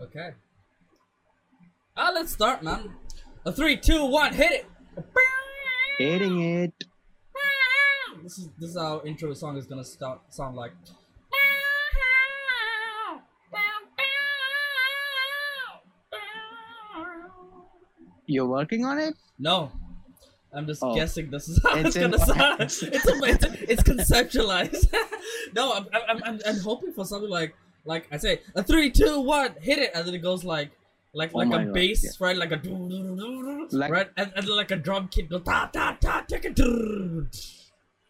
Okay. Ah, let's start, man. A three, two, one, hit it. Hitting it. This is this is how intro song is gonna start sound like. You're working on it? No, I'm just Oh. guessing this is how it's, It's gonna sound. It's a, it's, it's conceptualized. no, I'm, I'm, I'm, I'm hoping for something like like I say a three, two, one, hit it, and then it goes like like Oh like a God, bass, right? Like a Like- right, and, and then like a drum kit go ta ta ta take it.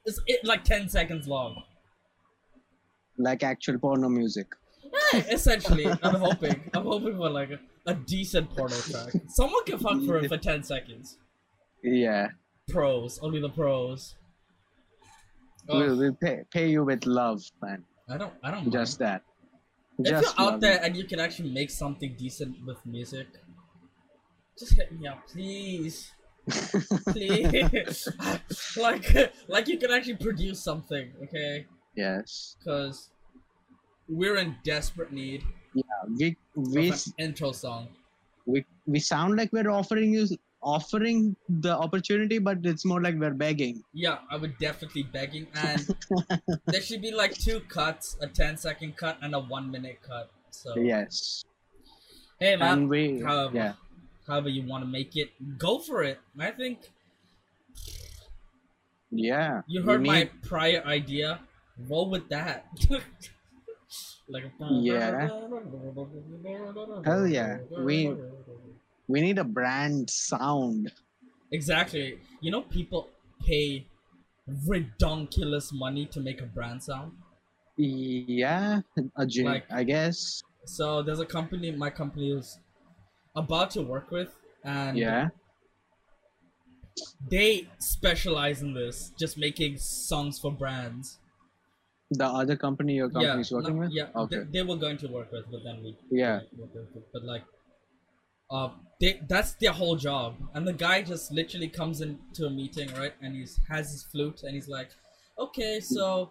It's it like ten seconds long. Like actual porno music. Yeah, essentially, I'm hoping. I'm hoping for like a, a decent porno track. Someone can fuck for it for ten seconds. Yeah. Pros, only the pros. We'll, Ugh, we'll pay, pay you with love, man. I don't. I don't. Just mind. that. If you're out there and you can actually make something decent with music, just hit me up, please. please. like, like you can actually produce something, okay? Yes. Because we're in desperate need Yeah, We we intro song. we we sound like we're offering you offering the opportunity, but it's more like we're begging. Yeah, I would definitely begging, and there should be like two cuts: a 10 second cut and a one minute cut. So, Yes. hey man, we however, yeah. however you want to make it, go for it. I think Yeah. You heard my need- prior idea. Roll with that. like Yeah. Hell yeah. We- we need a brand sound. exactly. You know, people pay redonkulous money to make a brand sound. Yeah. A gen- Like- I guess. So there's a company my company is about to work with, and Yeah. they specialize in this, just making songs for brands. The other company your company yeah, is working no- with? yeah, Okay. they, they were going to work with, but then we Yeah. but like uh they that's their whole job and the guy just literally comes into a meeting right and he has his flute and he's like okay so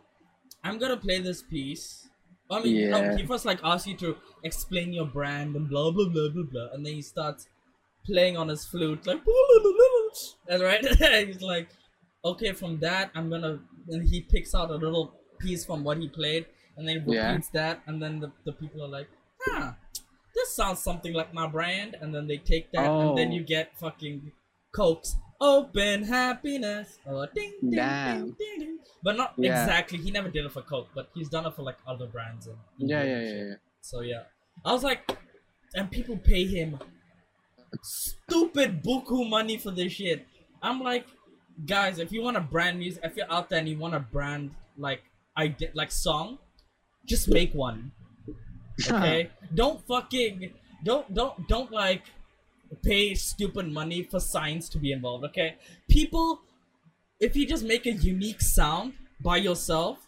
i'm gonna play this piece i mean no, Yeah. he first like asks you to explain your brand and blah blah blah blah blah and then he starts playing on his flute like and right he's like okay from that i'm gonna and he picks out a little piece from what he played and then he Yeah. repeats that and then the, the people are like huh this sounds something like my brand. And then they take that and then Oh. you get fucking coke's open happiness. Or ding ding, ding ding ding but not Yeah. exactly. He never did it for coke but he's done it for like other brands and Yeah, and yeah, yeah, yeah. so yeah. I was like and people pay him stupid buku money for this shit. I'm like guys if you want a brand music if you're out there and you want a brand like i did like song just make one okay? Don't fucking don't don't don't like pay stupid money for signs to be involved okay? People if you just make a unique sound by yourself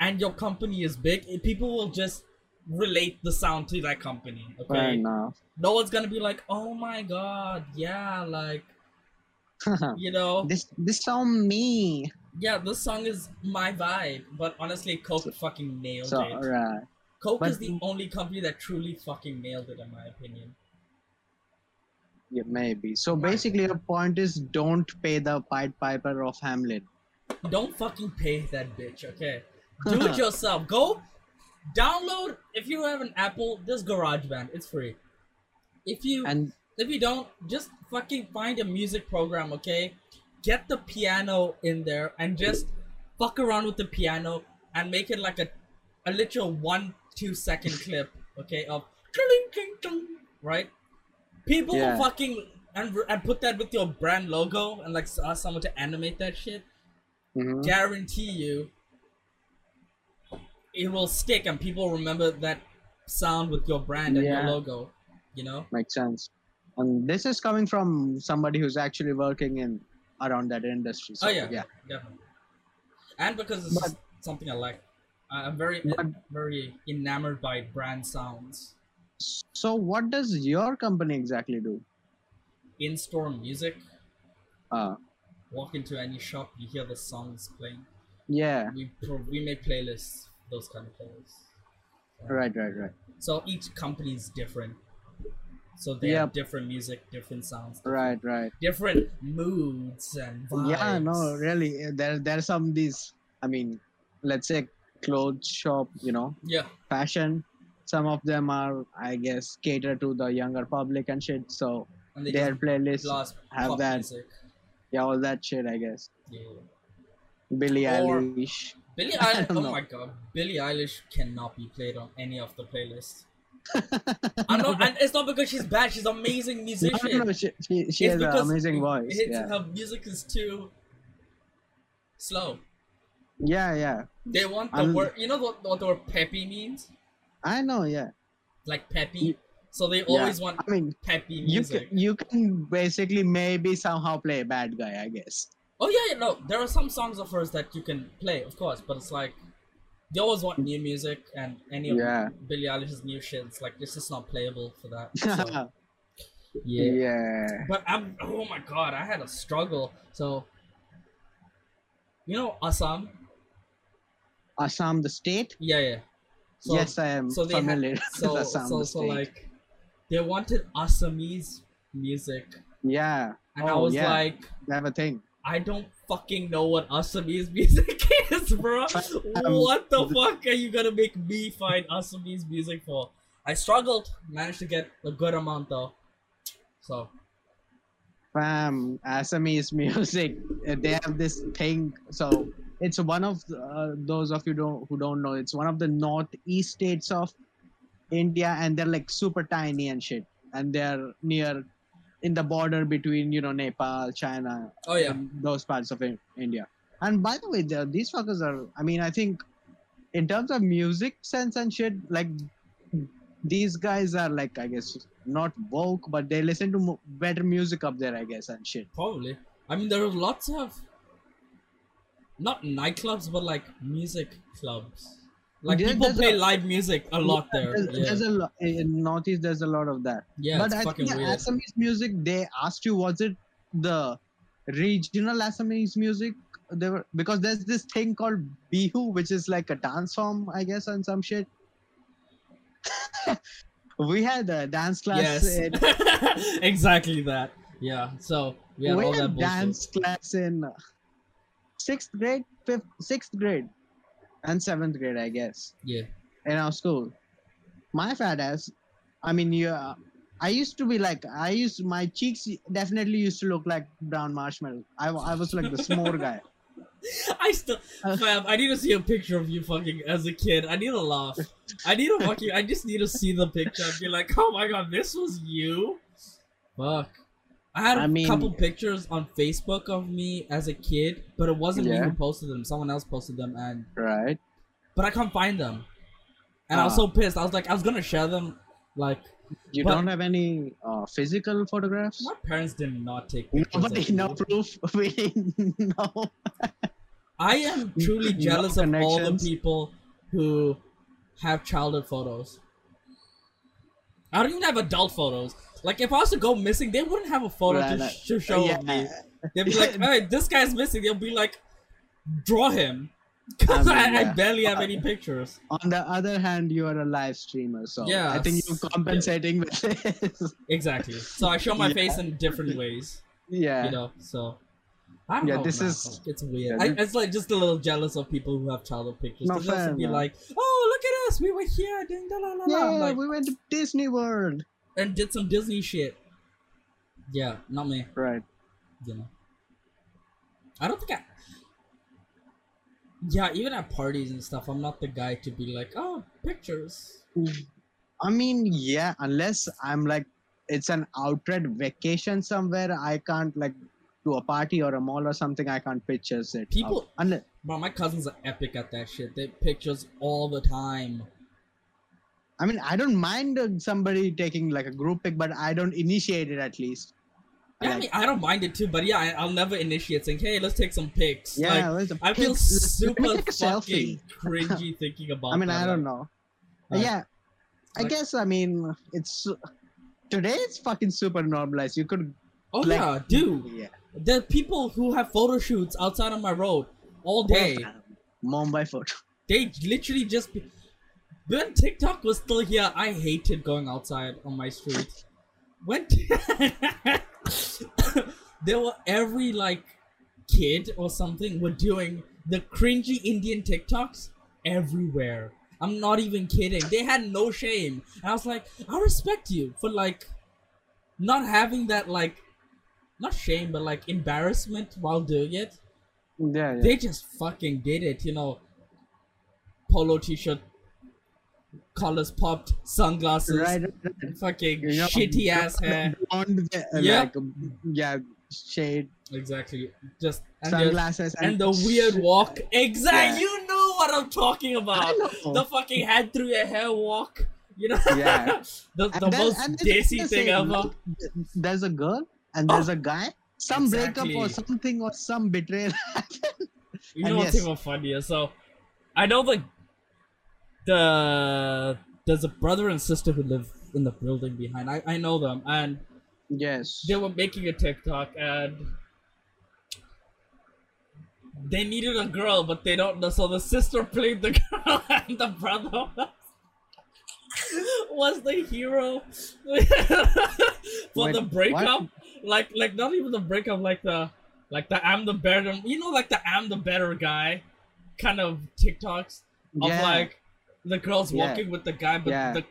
and your company is big eh, people will just relate the sound to that company okay? No one's gonna be like oh my god yeah like you know? This this sound me. yeah this song is my vibe but honestly coke fucking nailed So it. right. Coke But- is the only company that truly fucking nailed it, in my opinion. Yeah, maybe. So Right. basically, your point is don't pay the Pied Piper of Hamlet. Don't fucking pay that bitch, okay? Do it yourself. Go download if you have an Apple. This GarageBand, it's free. If you And if you don't, just fucking find a music program, okay? Get the piano in there and just fuck around with the piano and make it like a a literal one two second clip, okay, of right? People Yeah. fucking and, and put that with your brand logo and like ask someone to animate that shit. Mhm. Guarantee you, it will stick and people remember that sound with your brand and Yeah. your logo. You know. makes sense. And this is coming from somebody who's actually working in around that industry. So, oh yeah, yeah. definitely. And because it's But- something I like, I'm very But- very enamored by brand sounds. So what does your company exactly do? In-store music. Uh, Walk into any shop, you hear the songs playing. yeah. We pro- we make playlists, those kind of playlists. Right, right, right. So each company is different. So they have different music, different sounds, Right, right. different moods and vibes. Yeah, no, really. uh, There, there are some these. I mean, let's say clothes shop. You know, Yeah, fashion. Some of them are, I guess, cater to the younger public and shit. So and their playlists have that. music. Yeah, all that shit. I guess. Yeah. Billie Or- Eilish. Billie Eilish. Oh know. my god, Billie Eilish cannot be played on any of the playlists. I'm not, and it's not because she's bad. She's an amazing musician. no, no, she, she, she has an amazing voice. Yeah. Her music is too slow. Yeah, yeah. They want the I'm- word. You know what, what the word peppy means? I know. Yeah. Like peppy. So they always want I mean, peppy music. you can, you can basically maybe somehow play a bad guy. I guess. Oh yeah, yeah, no. There are some songs of hers that you can play, of course, but it's like they always want new music and any of Yeah. Billie Eilish's new shit. It's like it's just not playable for that. So, yeah. yeah. But I'm. Oh my god, I had a struggle. So, you know, Assam. Assam, the state. Yeah, yeah. So, yes, I am so had- familiar So, with Assam, so, so, like, they wanted Assamese music, yeah. and I Oh, was yeah. like, They have a thing. I don't fucking know what Assamese music is, bro. Um, what the fuck are you gonna make me find Assamese music for? I struggled, managed to get a good amount though. So Fam, Assamese music. They have this thing. So it's one of uh, those of you don't who don't know. It's one of the northeast states of India, and they're like super tiny and shit. And they're near in the border between you know Nepal, China, Oh yeah. those parts of in- India. And by the way, the, these fuckers are. I mean, I think in terms of music sense and shit, like these guys are like I guess not woke, but they listen to better music up there, I guess, and shit. Probably. I mean there are lots of not nightclubs but like music clubs. Like There- people play a- live music a lot there. There's, Yeah, there's a lot eh, in Northeast. There's a lot of that. yeah but I fucking think weird. Assamese music. They asked you, was it the regional Assamese music? They were because there's this thing called bihu, which is like a dance form, I guess, and some shit. we had a dance class. Yes. In, exactly that. Yeah. So we had we all had that bullshit. dance class in sixth grade, fifth, sixth grade, and seventh grade, I guess. Yeah. in our school. My fat ass, I mean, you, uh, I used to be like, I used my cheeks definitely used to look like brown marshmallow. I, I was like the s'more guy. I still, Uh, fam. I need to see a picture of you fucking as a kid. I need to laugh. I need to fucking. I just need to see the picture and be like, oh my god, this was you. Fuck. I had a I mean- couple pictures on Facebook of me as a kid, but it wasn't me who posted them. Someone else posted them, and Right? but I can't find them. And I was Ah. so pissed. I was like, I was gonna share them. Like, You don't have any uh, physical photographs? my parents did not take Nobody, no proof. We know. I am truly No jealous of all the people who have childhood photos. I don't even have adult photos. Like if I was to go missing, they wouldn't have a photo Right, to, right. sh- to show yeah. me. They'd be like, "Hey, this guy's missing." They'll be like, "Draw him," because I I, mean, I, yeah. barely have uh, any pictures. On the other hand, you are a live streamer, so Yeah, I think you're compensating with this. Exactly. So I show my Yeah. face in different ways. yeah. You know. So. I don't Yeah, know, this man. is- it's weird. I, it's like just a little jealous of people who have childhood pictures. No, fair, be man. like, "Oh, look at us! We were here." Ding, da, la, la, la." Yeah, like, we went to Disney World. And did some Disney shit. Yeah, not me. Right. You know. I don't think I. Yeah, even at parties and stuff, I'm not the guy to be like, oh, pictures. I mean, yeah, unless I'm like, it's an outright vacation somewhere, I can't like to a party or a mall or something, I can't pictures it. People-. Unless, Bro, my cousins are epic at that shit. They pictures all the time. I mean, I don't mind uh, somebody taking like a group pic, but I don't initiate it at least. Yeah, I mean, I don't mind it too, but yeah, I, I'll never initiate saying, hey, let's take some pics. yeah, Like, I feel pics? Let- let super fucking selfie. cringy thinking about I mean, that. I don't like- know. like- yeah, I guess, I mean, it's today it's fucking super normalized. You could, Oh, like- yeah, dude. yeah, There are people who have photo shoots outside of my road all day. Mumbai photo. They literally just when TikTok was still here, I hated going outside on my street. When there were every like kid or something were doing the cringy Indian TikToks everywhere. I'm not even kidding. They had no shame. And I was like, I respect you for like not having that like not shame but like embarrassment while doing it. Yeah, yeah. They just fucking did it, you know. Polo t-shirt, collars popped, sunglasses, right, right, fucking You know, shitty ass hair. blonde, uh, Yeah. like yeah, shade, Exactly. Just and, sunglasses, and the weird walk. Exactly. Yeah. You know what I'm talking about. The fucking head through your hair walk. You know. Yeah. the the most and desi thing ever. There's a girl and there's a guy. Some breakup or something or some betrayal. You And know what's yes. even funnier? So, I know the the there's a brother and sister who live in the building behind. I I know them, and yes. they were making a TikTok, and they needed a girl, but they don't know. So the sister played the girl, and the brother was, was the hero for Wait, the what? breakup. Like, like not even the breakup, like the like the I'm the better, you know, like the I'm the better guy kind of TikToks of Yeah. like the girls Yeah. walking with the guy, but Yeah. the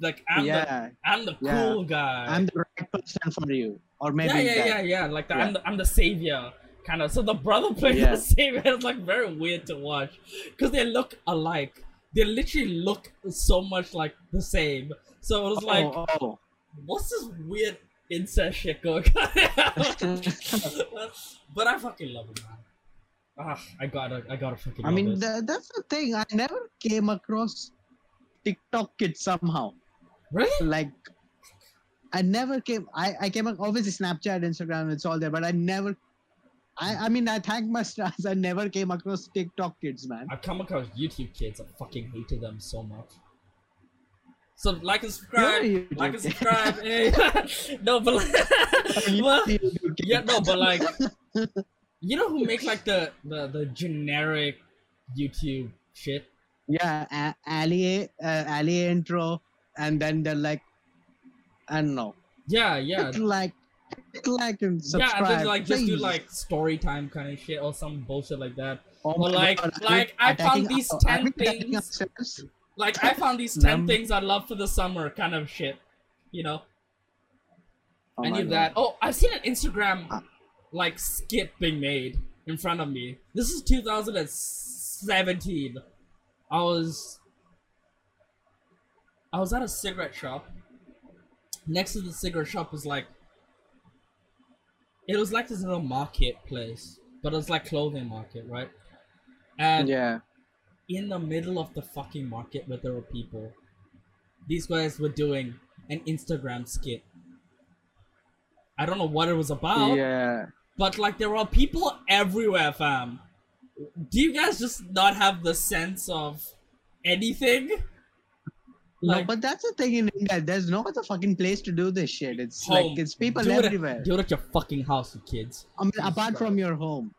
like I'm the I'm the Yeah. cool guy. I'm the right person for you, or maybe yeah, yeah, yeah, yeah. Like the, Yeah. I'm the I'm the savior kind of. So the brother playing Yeah. the savior is like very weird to watch because they look alike. They literally look so much like the same. So it was oh, like, oh, oh. what's this weird incest shit going on? but I fucking love it, man. Ah, I gotta, I gotta fucking. I mean, that's the thing. I never came across TikTok kids somehow. really? Like, I never came. I I came ac- obviously Snapchat, Instagram, it's all there, but I never. I I mean, I thank my stars. I never came across TikTok kids, man. I've come across YouTube kids. I fucking hated them so much. So like and subscribe, You're a YouTube like and subscribe. hey. no, but like, well, yeah, no, but like, you know who make like the the the generic YouTube shit? Yeah, a- Ali, uh, Ali intro, and then they're like, I don't know, Yeah, yeah, Hit like, hit like and subscribe. yeah, and then like just do like story time kind of shit or some bullshit like that. Oh or like- God, like, I'm found these I'm 10 things. Like I found these ten Num- things I love for the summer kind of shit. You know, Oh any my of God. that. Oh, I've seen an Instagram Ah. Like skit being made in front of me. This is 2017. I was I was at a cigarette shop. Next to the cigarette shop was like it was like this little marketplace, but it was like clothing market, right? And Yeah. in the middle of the fucking market where there were people, these guys were doing an Instagram skit. I don't know what it was about, Yeah. but like there were people everywhere, fam. Do you guys just not have the sense of anything? No, but that's the thing in India. There's no other fucking place to do this shit. It's Home. like it's people do everywhere. It at, do it at your fucking house, you kids. I mean, Jesus apart from your home.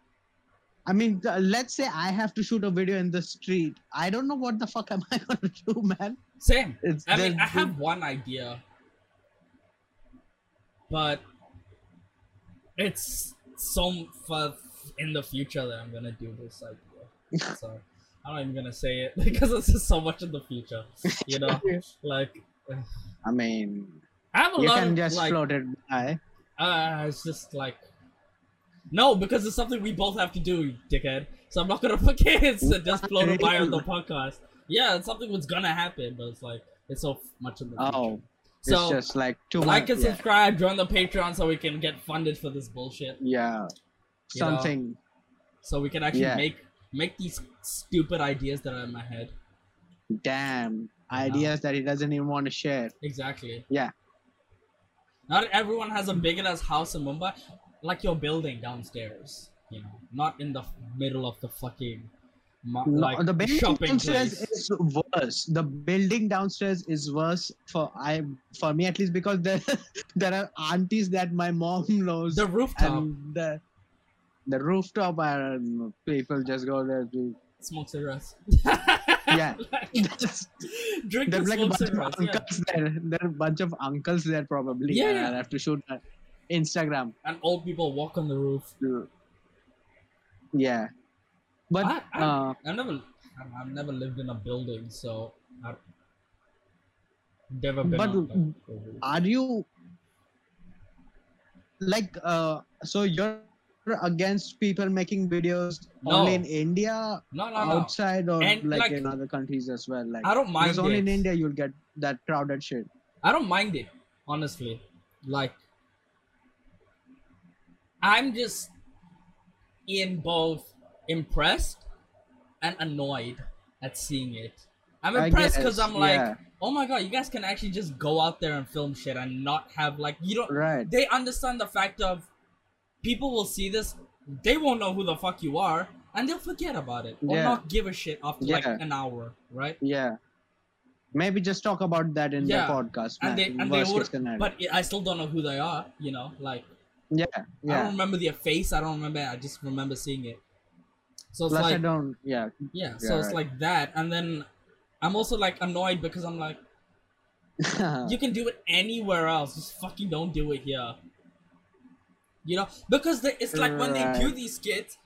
I mean, th- let's say I have to shoot a video in the street. I don't know what the fuck am I gonna do, man. Same. It's I mean, I have one idea, but it's so far in the future that I'm gonna do this idea. So I'm not even gonna say it because it's just so much in the future. You know, like I mean, I have a you lot can of just like. float it by. Uh, it's just like. No, because it's something we both have to do, dickhead. So I'm not gonna forget it to just float it by on the podcast. Yeah, it's something that's gonna happen, but it's like it's so much in the future. Oh, it's so just like too like much. and yeah. subscribe, join the Patreon so we can get funded for this bullshit. yeah, You know? something. So we can actually Yeah. make make these stupid ideas that are in my head. Damn ideas that he doesn't even want to share. Exactly. Yeah. Not everyone has a big enough house in Mumbai, like your building downstairs. You know, not in the middle of the fucking ma- No, like the building shopping downstairs place. is worse. The building downstairs is worse for I for me at least because there there are aunties that my mom knows The rooftop. and the the rooftop and people just go there to smoke cigarettes. Yeah. Like, That's- drink There are like a bunch of cigarettes. Yeah. uncles there. There are a bunch of uncles there probably. Yeah, yeah. I'll have to shoot Instagram. And old people walk on the roof. Yeah. But I- I- uh, I've never, I've- never lived in a building, so I've never been But on like, a roof. are you like uh so you're against people making videos only in India No, no, no. outside or like, like, in other countries as well like I don't mind because only in India you'll get that crowded shit I don't mind it, honestly. Like, I'm just in both impressed and annoyed at seeing it. I'm impressed because I'm like, yeah. oh my god, you guys can actually just go out there and film shit and not have like you don't. right They understand the fact of people will see this, they won't know who the fuck you are, and they'll forget about it or Yeah. not give a shit after like an hour, right? yeah maybe just talk about that in Yeah. the podcast man. And they and they would, scenario. but I still don't know who they are. You know, like. yeah yeah. I don't remember their face. I don't remember. I just remember seeing it. So it's plus I like don't yeah yeah. So Yeah, it's right. like that, and then I'm also like annoyed because I'm like, you can do it anywhere else. Just fucking don't do it here. You know, because they, it's like when they do these skits,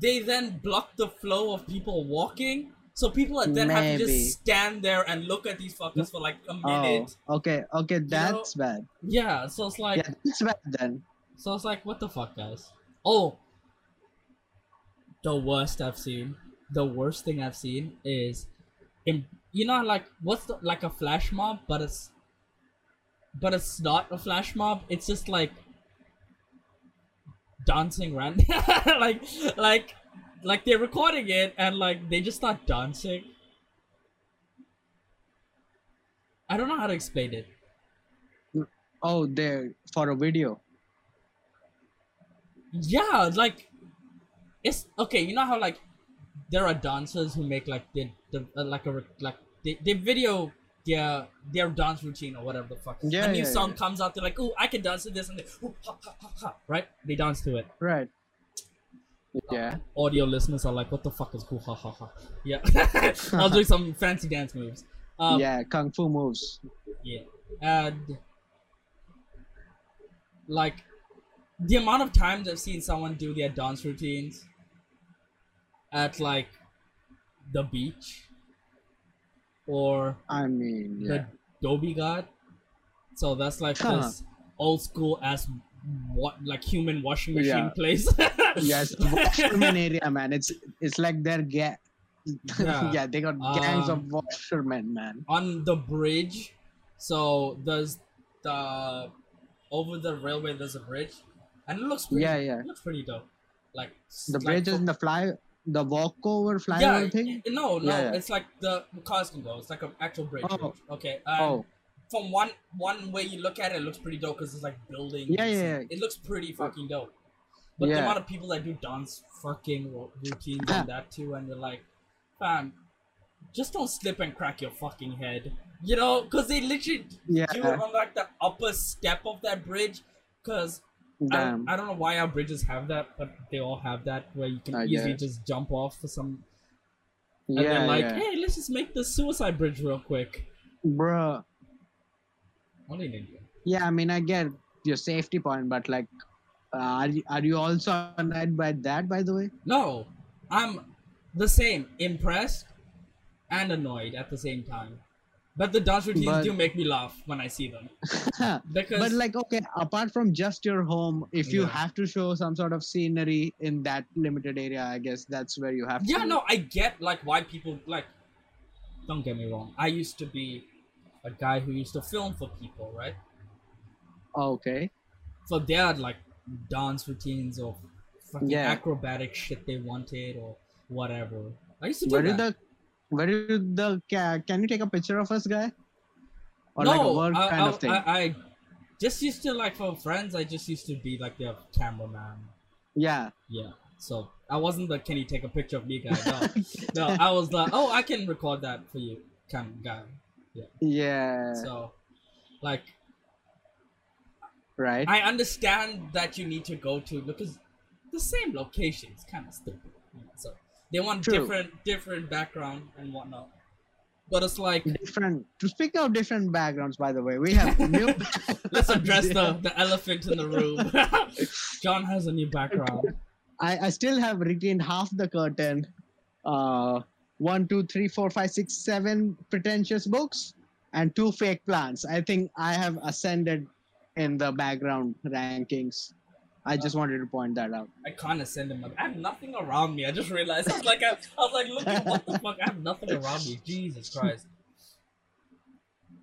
they then block the flow of people walking. So people are then have to just stand there and look at these fuckers for like a oh minute. okay okay that's bad Yeah. So it's like yeah that's bad then So it's like, what the fuck, guys? Oh, the worst I've seen. The worst thing I've seen is, in you know, like what's the like a flash mob, but it's, but it's not a flash mob. It's just like dancing random, like like like they're recording it and like they just start dancing. I don't know how to explain it. oh there for a video Yeah, like it's okay. You know how like there are dancers who make like the, the uh, like a like they, they video their their dance routine or whatever the fuck. Yeah, a new yeah, song yeah. comes out, they're like, "Oh, I can dance to this," and they, ooh, ha, ha, ha, ha, right? They dance to it. right yeah Audio listeners are like, "What the fuck is cool?" Ha ha ha. Yeah, I was doing some fancy dance moves. Um, yeah kung fu moves Yeah. And like the amount of times I've seen someone do their dance routines at like the beach or I mean, yeah. the Dhobi Ghat. So that's like Huh. this old school as what like human washing machine Yeah. place. yes, washerman area, man. It's it's like their ga- Yeah. yeah. they got gangs Um, of washermen, man. on the bridge. So there's the over the railway. There's a bridge, and it looks pretty, Yeah, yeah. It looks pretty dope. Like The like bridge is in the fly, the walkover flyover yeah, thing. no, no, Yeah, yeah. it's like the cars can go. It's like an actual bridge. Oh. Okay. Um, Oh, From one one way you look at it, it looks pretty dope because it's like buildings. Yeah, yeah, yeah. It looks pretty fucking dope. But the amount of people that do dance fucking routines and that too, and you're like, fam, just don't slip and crack your fucking head. You know, because they literally do it on like the upper step of that bridge. Because damn. I don't know why our bridges have that, but they all have that where you can I easily guess. just jump off for some. And yeah, they're like, yeah. hey, let's just make the suicide bridge real quick. Bruh. Only in India. Yeah, I mean, I get your safety point, but like, uh, are you, are you also annoyed by that? By the way, No, I'm the same, impressed and annoyed at the same time. But the dance routines But- do make me laugh when I see them. Because but like, okay, apart from just your home, if you Yeah. have to show some sort of scenery in that limited area, I guess that's where you have to. yeah, no, I get like why people like. Don't get me wrong. I used to be a guy who used to film for people, right? Oh, okay. So they had like dance routines or fucking Yeah. acrobatic shit they wanted or whatever. I used to do Where did that. the where did the can you take a picture of us, guy? Or no, like a work I, kind I, of thing. I, I just used to like for friends. I just used to be like their cameraman. yeah. Yeah. So I wasn't the can you take a picture of me guy. No, no. I was like, oh, I can record that for you, kind of guy. Yeah. So, like, right. I understand that you need to go to because the same location is kind of stupid. you know, So They want True. different different background and whatnot. But it's like different. To speak of different backgrounds, by the way, we have new. let's address the, the elephant in the room. John has a new background. I, I still have retained half the curtain. Uh, one, two, three, four, five, six, seven pretentious books and two fake plants. I think I have ascended in the background rankings. I just wanted to point that out. I can't ascend him. I have nothing around me. I just realized. I was like, I, I was like, looking, what the fuck? I have nothing around me. Jesus Christ.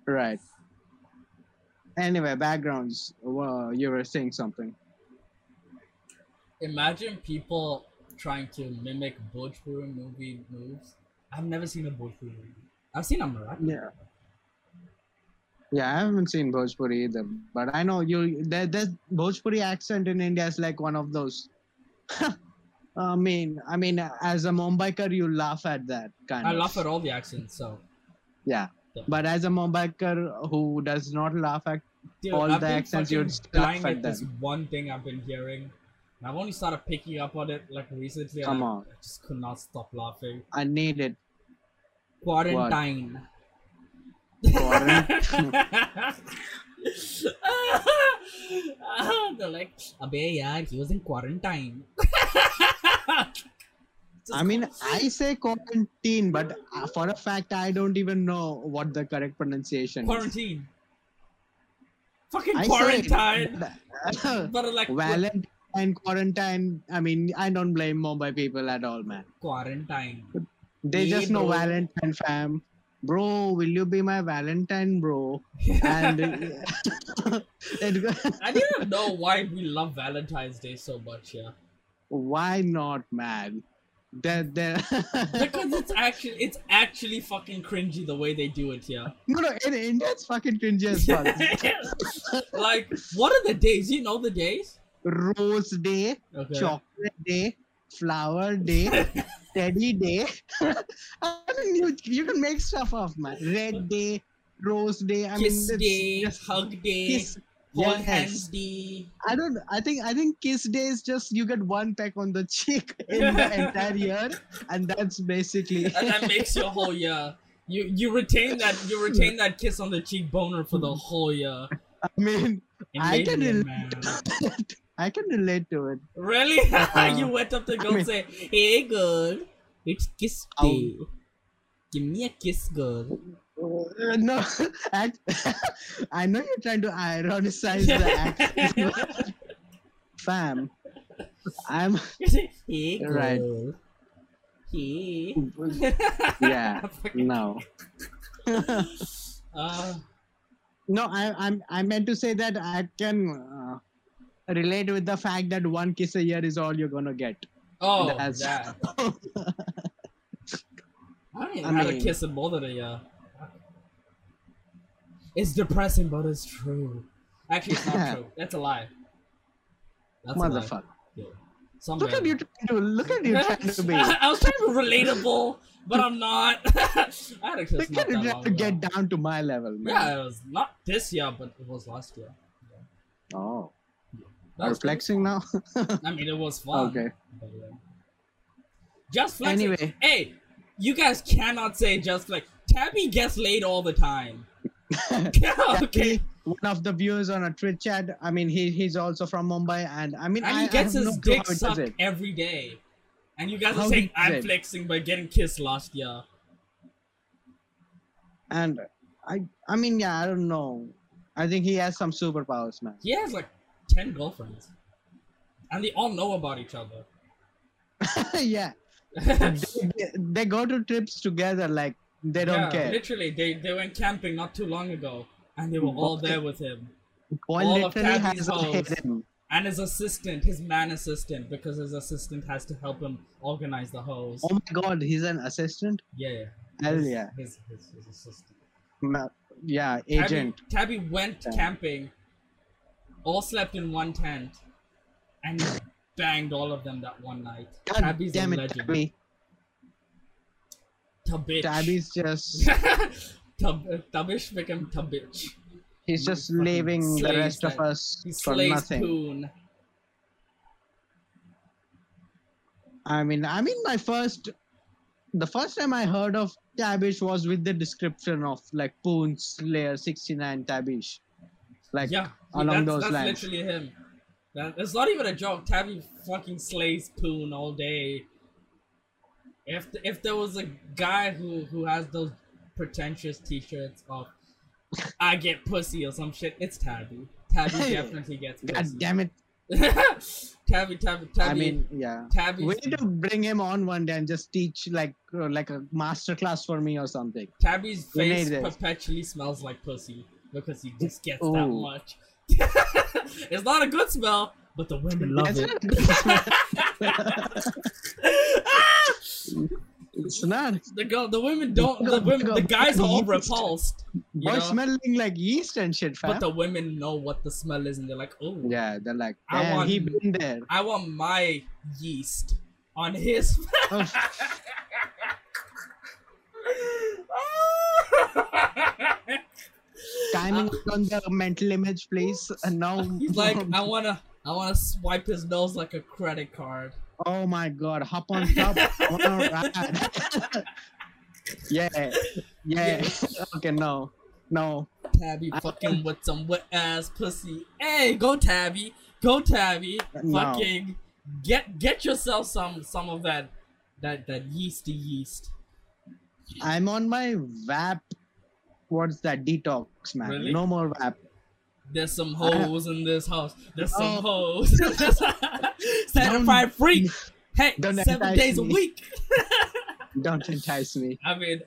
Right. Anyway, backgrounds. Uh, you were saying something. Imagine people trying to mimic Bhojpuri movie moves. I've never seen a Bhojpuri movie. I've seen a Marathi. Yeah. Yeah, I haven't seen Bhojpuri either, but I know you. That that Bhojpuri accent in India is like one of those. I mean, I mean, as a Mumbaiker, you laugh at that kind I of. laugh at all the accents, so. Yeah, Yeah. but as a Mumbaiker who does not laugh at, Dude, All I've the accents, you'd fucking laugh dying at this one thing I've been hearing. I've only started picking up on it like recently. Come I, on. I just could not stop laughing. I need it. Quarantine. Quarantine. They're like, Abe yaar, he was in quarantine. I mean, I say quarantine, but uh, for a fact, I don't even know what the correct pronunciation is. quarantine. Fucking I say- quarantine. But like Valentine, quarantine. I mean, I don't blame Mumbai people at all, man. quarantine. They Yeah, just know. Valentine, fam. Bro, will you be my Valentine, bro? And I didn't know why we love Valentine's Day so much, yeah. why not, man? They're, they're Because it's actually it's actually fucking cringy the way they do it, yeah. no, no, in India, it's fucking cringy as fuck. like, what are the days? You know the days? Rose Day, Okay. Chocolate Day, Flower Day, Teddy Day. I mean, you, you can make stuff up, man. Red Day, Rose Day. I Kiss mean, day, just hug day, kiss. hold Yes. hands day. I don't. I think. I think Kiss Day is just you get one peck on the cheek in the entire year, and that's basically. And that makes your whole year. You you retain that you retain that kiss on the cheek boner for the whole year. I mean, I can relate. Man. to it. I can relate to it. Really? Uh, you went up to girl I mean- and say, Hey girl, it's kiss Ow. day. Give me a kiss, girl. Uh, no, act, I know you're trying to ironicize the accent, fam. I'm Hey girl. Right. Hey. yeah. No, uh, no. I I'm I meant to say that I can uh, relate with the fact that one kiss a year is all you're gonna get. oh, That's- that. I don't even I had a kiss in more than a year. It's depressing, but it's true. Actually, it's not true. That's a lie. That's a lie. Motherfucker. Yeah. Look at you trying to look at you trying to be. I was trying to be relatable, but I'm not. I had a kiss Look not at you that trying long to get ago. down to my level, man. Yeah, it was not this year, but it was last year. Oh, That are was flexing now? I mean, it was fun. okay. yeah. Uh, just flexing. Anyway. Hey, you guys cannot say just like Tabby gets laid all the time. okay. Actually, one of the viewers on a Twitch chat. I mean, he he's also from Mumbai, and I mean, And I, he gets I his no dick how he does sucked every day. And you guys How are saying I'm it? flexing by getting kissed last year. And I, I mean, yeah, I don't know. I think he has some superpowers, man. He has like 10 girlfriends. And they all know about each other. yeah, they, they go to trips together, like they don't yeah, care. Literally, they, they went camping not too long ago. And they were all there with him. Boy all of literally Tabby's has a hoes. And his assistant, his man assistant, because his assistant has to help him organize the hose. Oh my god, he's an assistant. Yeah, yeah. Hell his, yeah, His, his, his assistant. Yeah, agent. Tabby, Tabby went Yeah. camping, all slept in one tent, and banged all of them that one night. God Tabby's damn a it, legend. Tabby. Tabitch. Tabby's just Tab- Tabish became Tabitch. he's just leaving the rest of us He for nothing. Poon. I mean, I mean, my first the first time I heard of Tabish was with the description of like Poon Slayer 69 Tabish. Like yeah, along that's, those that's lines. literally him. That, it's not even a joke. Tabby fucking slays Poon all day. If if there was a guy who who has those pretentious T-shirts of "I get pussy" or some shit, it's Tabby. Tabby definitely gets God pussy. damn it. Tabby, Tabby, Tabby. I mean, yeah. Tabby. We need to bring him on one day and just teach like uh, like a master class for me or something. Tabby's face perpetually smells like pussy because he just gets that much. it's not a good smell, but the women love it. not a it's not. The girl, the women don't. The women, the guys are all repulsed. You Boy know? smelling like yeast and shit, fam. But the women know what the smell is, and they're like, "Oh, yeah, they're like, I want- he been there. I want my yeast on his." Oh, timing uh, on the mental image, please. And now, He's like, "I wanna, I wanna swipe his nose like a credit card." oh my god, hop on top. Ride. yeah, yeah. Okay, no, no. Tabby fucking with some wet ass pussy. Hey, go Tabby, go Tabby. No. Fucking get get yourself some some of that that that yeasty yeast. I'm on my WAP. What's that? Detox, man. Really? No more WAP. There's some hoes in this house. There's some Oh. hoes. Certified freak. Hey, don't seven days a week. Don't entice me. I mean,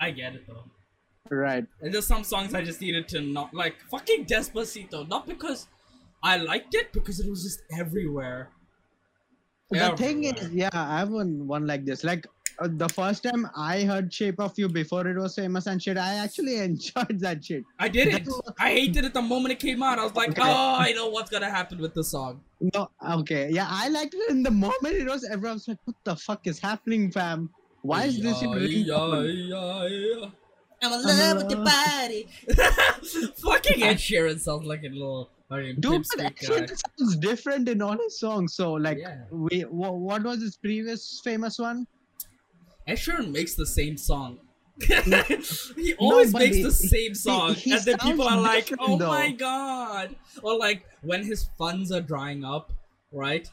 I get it though. Right. And there's some songs I just needed to not like. Fucking Despacito. Not because I liked it, because it was just everywhere. The thing is, yeah, I have one one like this. Like uh, the first time I heard "Shape of You" before it was famous and shit, I actually enjoyed that shit. I didn't. That- I hated it the moment it came out. I was like, Okay. oh, I know what's gonna happen with the song. No, okay, yeah, I liked it in the moment it was. Everyone was like, "What the fuck is happening, fam? Why is this shit ringtone?" I'm in love with your body. Fucking Ed Sheeran sounds like a little Dude, pimp but street actually, sounds different in all his songs. So, like, Yeah. we wha- what was his previous famous one? Ed Sheeran makes the same song. he always but makes he- the same song, he and then people are like, "Oh though." my god!" Or like when his funds are drying up, right?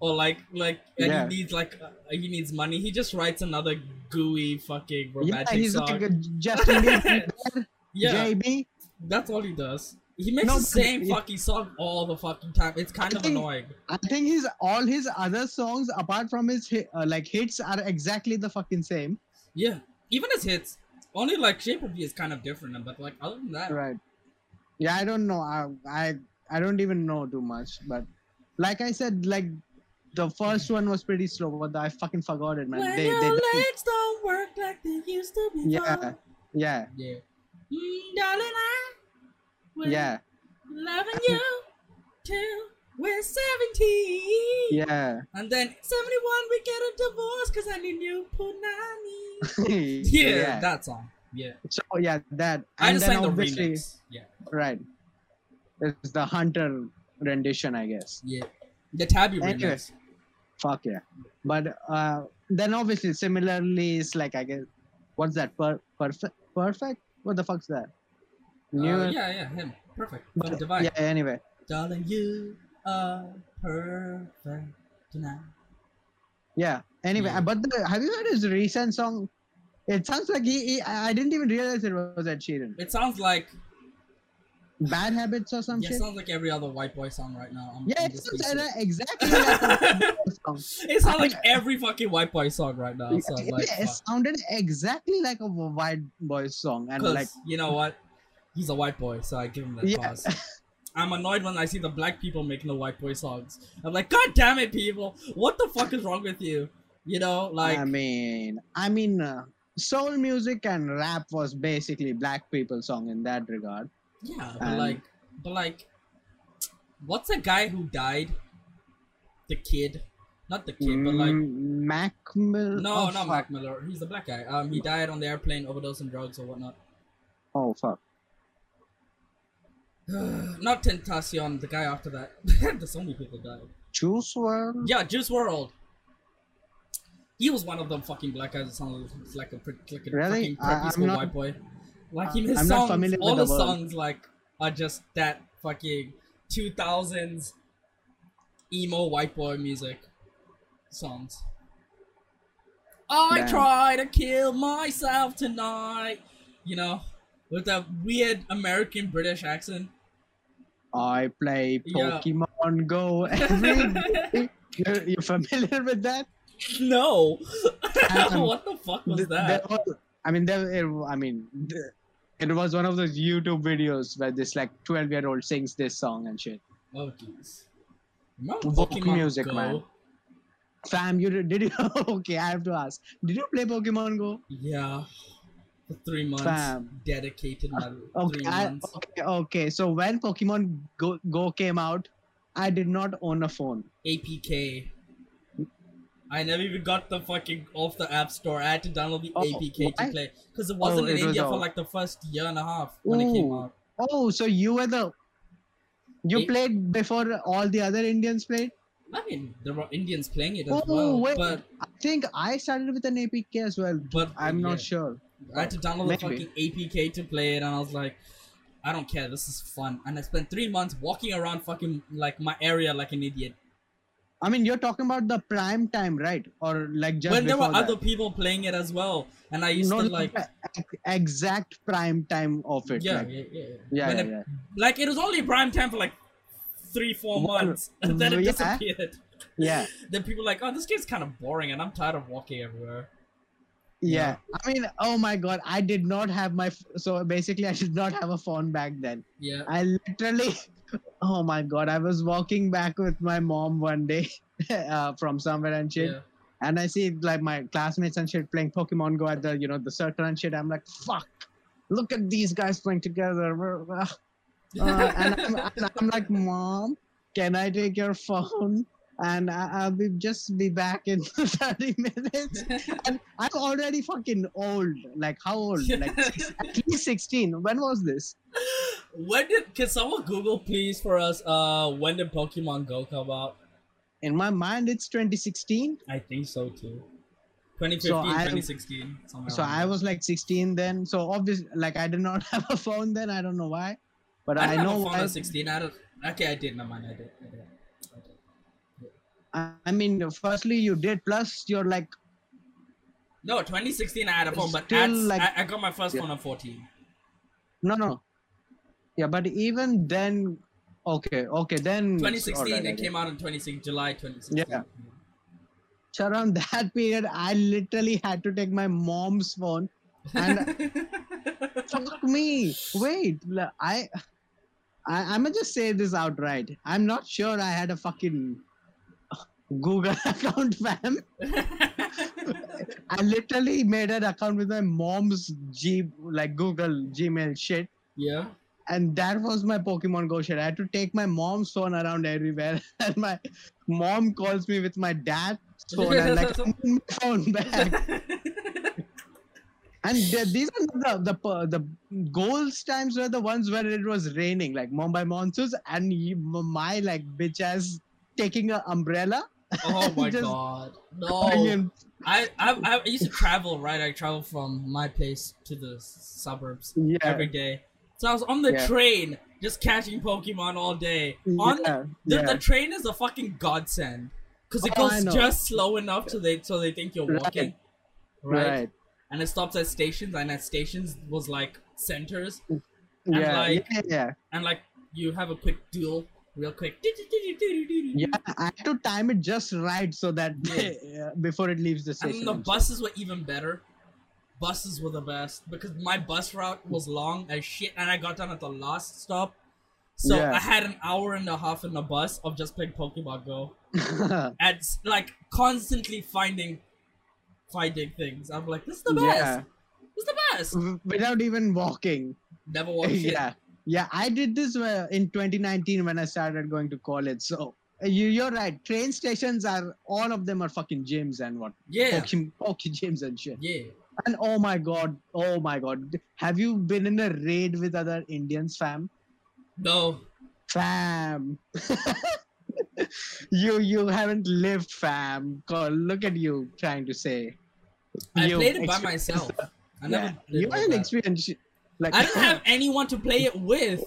Or like like and Yeah. he needs like uh, he needs money. He just writes another gooey fucking romantic Yeah, he's song. like a Justin Bieber, yeah, JB. that's all he does. He makes No, the same it- fucking song all the fucking time. It's kind I of think- annoying. I think his all his other songs, apart from his uh, like hits, are exactly the fucking same. Yeah, even his hits. Only like Shape of You is kind of different, but like other than that, Right. Yeah, I don't know. I I I don't even know too much, but like I said, like the first one was pretty slow, but I fucking forgot it, man. when They, your they, legs don't work like they used to before. yeah, yeah, Yeah. Mm, darling, I will yeah, loving you till we're 17. yeah. And then 71, we get a divorce because I need new punani. Yeah, yeah. that song. Yeah. So yeah, that. I And just then sang the remix. Yeah. right. It's the Hunter rendition, I guess. Yeah. The Tabby Anyway. remix. Fuck yeah. But uh, then obviously, similarly, it's like I guess, what's that? Per- perfect, perfect. What the fuck's that? New. Uh, yeah, yeah, him. Perfect. but- Divide. yeah. Anyway, Darling, you are perfect tonight. yeah. Anyway, Yeah. but the, have you heard his recent song? It sounds like he, he. I didn't even realize it was Ed Sheeran. It sounds like Bad Habits or something. yeah, shit. sounds like every other white boy song right now. I'm, Yeah, I'm it sounds uh, exactly like a white boy song. It sounds like every fucking white boy song right now. So Yeah, like, it sounded exactly like a white boy song, and like you know what? He's a white boy, so I give him that Yeah. pause. I'm annoyed when I see the black people making the white boy songs. I'm like, God damn it, people! What the fuck is wrong with you? You know, like I mean, I mean, uh, soul music and rap was basically black people song in that regard. yeah, but and- like, but like, what's a guy who died? The kid, not the kid, but like. Mm, Mac Miller. No, oh, not fuck. Mark Miller. He's the black guy. Um, he died on the airplane, overdose on drugs or whatnot. Oh fuck. not Tentacion, the guy after that. There's so many people died. Juice WRLD. Yeah, Juice WRLD. He was one of them fucking black guys that sounded like a, like a Really? fucking preppy school not- white boy. Like in his I'm songs, all with the the word. songs like are just that fucking 2000s emo white boy music songs. I Damn. try to kill myself tonight. You know, with that weird American British accent. I play Yeah. Pokemon Go every day. You're, you're familiar with that? No. Um, what the fuck was Th- that? was- I mean, there. it- I mean, it was one of those YouTube videos where this like 12 year old sings this song and shit. Oh jeez. Music, Go? man. Fam, you did you? okay, I have to ask. Did you play Pokemon Go? Yeah. Three months. Fam. Dedicated my Okay, three I, months. okay, okay. So when Pokemon Go, Go came out, I did not own a phone. APK. I never even got the fucking off the app store. I had to download the Oh, APK to play because it wasn't Oh, in it was India for like the first year and a half when it came out. Oh, so you were the. You Eh? played before all the other Indians played? I mean, there were Indians playing it as Oh, well, wait. but I think I started with an APK as well. but I'm yeah. not sure. I had to download the fucking APK to play it, and I was like, I don't care. This is fun. And I spent three months walking around fucking like my area like an idiot. I mean, you're talking about the prime time, right? Or like just when there were before other people playing it as well, and I used no, to like, exact prime time of it. yeah, like, yeah, yeah, yeah, yeah, it- yeah. Like it was only prime time for like three, four months, and then it yeah. disappeared. yeah. Then people like, oh, this game's kind of boring, and I'm tired of walking everywhere. Yeah, I mean, oh my god, I did not have my so basically I did not have a phone back then. Yeah. I literally, oh my god, I was walking back with my mom one day uh, from somewhere and shit, Yeah. and I see like my classmates and shit playing Pokemon Go at the you know the circle and shit. I'm like, fuck, look at these guys playing together. Uh, and, I'm, and I'm like, mom, can I take your phone? And I- I'll be just be back in 30 minutes. And I'm already fucking old. Like how old? Like at least 16. When was this? when did? Can someone Google please for us? Uh, when did Pokemon Go come out? In my mind, it's 2016. I think so too. 2015, So I- 2016. somewhere So I was like 16 then. So obviously, like I did not have a phone then. I don't know why, but I, I, know a phone why. at 16. I don't. Okay, I did. No, man, I did. I did. I. I I mean, firstly, you did. Plus, you're like, No, 2016 I had a phone, but at, like- I, I got my first Yeah. phone at 14. no, no. Yeah, but even then, okay, okay, then. 2016, alright, I it came out in 26 July 2016. Yeah. So around that period, I literally had to take my mom's phone. And fuck me. Wait, i i'm gonna just say this outright. I'm not sure I had a fucking Google account, fam. I literally made an account with my mom's G, like Google Gmail shit. yeah. And that was my Pokemon Go shit. I had to take my mom's phone around everywhere. And my mom calls me with my dad's phone. and like, I need my phone back. And th- these are the, the the goals times were the ones where it was raining, like Mumbai monsoons, and my like bitch ass taking an umbrella. Oh my Just- god. No. I, I I used to travel, right? I travel from my place to the suburbs Yeah, every day. So I was on the Yeah. train, just catching Pokemon all day. On the, yeah. the train is a fucking godsend because it Oh, goes just slow enough so they so they think you're walking, right. right? And it stops at stations, and at stations was like centers, Yeah, like- yeah, yeah. and like you have a quick duel, real quick. Yeah, I had to time it just right so that uh, before it leaves the station. And the buses were even better. Buses were the best because my bus route was long as shit, and I got down at the last stop. So Yeah. I had an hour and a half in the bus of just playing Pokemon Go and like constantly finding, finding things. I'm like, this is the best. yeah, This is the best. without even walking. Never walking. yeah, yeah. I did this uh, in 2019 when I started going to college. So uh, you, you're right. Train stations are all of them are fucking gyms and what Yeah. Poke, poke gyms and shit. Yeah. And oh my god, oh my god, have you been in a raid with other Indians, fam? No. Fam. you you haven't lived, fam. God, look at you trying to say. I You played it by myself. I. Yeah, did you all had that. experience. Like I don't have anyone to play it with.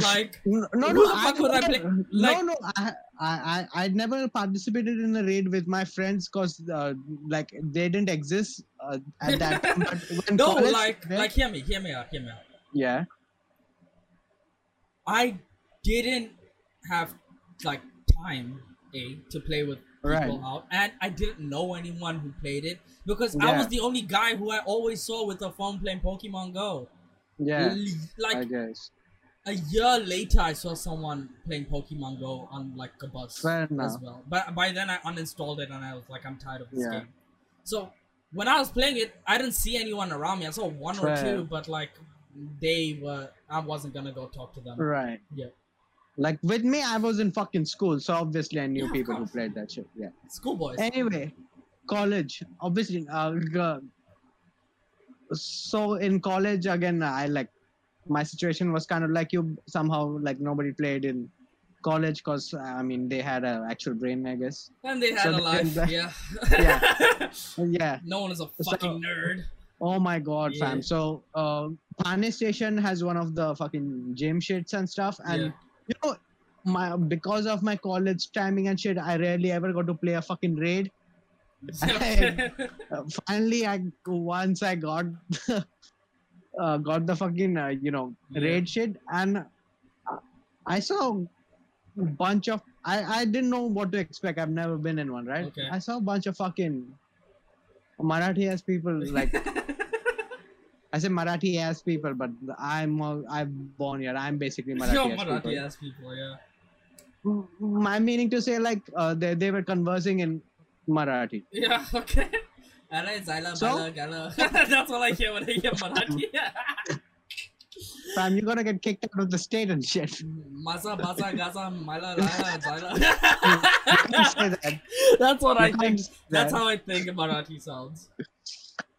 Like, No, no, Who no, the I I never- play- like- no, no. I, I, I, never participated in a raid with my friends because, uh, like, they didn't exist uh, at that time. No, college, like, they- like, hear me, hear me out, hear me out. yeah, I didn't have like time a to play with people Right. out, and I didn't know anyone who played it because I was the only guy who I always saw with a phone playing Pokemon Go. Yeah, L- I like guess. a year later, I saw someone playing Pokemon Go on like a bus Fair as well. But by then, I uninstalled it and I was like, I'm tired of this Yeah. game. So when I was playing it, I didn't see anyone around me. I saw one or two, but like they were, I wasn't gonna go talk to them. Right. Yeah. Like with me, I was in fucking school, so obviously I knew Yeah, people who played that shit. Yeah. Schoolboys. Anyway, college. Obviously, uh, so in college again, I like my situation was kind of like you. Somehow, like nobody played in college because I mean they had an actual brain, I guess. And they had So a they life, yeah. Yeah. Yeah. no one is a So- fucking nerd. Oh my god, Yeah. fam. So, uh, Thane Station has one of the fucking gym shits and stuff, and Yeah. you know, my because of my college timing and shit, I rarely ever got to play a fucking raid. Uh, finally, I once I got uh, got the fucking uh, you know Yeah. raid shit, and I saw a bunch of I I didn't know what to expect. I've never been in one, right? Okay. I saw a bunch of fucking Marathi ass people like I say Marathi ass people, but I'm uh, I'm born here. I'm basically Yo, Marathi ass Marathi people. ass people, yeah. My meaning to say like uh, they they were conversing in Marathi. Yeah, okay. Alright, Zyla, So- Bala, Gala. That's all I hear when I hear Marathi. Fam, you're gonna get kicked out of the state and shit. Maza, Baza, Gaza, Mala, Lala, that. That's what I You can't think. say That's how I think Marathi sounds.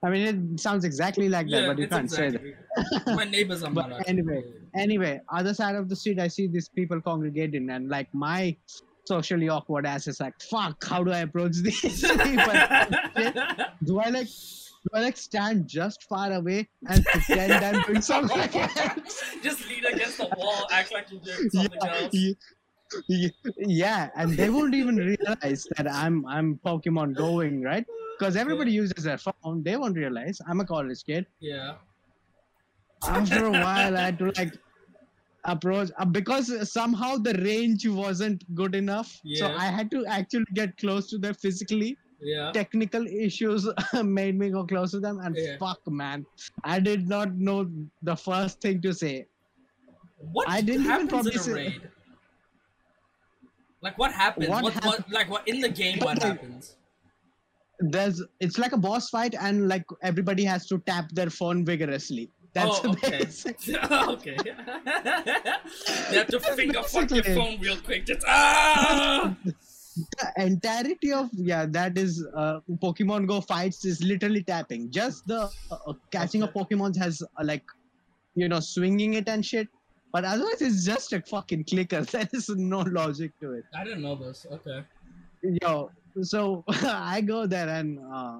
I mean, it sounds exactly like that, yeah, but you can't say that. My neighbors are Marathi. anyway, Anyway, other side of the street, I see these people congregating, and like my socially awkward ass is like, "Fuck, how do I approach these people? do I like, do I like stand just far away and pretend I'm doing something else? Just lean against the wall, act like you're doing something yeah, else. ye- ye- yeah, and they won't even realize that I'm I'm Pokemon going right because everybody uses their phone. They won't realize I'm a college kid. Yeah. After a while, I had to like approach uh, because somehow the range wasn't good enough. So I had to actually get close to them physically. Yeah. Technical issues made me go close to them, and Yeah. fuck, man, I did not know the first thing to say. What I didn't even probably in a say- Like what happens? What What, what, like what in the game? What happens? there's it's like a boss fight and like everybody has to tap their phone vigorously that's oh, okay. okay. you have to finger fuck your phone real quick. Just ah. the entirety of yeah that is uh, pokemon go fights is literally tapping just the uh, uh, catching of pokemons has uh, like you know swinging it and shit but otherwise it's just a fucking clicker there is no logic to it I didn't know this. Okay. yo so i go there and uh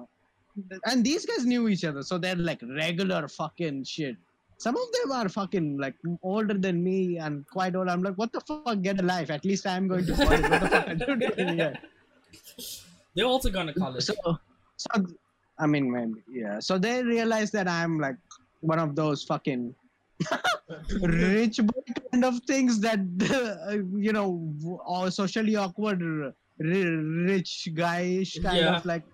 and these guys knew each other so they're like regular fucking shit. Some of them are fucking like older than me and quite old. I'm like what the fuck? Get a life. At least i'm going to college. What the fuck are you doing here? They're also going to college. so so i mean maybe yeah. So they realize that i'm like one of those fucking rich boy kind of things that uh, you know or socially awkward rich guyish kind Yeah. of like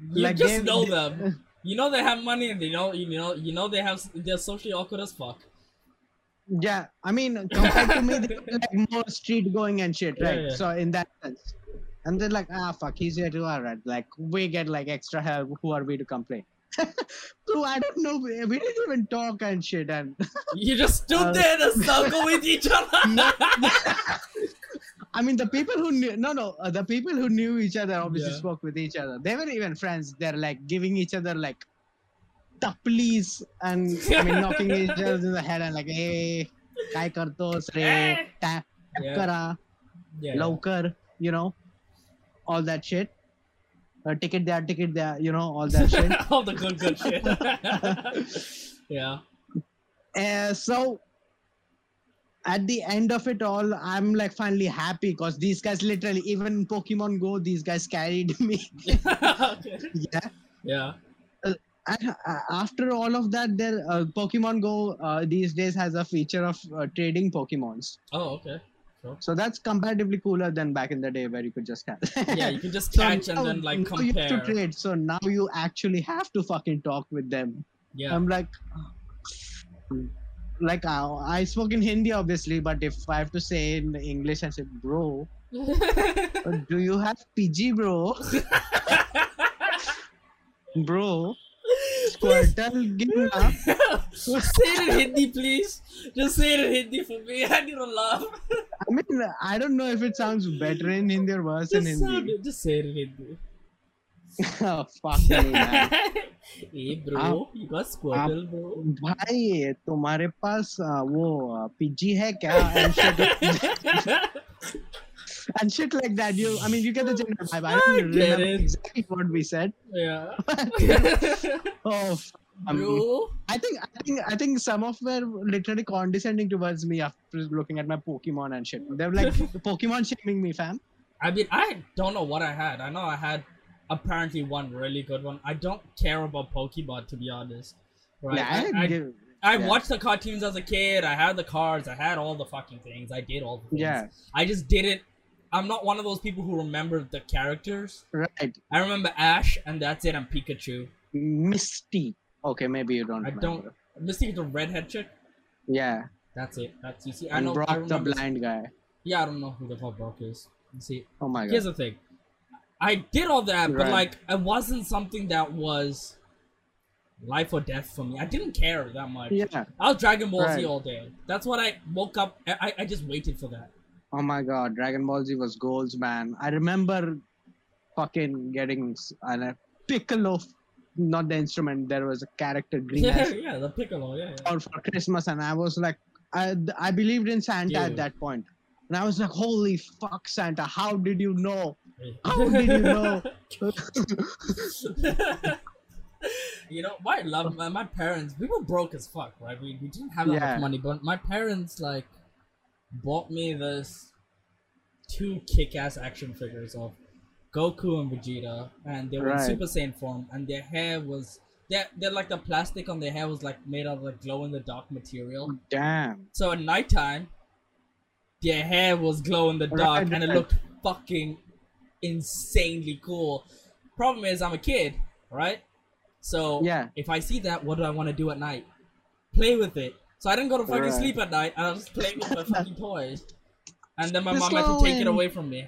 you like just know they- them. You know they have money, and they know you know you know they have they're socially awkward as fuck. yeah i mean compared to me they're like more street going and shit right yeah. so in that sense and they're like ah fuck he's here too alright like we get like extra help who are we to complain so i don't know we we didn't even talk and shit and You just stood Uh, there in a circle with each other. I mean, the people who knew, no, no, uh, the people who knew each other obviously Yeah. spoke with each other. They were even friends. They're like giving each other like taplis and I mean, knocking each other in the head and like, hey, kai kartos re, tap Yeah. kara. Yeah. Loker, you know, all that shit. Uh, ticket there, ticket there, you know, all that shit. All the good, good shit. yeah. Uh, so at the end of it all, I'm like finally happy because these guys literally, even Pokemon Go, these guys carried me. okay. yeah. Yeah. And uh, after all of that, there uh, Pokemon Go uh, these days has a feature of uh, trading Pokemons. Oh, okay. Sure. So that's comparatively cooler than back in the day where you could just catch. Yeah, you can just So catch and now- then like now you have to trade. So now you actually have to fucking talk with them. Yeah. I'm like, like uh, I spoke in Hindi obviously, but if I have to say in English, I said, bro, do you have Pidgey, bro? bro, Squirtle, give me up. say it in Hindi, please. Just say it in Hindi for me. I need to laugh. I mean, I don't know if it sounds better in Hindi or worse in Just, Hindi. sound- just say it in Hindi oh, fuck me, man. hey bro, you got Squirtle, bro. भाई तुम्हारे पास uh, वो PG है क्या and shit, and shit like that you I mean you get the general vibe I don't I get remember it. exactly what we said yeah. oh f- um, bro. I think I think I think some of were literally condescending towards me after looking at my Pokemon and shit they're like Pokemon shaming me fam I mean, I don't know what I had. I know I had apparently one really good one. I don't care about Pokemon to be honest. Right? yeah I, I, give- I yeah. watched the cartoons as a kid. I had the cards. I had all the fucking things. I did all the things. Yeah. I just didn't. I'm not one of those people who remember the characters. right I remember Ash, and that's it. And Pikachu. Misty okay maybe you don't I remember. don't. Misty, is the redhead chick. yeah That's it. That's you see. I and know. I Brock the blind guy Yeah, I don't know who the fuck Brock is. You see, oh my god here's the thing. I did all that, but Right. like it wasn't something that was life or death for me. I didn't care that much. yeah I was Dragon Ball Z all day. That's what I woke up. I, I- just waited for that. Oh my god, Dragon Ball Z was goals, man. I remember fucking getting s- an, a Piccolo, not the instrument. There was a character green Yeah, yeah, the Piccolo. Yeah, yeah. all for Christmas, and I was like, I I believed in Santa Dude. at that point, and I was like, holy fuck, Santa! How did you know? How did you know? you know, my love, my, my parents, we were broke as fuck, right? We, we didn't have that Yeah. much money, but my parents like bought me this two kick-ass action figures of Goku and Vegeta, and they were in Super Saiyan form, and their hair was they're, they're like the plastic on their hair was like made out of like glow in the dark material. Damn. So at nighttime, their hair was glow in the dark, Right, and it looked fucking insanely cool. Problem is, I'm a kid, right? So Yeah. if I see that, what do I want to do at night? Play with it. So I didn't go to fucking Right. sleep at night, and I was playing with my fucking toys. And then my mom had to take it away from me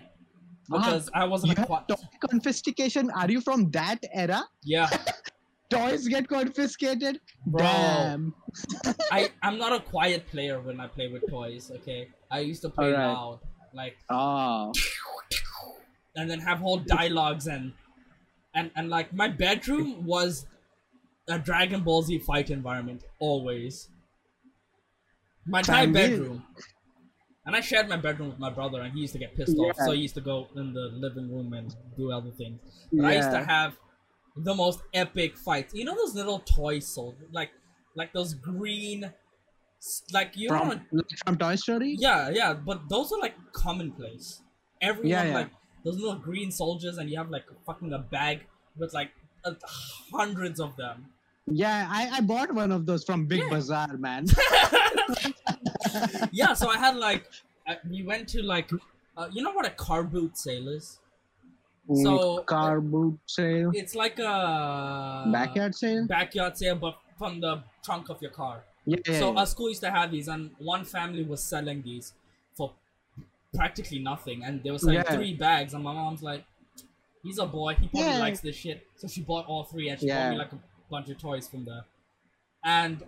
because I wasn't You a quiet. confiscation? Are you from that era? Yeah, Toys get confiscated? Bro. Damn. I I'm not a quiet player when I play with toys. Okay, I used to play Alright. loud, like Oh. And then have whole dialogues and and and like my bedroom was a Dragon Ball Z fight environment always. My entire bedroom. And I shared my bedroom with my brother, and he used to get pissed off, so he used to go in the living room and do other things. But I used to have the most epic fights. You know those little toy soldiers, like like those green, like you know, From, like from Toy Story? yeah, yeah, but those are like commonplace. Everyone Yeah, yeah. like those little green soldiers, and you have like fucking a bag with like uh, hundreds of them. Yeah, I, I bought one of those from Big Yeah. Bazaar, man. yeah, so I had like uh, we went to like uh, you know what a car boot sale is? So- car boot sale, It's like a backyard sale. backyard sale, but from the trunk of your car. Yeah, So yeah. our school used to have these, and one family was selling these practically nothing, and there was like Yeah. three bags. And my mom's like, "He's a boy. He probably Yeah. likes this shit." So she bought all three, and she bought me like a bunch of toys from there. And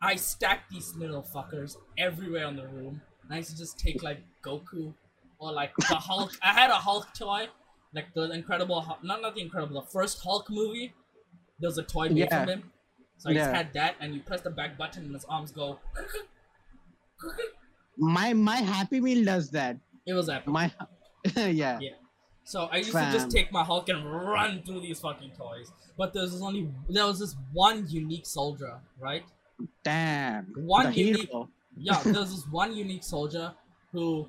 I stacked these little fuckers everywhere in the room. And I used to just take like Goku or like the Hulk. I had a Hulk toy, like the Incredible, Hulk, not not the Incredible, the first Hulk movie. There was a toy made Yeah. from him. So I just had that, and you press the back button, and his arms go. My my Happy Meal does that. It was epic. My, yeah. Yeah. So I used to just take my Hulk and run through these fucking toys. But there was only there was this one unique soldier, right? Damn. One unique- hero. Yeah, there was this one unique soldier who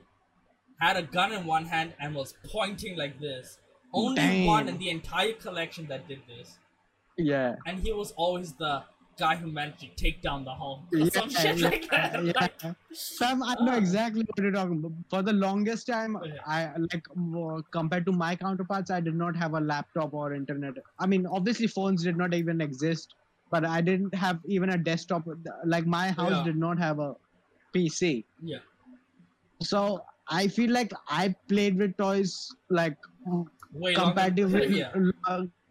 had a gun in one hand and was pointing like this. Only one in the entire collection that did this. Yeah. And he was always the guy who managed to take down the Hulk or Yeah, some shit yeah, like that. yeah. Like, Sam, I know Ah. exactly what you're talking about. For the longest time. I like uh, compared to my counterparts, I did not have a laptop or internet. I mean, obviously, phones did not even exist, but I didn't have even a desktop. Like my house did not have a PC, yeah. so I feel like I played with toys like Way comparatively yeah.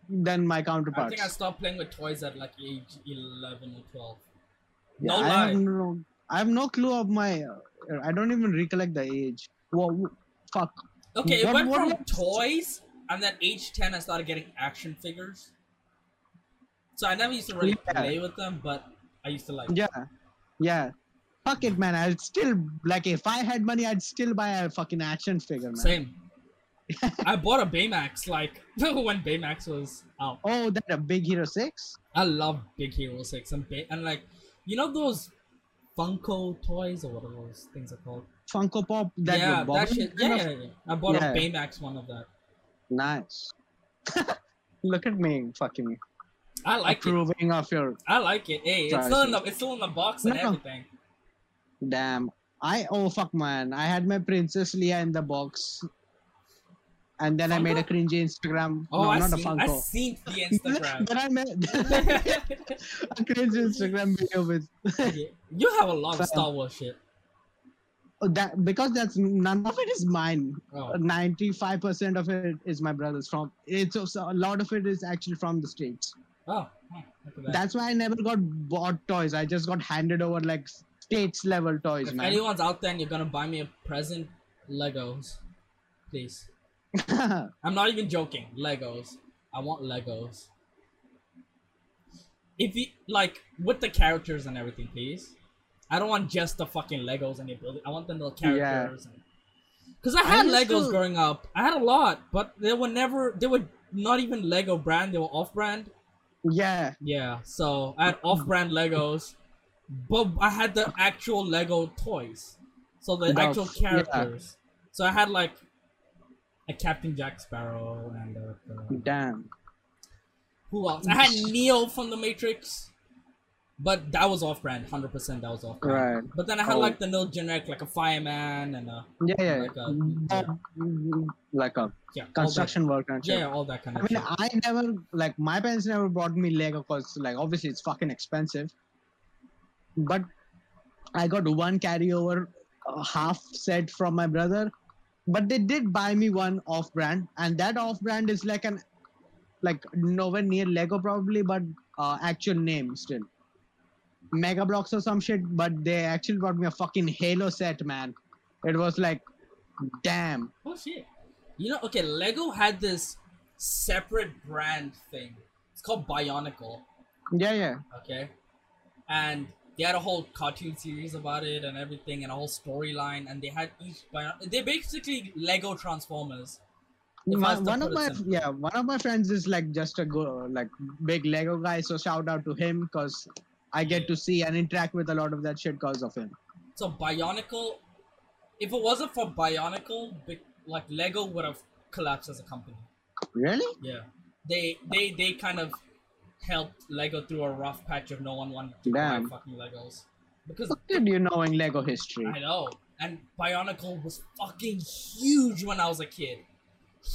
Than my counterpart. I think I stopped playing with toys at like age 11 or 12. Yeah, no I lie. have no, I have no clue of my. Uh, I don't even recollect the age. Whoa, fuck. Okay, it went what from toys, and then age 10, I started getting action figures. So I never used to really Yeah. play with them, but I used to like. Yeah, yeah. Fuck it, man. I'd still like if I had money, I'd still buy a fucking action figure, man. Same. I bought a Baymax like when Baymax was out. Oh, that a Big Hero Six. I love Big Hero 6 and Bay- and like you know those Funko toys or whatever those things are called. Funko Pop. That yeah, that shit. Yeah, yeah, yeah. I bought Yeah. a Baymax one of that. Nice. Look at me, fucking I like it. of your I like it. Hey, it's still in the it's still in the box and No. everything. damn. I oh fuck, man. I had my Princess Leia in the box, and then I made a cringy Instagram. Oh, no, I not a seen I Funko. seen the Instagram. then I made a cringe Instagram video with you have a lot of Fam. Star Wars shit. Oh, that because that's none of it is mine. Oh, Ninety-five percent of it is my brother's from. It's also, a lot of it is actually from the states. oh, huh, look that. That's why I never got bought toys. I just got handed over like states level toys, If man. anyone's out there and you're gonna buy me a present, Legos, please. I'm not even joking. Legos. I want Legos. If you like with the characters and everything, please. I don't want just the fucking Legos and you build it. I want the little Yeah. characters. and Cause I I had used Legos to- growing up. I had a lot, but they were never. They were not even Lego brand. They were off-brand. yeah, Yeah, so I had off-brand Legos, but I had the actual Lego toys, so the The- actual yeah. characters. So I had like a Captain Jack Sparrow and uh, damn. who else? I had Neo from the Matrix, but that was off-brand, hundred percent. That was off-brand. Right. But then I had Oh. like the no generic, like a fireman and uh, Yeah, yeah. Like a- Bob- like a yeah, construction worker. and yeah, all that kind of. I mean, shit. I never like my parents never bought me Lego because like obviously it's fucking expensive. But I got one carryover uh, half set from my brother, but they did buy me one off brand, and that off brand is like an like nowhere near Lego probably, but uh, actual name still. Mega Bloks or some shit, but they actually brought me a fucking Halo set, man. It was like, damn. Oh shit. You know, okay, Lego had this separate brand thing. It's called Bionicle, Yeah, yeah. okay? And they had a whole cartoon series about it and everything and a whole storyline and they had each they're basically Lego Transformers. My- one of my yeah one of my friends is like just a go like big lego guy so shout out to him because i get to see and interact with a lot of that shit because of him So Bionicle if it wasn't for Bionicle, like Lego would have collapsed as a company. really Yeah. They they they kind of helped Lego through a rough patch of no one wanted to buy fucking Legos. Because Look at you knowing lego history I know. And Bionicle was fucking huge when I was a kid.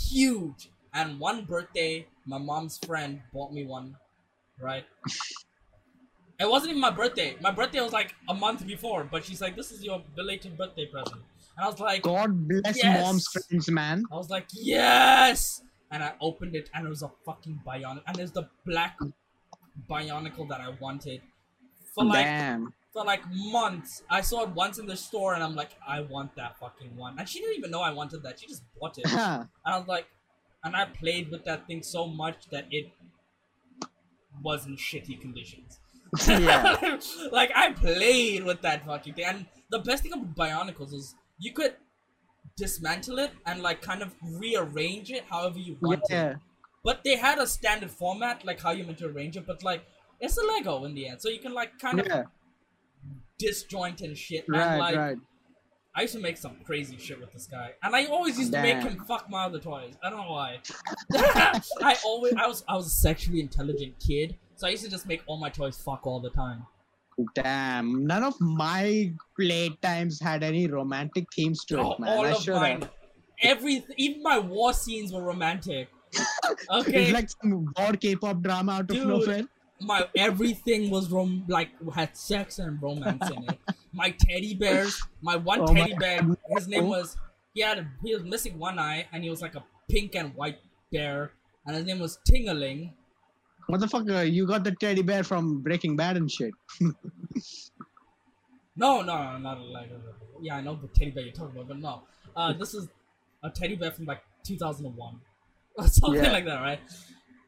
Huge. And one birthday, my mom's friend bought me one, right? it wasn't even my birthday. My birthday was like a month before, but she's like, this is your belated birthday present. And I was like, god bless Yes. mom's friends man I was like, yes! And I opened it and it was a fucking Bionicle. And it's the black Bionicle that I wanted. For like damn for like months. I saw it once in the store and I'm like, I want that fucking one. And she didn't even know I wanted that. She just bought it. and I was like, and I played with that thing so much that it was in shitty conditions. yeah like I played with that fucking thing. And the best thing about Bionicles is you could dismantle it and like kind of rearrange it however you want Yeah. it. But they had a standard format, like how you meant to arrange it. But like it's a Lego in the end, so you can like kind Yeah. of disjoint and shit. Right. and like right. I used to make some crazy shit with this guy, and I always used to make him fuck my other toys. I don't know why. I always I was I was a sexually intelligent kid, so I used to just make all my toys fuck all the time. Damn. None of my playtimes had any romantic themes to it, all, man. all I of mine, have. every even my war scenes were romantic. Okay, It's like some war K-pop drama out of Dude. nowhere. my everything was rom like had sex and romance in it. My teddy bears, my one Oh my teddy bear, God. his name was he had a, he was missing one eye and he was like a pink and white bear, and his name was Tingaling. Motherfucker, you got the teddy bear from Breaking Bad and shit. No, no, no, not like yeah, I know the teddy bear you're talking about, but no, uh, this is a teddy bear from like 2001 or something Yeah. like that, right?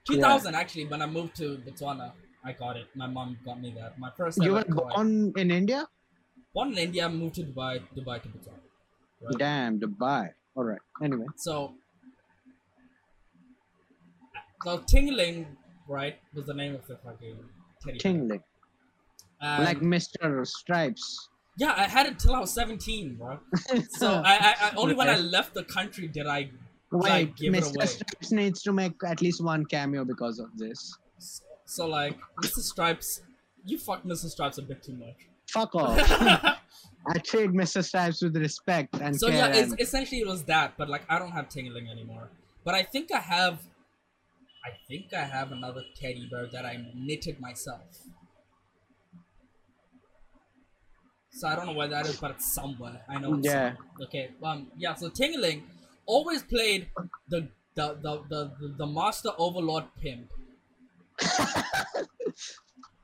2000 actually. When I moved to Botswana, I got it. My mom got me that. My first You were born in India? Born in India, moved to Dubai, Dubai to Botswana. Right? Damn, Dubai. Alright. Anyway. So, so Tingling, right, was the name of the fucking teddy bear. Tingling. Um, like Mr. Stripes. yeah, I had it till I was 17, bro. So I, I, I only when I left the country did I Wait, like, give it Mr. away. Stripes needs to make at least one cameo because of this. So like, Mr. Stripes, you fuck Mr. Stripes a bit too much. Fuck off. I treat Mr. Stripes with respect and so care. yeah, and- essentially it was that, but like I don't have Tingling anymore. But I think I have, I think I have another teddy bear that I knitted myself. So I don't know where that is, but it's somewhere. I know. It's Yeah. somewhere. Okay. Um. Yeah. So Tingling always played the the the the, the, the master overlord pimp.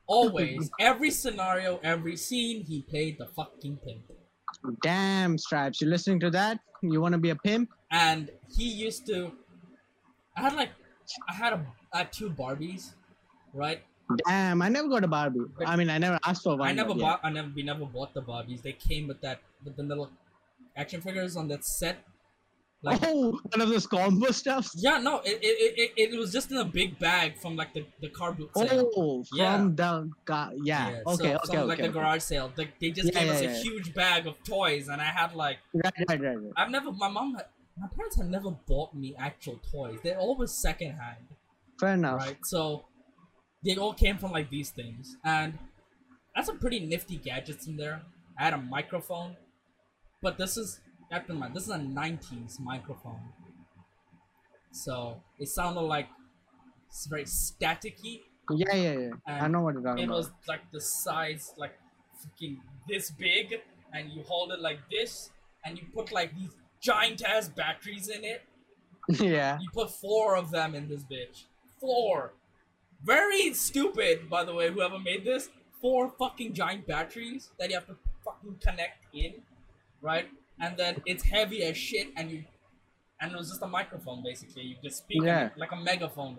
always, every scenario, every scene, he played the fucking pimp. Damn, Stripes, you listening to that? You want to be a pimp? and he used to i had like i had a I had two barbies right Damn, I never got a Barbie. But- I mean, I never asked for one. i never bought i never we never bought the barbies they came with that with the little action figures on that set like oh, one of those combo stuffs. yeah no it, it, it, it was just in a big bag from like the, the car boot sale Oh, from Yeah. the car. Yeah. so- okay. so okay. like okay. the garage sale like they just Yeah, gave us yeah, a yeah. huge bag of toys and i had like Right, right, right, right. i've never my mom had, my parents had never bought me actual toys they're always secondhand Fair enough. right? So they all came from like these things, and that's some pretty nifty gadgets in there. I had a microphone, but this is keep in mind this is a '90s microphone, so it sounded like it's very staticky. Yeah, yeah, yeah. I know what you're talking It about. was like the size, like freaking this big, and you hold it like this, and you put like these giant ass batteries in it, yeah. you put four of them in this bitch. Four. Very stupid, by the way, whoever made this. Four fucking giant batteries that you have to fucking connect in, right? And then it's heavy as shit, and you, and it was just a microphone basically. You just speak Yeah. like a megaphone.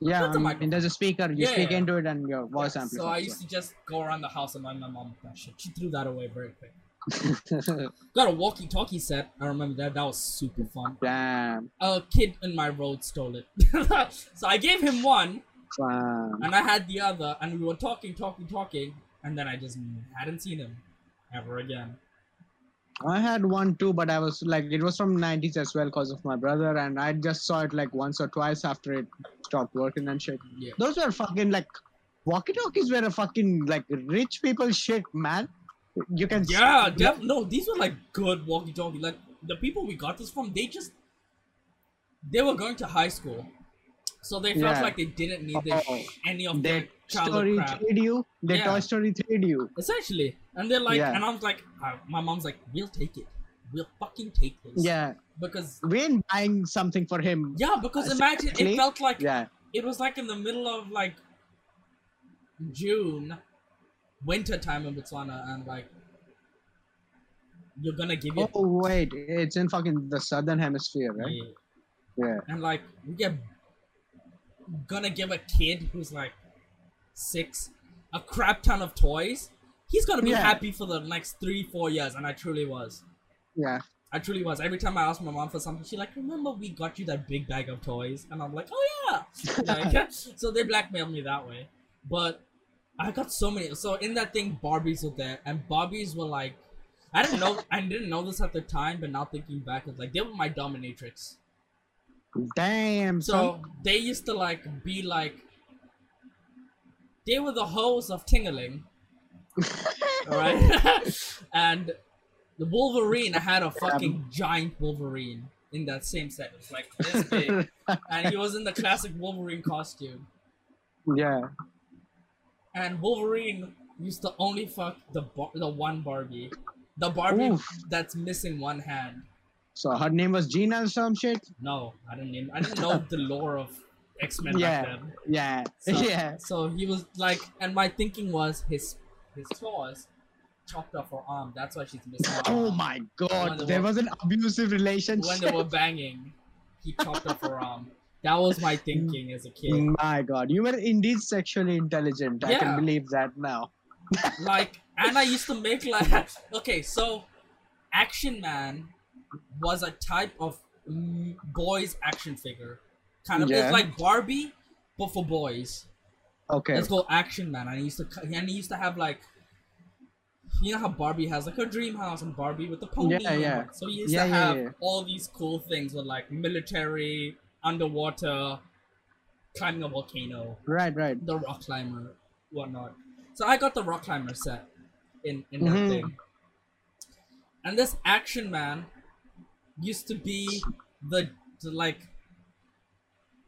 Yeah, That's a I mean, there's a speaker. You Yeah, speak yeah. into it, and your voice Yeah, amplifies. so I used to just go around the house and my mom with that shit. She threw that away very quick. Got a walkie-talkie set. I remember that. That was super fun. Damn. A kid in my road stole it, so I gave him one. Fun. and I had the other, and we were talking, talking, talking, and then I just hadn't seen him ever again. I had one too, but I was like, it was from 90s as well because of my brother, and I just saw it like once or twice after it stopped working and shit. Yeah. Those were fucking like, walkie talkies were a fucking like rich people shit, man. You can. Yeah, def- no, these were like good walkie-talkie. Like the people we got this from, they just they were going to high school, so they felt Yeah. like they didn't need this, Oh, any of childhood story crap. trade you. They Yeah. Toy Story trade you. Essentially, and they're like, Yeah. and I was like, uh, my mom's like, we'll take it, we'll fucking take this, Yeah, because we ain't buying something for him. yeah, because Uh, imagine it felt like Yeah, it was like in the middle of like June, winter time in Botswana, and like you're gonna give it, Oh wait, it's in fucking the southern hemisphere, right? Yeah. Yeah. and like we get gonna give a kid who's like six a crap ton of toys. He's gonna be Yeah. happy for the next three, four years, and I truly was. Yeah. I truly was. Every time I asked my mom for something, she like, "Remember we got you that big bag of toys?" And I'm like, "Oh yeah." Like, so they blackmailed me that way. But I got so many. So in that thing, Barbies were there, and Barbies were like, I didn't know. I didn't know this at the time, but now thinking back, it's like they were my dominatrix. Damn. So son. they used to like be like, they were the hoes of Tingaling, right? and the Wolverine I had a fucking um, giant Wolverine in that same set. It was like this big, and he was in the classic Wolverine costume. yeah. And Wolverine used to only fuck the bar- the one Barbie, the Barbie Oof. that's missing one hand. So her name was Gina or some shit. No, I didn't. Name, I didn't know the lore of X Men Yeah. back then. Yeah. So, yeah. So he was like, and my thinking was his his claws chopped off her arm. That's why she's missing. Oh my god. There were- was an abusive relationship. When they were banging, he chopped off her arm. That was my thinking as a kid. My god. You were indeed sexually intelligent. I can believe that now. Like, and I used to make like, okay, so Action Man was a type of mm, boys action figure, kind of. Yeah. It's like Barbie, but for boys. Okay. Let's go Action Man. And he used to, and he used to have like, you know how Barbie has like her dream house and Barbie with the pony. Yeah, yeah. So he used Yeah, to yeah, have yeah. all these cool things with like military, underwater, climbing a volcano, Right, right. the rock climber, whatnot. So I got the rock climber set in in that Mhm. thing. And this action man used to be the, the like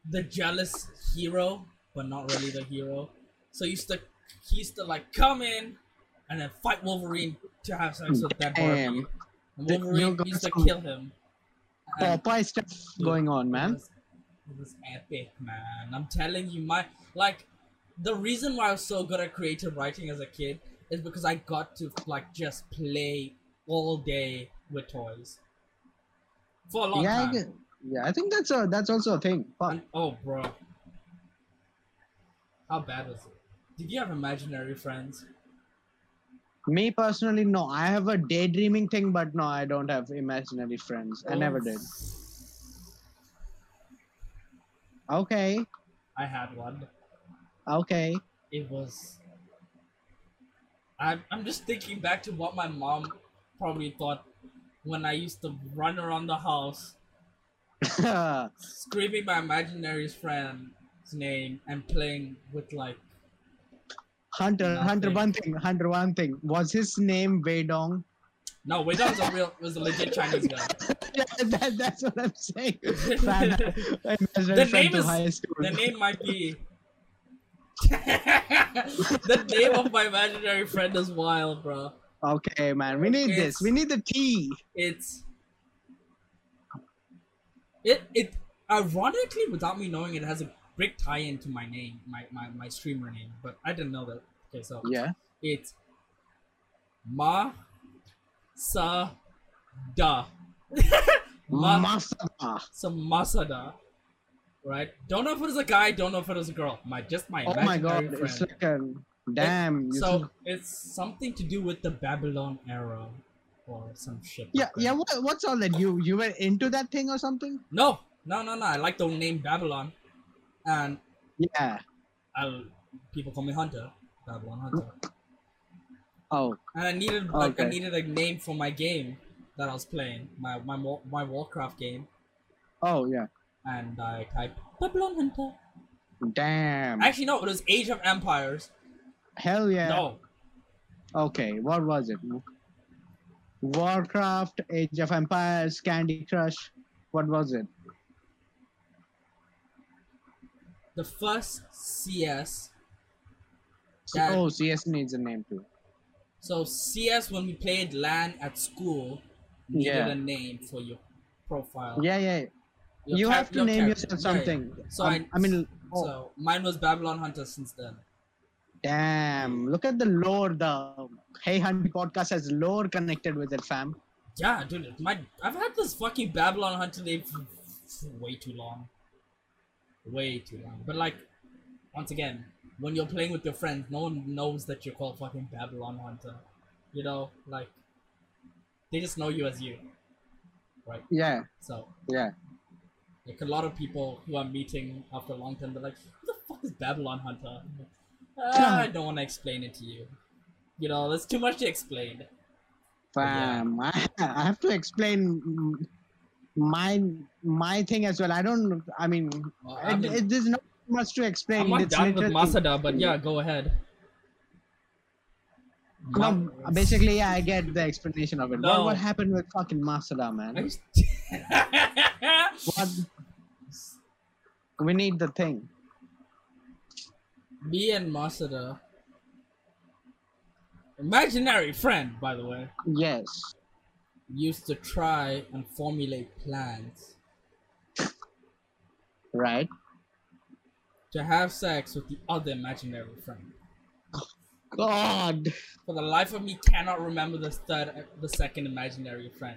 the jealous hero, but not really the hero. So he used to he used to like come in and then fight Wolverine to have sex with that Barbie. And Wolverine used to kill him. Popeye stuff going on, man. It was epic, man. I'm telling you, my like the reason why I was so good at creative writing as a kid is because I got to like just play all day with toys for a long Yeah, I time. get- yeah. I think that's a that's also a thing. But And- oh, bro, how bad was it? Did you have imaginary friends? me personally, no. I have a daydreaming thing, but no, I don't have imaginary friends. I never Oh, did. Okay, I had one. okay. It was. I'm I'm just thinking back to what my mom probably thought when I used to run around the house screaming my imaginary friend's name and playing with like Hunter, Hunter, Nothing. one thing, Hunter, one thing. Was his name Wei Dong? No that was a real was a legit Chinese guy. yeah, that, that's what I'm saying. The name is- high school. The name might be the name of my imaginary friend is wild, bro. Okay, man, we need It's- this. We need the tea. It's it it ironically without me knowing it has a big tie into my name, my, my, my streamer name, but I didn't know that. Okay, so Yeah. it's Ma Sa Da. Ma Masada. some Masada. Right? Don't know if it was a guy, don't know if it was a girl. My just my Oh my god, imaginary it's friend. like a damn. you so see- it's something to do with the Babylon era or some shit. yeah, like yeah. What, what's all that? You you were into that thing or something? No, no, no, no. I like the name Babylon, and Yeah. I'll people call me Hunter, Babylon Hunter. Oh, And I needed like I needed a name for my game that I was playing, my my my Warcraft game, oh yeah. and I typed Babylon Hunter. Damn. Actually, no, it was Age of Empires. Hell yeah. No, Okay, what was it? Warcraft, Age of Empires, Candy Crush. What was it? the first CS. Oh, that- Oh, CS needs a name too. So CS when we played LAN at school needed Yeah. a name for your profile. Yeah, yeah. Your you have to your name char- yourself yeah, yeah. something. So Um, I, I mean, oh, so mine was Babylon Hunter since then. damn. Look at the lore. The Hey Hunty podcast has lore connected with it, fam. Yeah, dude, my I've had this fucking Babylon Hunter name for, for way too long. Way too long. But like, once again, when you're playing with your friends, no one knows that you're called fucking Babylon Hunter. You know, like they just know you as you. right? Yeah, So yeah. like a lot of people who I'm meeting after a long time, they're like, "Who the fuck is Babylon Hunter?" Like, "Ah, I don't want to explain it to you. You know, there's too much to explain. Fam, I, I have to explain my my thing as well. I don't. I mean, Well, I mean, it, there's not much to explain. I'm not It's done with Masada, but yeah, go ahead. No, basically, yeah, I get the explanation of it. No. What, what happened with fucking Masada, man? What? We need the thing. Me and Masada, imaginary friend, by the way, Yes. used to try and formulate plans Right. To have sex with the other imaginary friend. God. For the life of me, cannot remember the third, the second imaginary friend.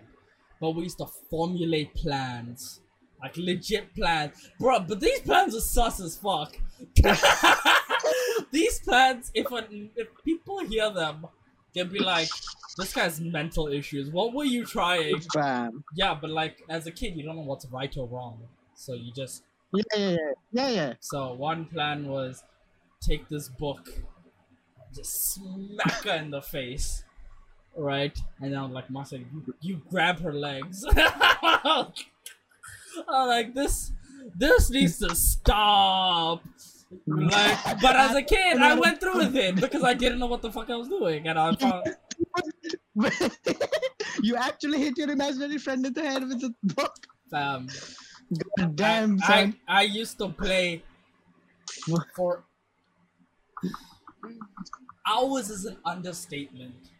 But we used to formulate plans, like legit plans, bro. But these plans are sus as fuck. these plans, if a, if people hear them, they'll be like, "This guy's mental issues. What were you trying?" Fam. Yeah, but like as a kid, you don't know what's right or wrong, so you just Yeah, yeah, yeah, yeah, yeah. so one plan was take this book, just smack her in the face, right? And then I'm like, Marcel, you, you grab her legs. I'm like this, this needs to stop. Like, but as a kid, I went through with it because I didn't know what the fuck I was doing, and I found, you actually hit your imaginary friend in the head with a book. um, God damn, I. I, I used to play for hours is an understatement.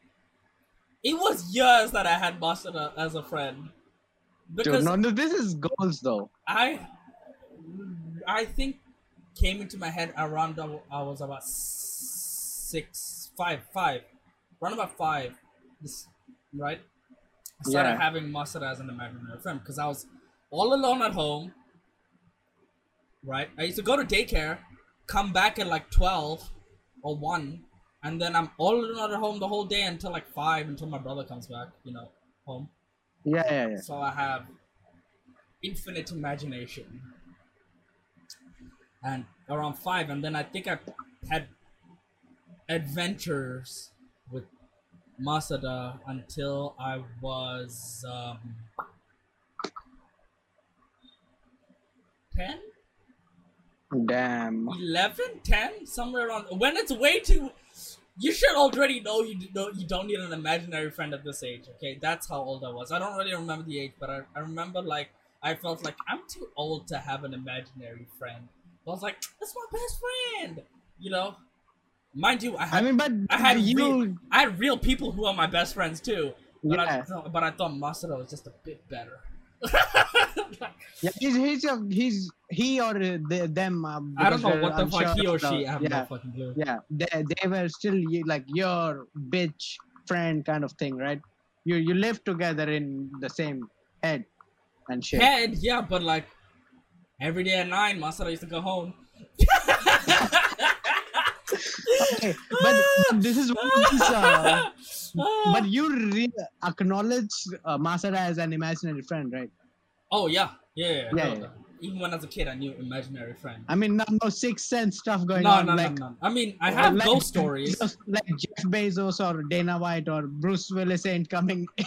It was years that I had Masada as a friend. Dude, Because no, no, this is goals though. I I think came into my head around I I was about six, five, five, around about five, this, right? I started Yeah. having Masada as an imaginary friend because I was all alone at home, right? I used to go to daycare, come back at like twelve or one, and then I'm all alone at home the whole day until like five until my brother comes back, you know, home. Yeah, yeah, yeah. So I have infinite imagination. And around five, and then I think I had adventures with Masada until I was um, 10, Damn. 11, 10, somewhere around. When it's way too. You should already know you don't you don't need an imaginary friend at this age. Okay, that's how old I was. I don't really remember the age, but I, I remember like I felt like I'm too old to have an imaginary friend. I was like, that's my best friend. You know, mind you, I I had mean, but I had you. real, I had real people who are my best friends too. But Yeah. thought, but I thought Masada was just a bit better. Yeah, he's he's a, he's he or uh, they, them. Uh, I don't know they're what the fuck he or she. I have yeah, no fucking clue. yeah. They they were still like your bitch friend kind of thing, right? You you live together in the same head and shit. Head, yeah, but like every day at nine, Masada used to go home. Okay, but, but this is what this, uh, but you re- acknowledge uh, Masada as an imaginary friend, right? oh yeah, yeah, yeah. Yeah, no, yeah. Even when I was a kid, I knew imaginary friend. I mean, no, no sixth sense stuff going No, on. no, like, no, no. I mean, I have like ghost stories. Bezos- like Jeff Bezos or Dana White or Bruce Willis ain't coming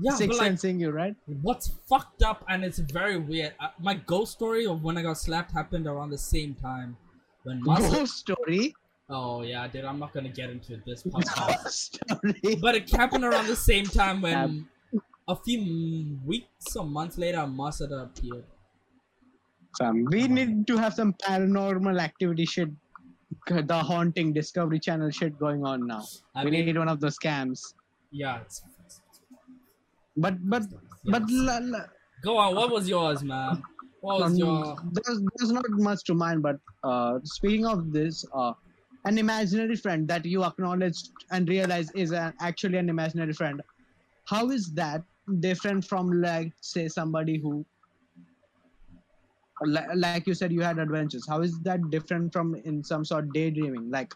Yeah, sixth but like, sensing you, right? what's fucked up and it's very weird. Uh, my ghost story of when I got slapped happened around the same time when. Ghost story. Oh yeah, dude. I'm not gonna get into this podcast. But it happened around the same time when a few weeks or months later, Masada appeared. Fam, we need to have some paranormal activity shit, the haunting Discovery Channel shit going on now. I we mean, need one of those scams. yeah. It's, But but but la, la, Go on. What was yours, man? What was um, your? there's, there's not much to mind. But uh, speaking of this, uh, an imaginary friend that you acknowledged and realize is an, actually an imaginary friend. How is that different from like say somebody who like, like you said you had adventures how is that different from in some sort daydreaming like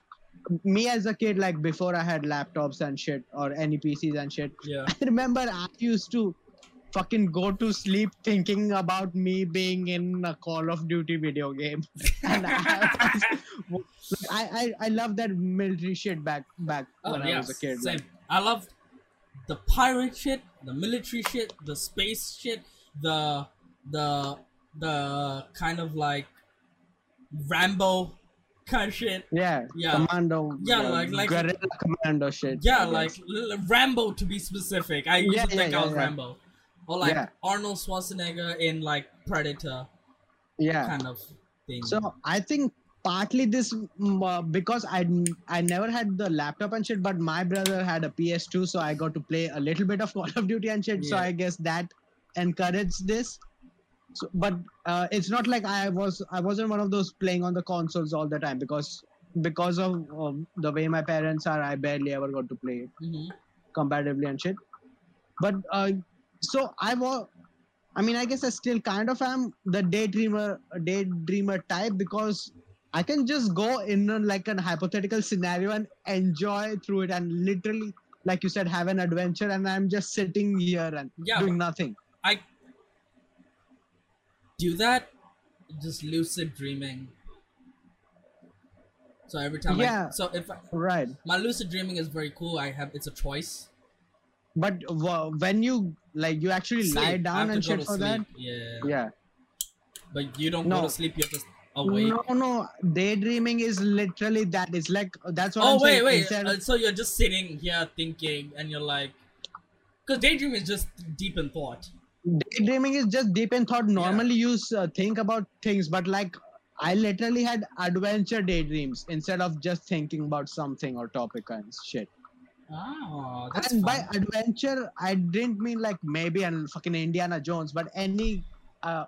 me as a kid like before i had laptops and shit or any pcs and shit Yeah. i remember i used to fucking go to sleep thinking about me being in a Call of Duty video game. and I, I, I, I love that military shit back back Oh when I was a kid. same. I love the pirate shit, the military shit, the space shit, the the the kind of like Rambo kind of shit. Yeah, Yeah. commando. Yeah, like- like- guerrilla commando shit. Yeah, like Rambo to be specific. I used Yeah, to think yeah, I was yeah. Rambo, or like Yeah. Arnold Schwarzenegger in like Predator yeah. kind of thing. So I think partly this uh, because I I never had the laptop and shit, but my brother had a PS2, so I got to play a little bit of Call of Duty and shit. So I guess that encouraged this. So, but uh, it's not like I was I wasn't one of those playing on the consoles all the time because because of um, the way my parents are, I barely ever got to play Mhm. comparatively and shit. But uh, so I was, I mean, I guess I still kind of am the daydreamer, daydreamer type because I can just go in a, like an hypothetical scenario and enjoy through it and literally, like you said, have an adventure. And I'm just sitting here and Yeah, doing nothing. I do that, just lucid dreaming. So every time, I, Yeah. so if I, Right. my lucid dreaming is very cool, I have it's a choice. But w- when you like, you actually Sleep. lie down and shit to for that. Yeah. Yeah. but you don't No. go to sleep. You have to s- awake. No, no. Daydreaming is literally that. It's like that's what oh I'm wait, saying. wait. Instead Uh, so you're just sitting here thinking, and you're like, because daydream is just deep in thought. daydreaming is just deep in thought normally you uh, think about things but like i literally had adventure daydreams instead of just thinking about something or topic and shit Oh, that's and fun. by adventure i didn't mean like maybe an fucking indiana jones but any uh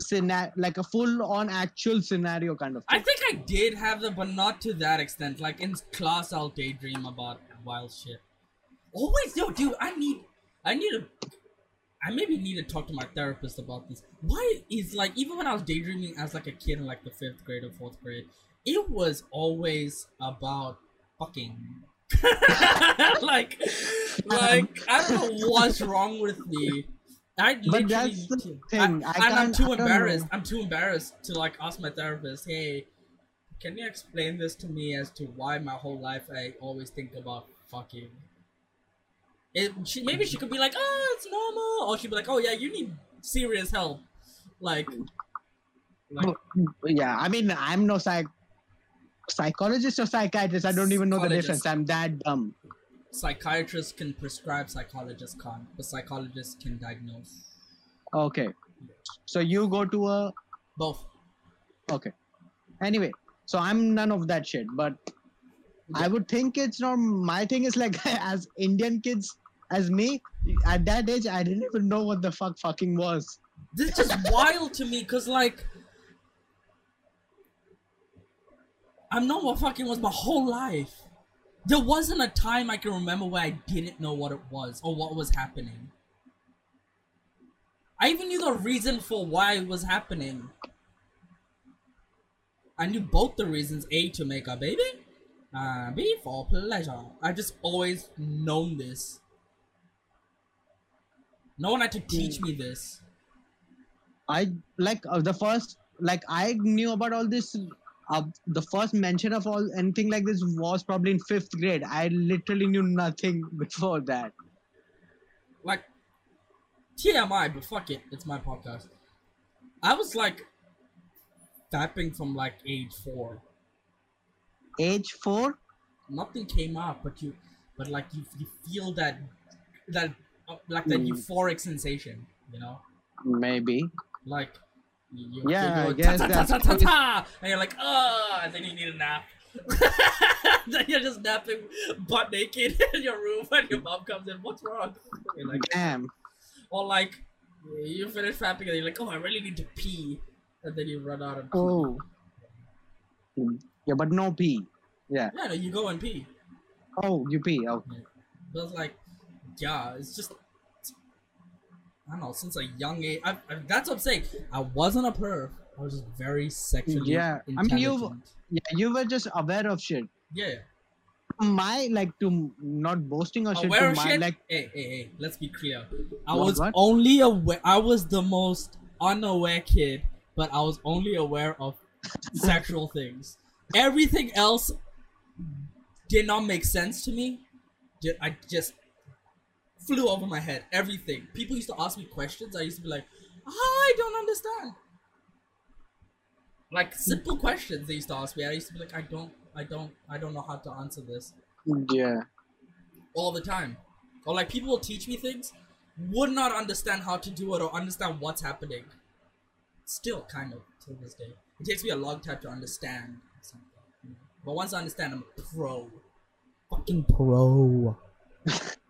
scenario like a full on actual scenario kind of I think I did have them, but not to that extent. Like in class, I'll daydream about wild shit. Always, yo, dude. I need, I need a, I maybe need to talk to my therapist about this. Why is like even when I was daydreaming as like a kid in like the fifth grade or fourth grade, it was always about fucking. like, um, like I don't know what's wrong with me. I But that's the I- thing, I and I'm too I embarrassed. I'm too embarrassed to like ask my therapist, hey, can you explain this to me as to why my whole life I always think about fucking? It, she, maybe she could be like, oh, it's normal, or she'd be like, oh yeah, you need serious help, like, like yeah i mean i'm no psych psychologist or psychiatrist i don't even know the difference i'm that dumb psychiatrists can prescribe, psychologists can't, but psychologists can diagnose okay so you go to a both. Okay. Anyway, so I'm none of that shit, but I would think it's not my thing is like as Indian kids as me at that age I didn't even know what the fuck fucking was. This is wild to me, cause like. I've known what fucking was my whole life. There wasn't a time I can remember where I didn't know what it was or what was happening. I even knew the reason for why it was happening. I knew both the reasons A to make a baby, uh, B for pleasure. I just always known this. No one had to teach me this. I like uh, the first like I knew about all this uh, the first mention of all anything like this was probably in fifth grade. I literally knew nothing before that. like TMI, but fuck it, it's my podcast. I was like tapping from like age four. Age four? Nothing came up, but you, but like you, you feel that, that, uh, like that Mm. euphoric sensation, you know, Maybe. like. You, Yeah, I guess ta, ta, ta, ta, ta, ta, and you're like, oh, and then you need a nap. then you're just napping butt naked in your room, and your mom comes in. What's wrong? You're like, Damn. Or like you finish fapping and you're like, oh, I really need to pee, and then you run out of pee. Oh. Yeah, but no pee. Yeah. Yeah, no, you go and pee. Oh, you pee. Oh. But like, yeah, it's just. I don't know. Since a young age, I, I, that's what I'm saying. I wasn't a perv. I was just very sexually Yeah, I mean, you- Yeah, you were just aware of shit. Yeah, my like to not boasting or shit. Aware of my shit? like hey, hey, hey, let's be clear. I What, was what? only aware. I was the most unaware kid, but I was only aware of sexual things. Everything else did not make sense to me. Ju- I just flew over my head. Everything. People used to ask me questions. I used to be like, I don't understand. Like simple questions they used to ask me. I used to be like, I don't, I don't, I don't know how to answer this yeah. all the time. Or like people will teach me things, would not understand how to do it or understand what's happening. Still, kind of to this day, it takes me a long time to understand something. But once I understand, I'm a pro. Fucking pro.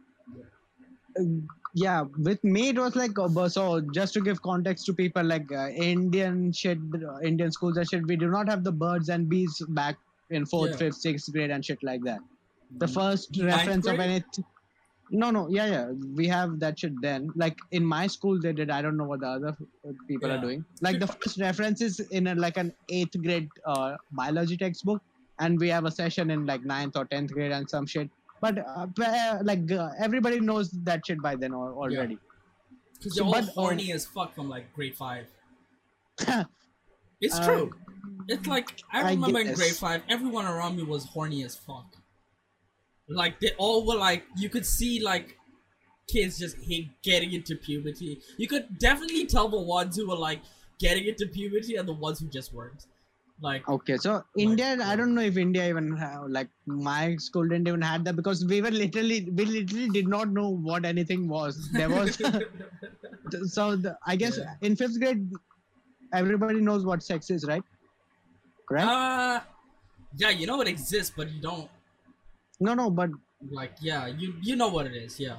yeah with me it was like uh, so just to give context to people like uh, indian shit uh, indian schools and shit we do not have the birds and bees back in fourth Yeah. fifth sixth grade and shit like that the first Ninth reference of grade? anything no no yeah yeah we have that shit then like in my school they did i don't know what the other people Yeah. are doing like the first reference is in a, like an eighth grade uh, biology textbook and we have a session in like ninth or tenth grade and some shit but uh, like uh, everybody knows that shit by then al- already Because So, you're all but, uh, horny as fuck from like grade five. It's Uh, true. It's like I I remember in grade five, everyone around me was horny as fuck. Like they all were like, you could see like kids just hate getting into puberty. You could definitely tell the ones who were like getting into puberty and the ones who just weren't. Like Okay, so India, I don't know if India even have, like my school didn't even had that because we were literally we literally did not know what anything was. There was so the, I guess Yeah. in fifth grade, everybody knows what sex is, right? Correct? uh yeah, you know it exists, but you don't no, no, but like yeah, you you know what it is, yeah.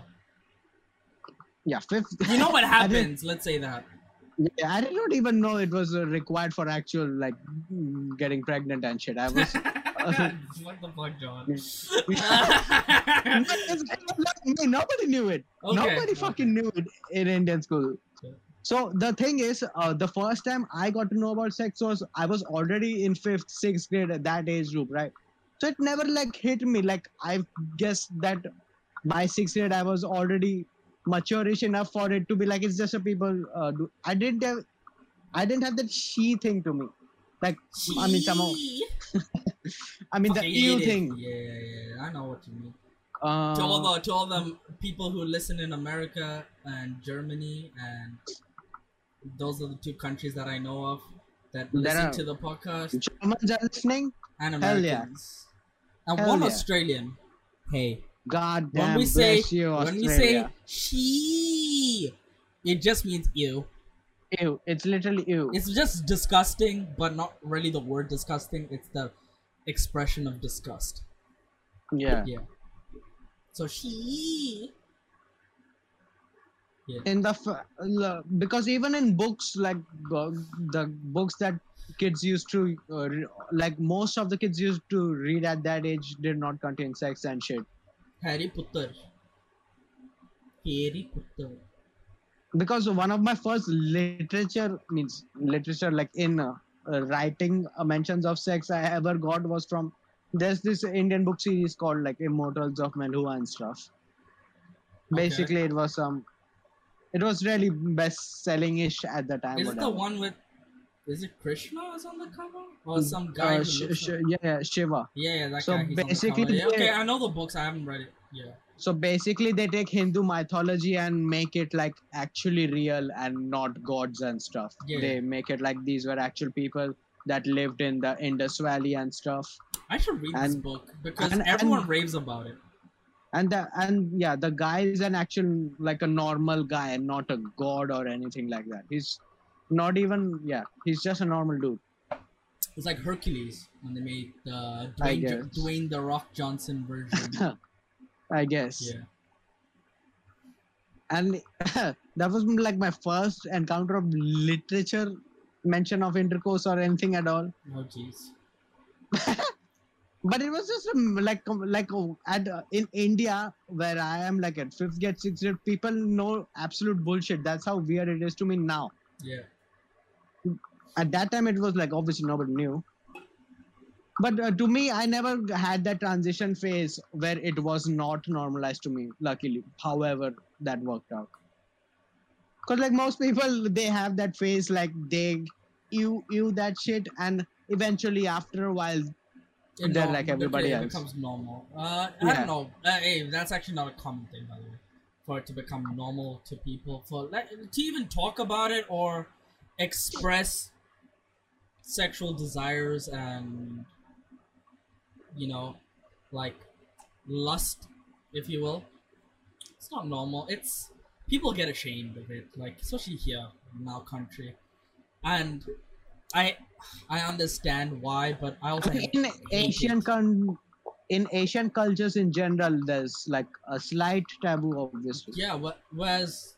yeah, fifth. You know what happens, let's say that. Yeah, I did not even know it was uh, required for actual like getting pregnant and shit. I was. what the fuck, John? It's like me, Nobody knew it. Okay, Nobody okay. fucking knew it in Indian school. So the thing is, uh, the first time I got to know about sex was I was already in fifth, sixth grade at that age group, right? So it never like hit me. Like I guess that by sixth grade I was already mature-ish enough for it to be like it's just a people. Uh, do. I didn't have, I didn't have that she thing to me. Like I mean, somehow, I mean the Okay, it is. thing. Yeah, yeah, yeah. I know what you mean. Uh, to all the to all the people who listen in America and Germany and those are the two countries that I know of that listen are- to the podcast Germans are listening. and Hell yeah. And Hell one yeah. Australian. Hey, God when damn, we say you, when we say she, it just means ew. ew, it's literally ew. It's just disgusting, but not really the word disgusting. It's the expression of disgust. yeah. Yeah. So she. Yeah. In the f- because even in books like uh, the books that kids used to uh, re- like most of the kids used to read at that age did not contain sex and shit. Harry Potter. Harry Potter. Because one of my first literature means literature like in uh, writing uh, mentions of sex I ever got was from there's this Indian book series called like Immortals of Meluha and stuff. Okay. Basically, it was some. it was really best selling ish at the time. Is the one with? Is it Krishna is on the cover or some guy? Uh, Sh- Sh- yeah, yeah, Shiva. yeah, yeah, that so guy. He's basically on the cover. Yeah, they- okay, I know the books. I haven't read it. Yeah. So basically, they take Hindu mythology and make it like actually real and not gods and stuff. Yeah. They make it like these were actual people that lived in the Indus Valley and stuff. I should read this And- book because and- everyone and- raves about it. And the and yeah, the guy is an actual like a normal guy and not a god or anything like that. He's not even yeah, he's just a normal dude. It's like Hercules when they made the Dwayne, Jo- Dwayne the Rock Johnson version. I guess. yeah. and that was like my first encounter of literature mention of intercourse or anything at all Oh jeez. but it was just um, like um, like oh, at uh, in india where i am like at fifth grade sixth grade people know absolute bullshit that's how weird it is to me now Yeah. At that time it was like obviously nobody knew but uh, to me i never had that transition phase where it was not normalized to me luckily however that worked out because like most people they have that phase like they you you that shit and eventually after a while It They're like everybody else. becomes normal. Uh, I Yeah. don't know. Uh, hey, that's actually not a common thing, by the way, for it to become normal to people. For like to even talk about it or express sexual desires and you know, like lust, if you will. It's not normal. It's people get ashamed of it, like especially here in our country, and I I understand why, but I also hate- in asian con- in asian cultures in general there's like a slight taboo obviously Yeah, wh- whereas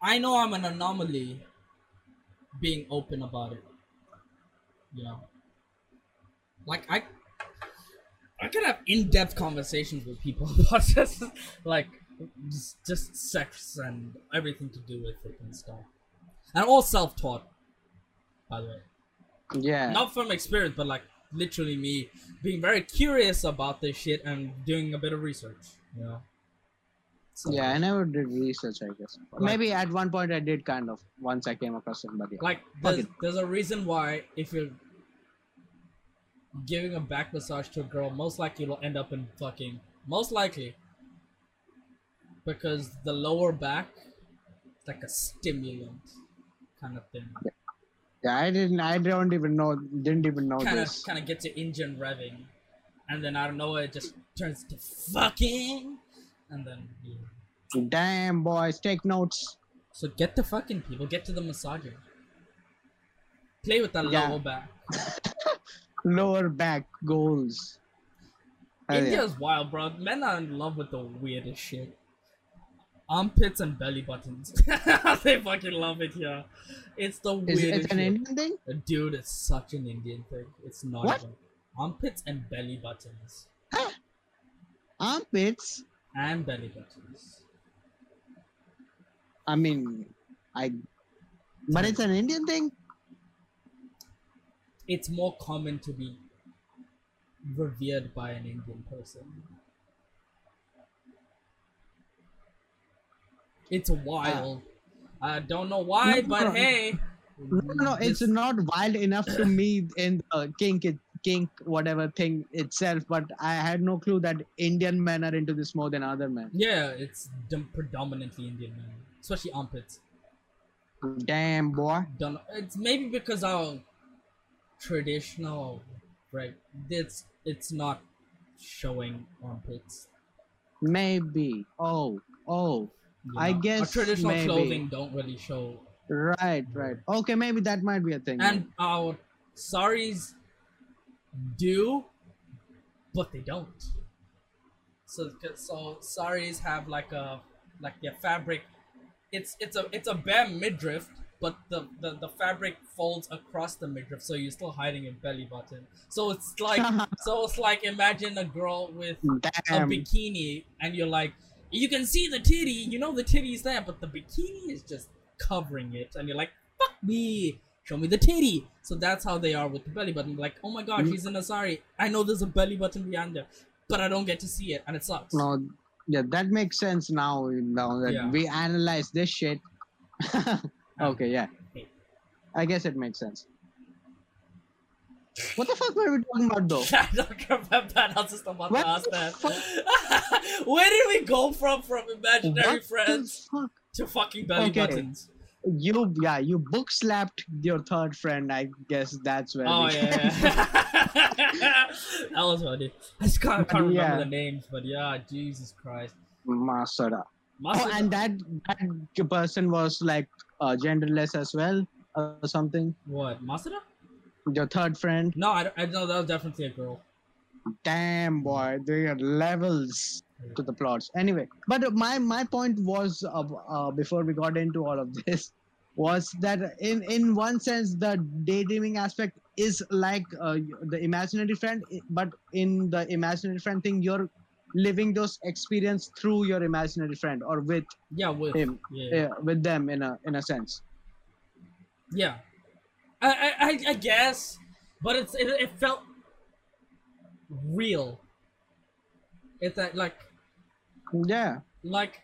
I know I'm an anomaly being open about it. You know, like I, I can have in-depth conversations with people about just like just, just sex and everything to do with it and stuff, and all self-taught, by the way. yeah Not from experience, but like literally me being very curious about this shit and doing a bit of research. You know. Yeah i never did research i guess. Like- maybe at one point i did kind of once i came across somebody Like there's, there's a reason why if you're giving a back massage to a girl, most likely you'll end up in fucking most likely because the lower back is like a stimulant kind of thing. yeah i didn't i don't even know didn't even know Kind of this. kind of gets your engine revving, and then out of nowhere it just turns to fucking, and then yeah. damn boys take notes so get the fucking people, get to the massager. Play with that Yeah. lower back. lower back goals Hell yeah. India's wild, bro. Men are in love with the weirdest shit. Armpits and belly buttons. they fucking love it here. It's the weirdest. is it an shit. indian thing Uh, Dude, it's such an Indian thing. It's not What? even. Armpits and belly buttons. armpits And belly buttons. i mean i but it's an indian thing It's more common to be revered by an Indian person. It's wild. I don't know why, No, but no, hey. No, no, it's not wild enough to me in the kink, it, kink, whatever thing itself. But I had no clue that Indian men are into this more than other men. Yeah, it's dom- predominantly Indian men, especially armpits. Damn boy. Don't know. It's maybe because our traditional, right? It's it's not showing armpits. Maybe. Oh, oh. you I know? our guess traditional maybe. clothing don't really show, Right, right. Okay, maybe that might be a thing. and our saris do, but they don't. So so saris have like a like their fabric. It's it's a it's a bare midriff, but the, the the fabric folds across the midriff, so you're still hiding your belly button. So it's like so it's like imagine a girl with a bikini, and you're like, you can see the titty, you know the titty's there, but the bikini is just covering it, and you're like, fuck me, show me the titty. So that's how they are with the belly button. Like, oh my god, Mm. she's in a sari. I know there's a belly button behind there, but I don't get to see it, and it sucks. No, yeah, that makes sense now. Now that Yeah. we analyze this shit. okay, yeah. I guess it makes sense. What the fuck were we talking about though? I don't remember that. I was just about What to ask that. Where did we go from from imaginary What friends to fucking belly Okay. buttons? You yeah, you book slapped your third friend. I guess that's where. Oh we yeah, that was funny. I just can't, can't remember the names, but yeah, Jesus Christ. Masada. Oh, and that that person was like uh, genderless as well, or something. what Masuda? Your third friend. No, I, I know that was definitely a girl. Damn boy, they are levels to the plots. Anyway, but my my point was uh, uh, before we got into all of this was that in in one sense the daydreaming aspect is like uh, the imaginary friend, but in the imaginary friend thing, you're living those experience through your imaginary friend or with Yeah, with him, yeah, uh, with them in a in a sense. yeah. I, I I- I guess, but it's it, it felt real. It's that like Yeah. like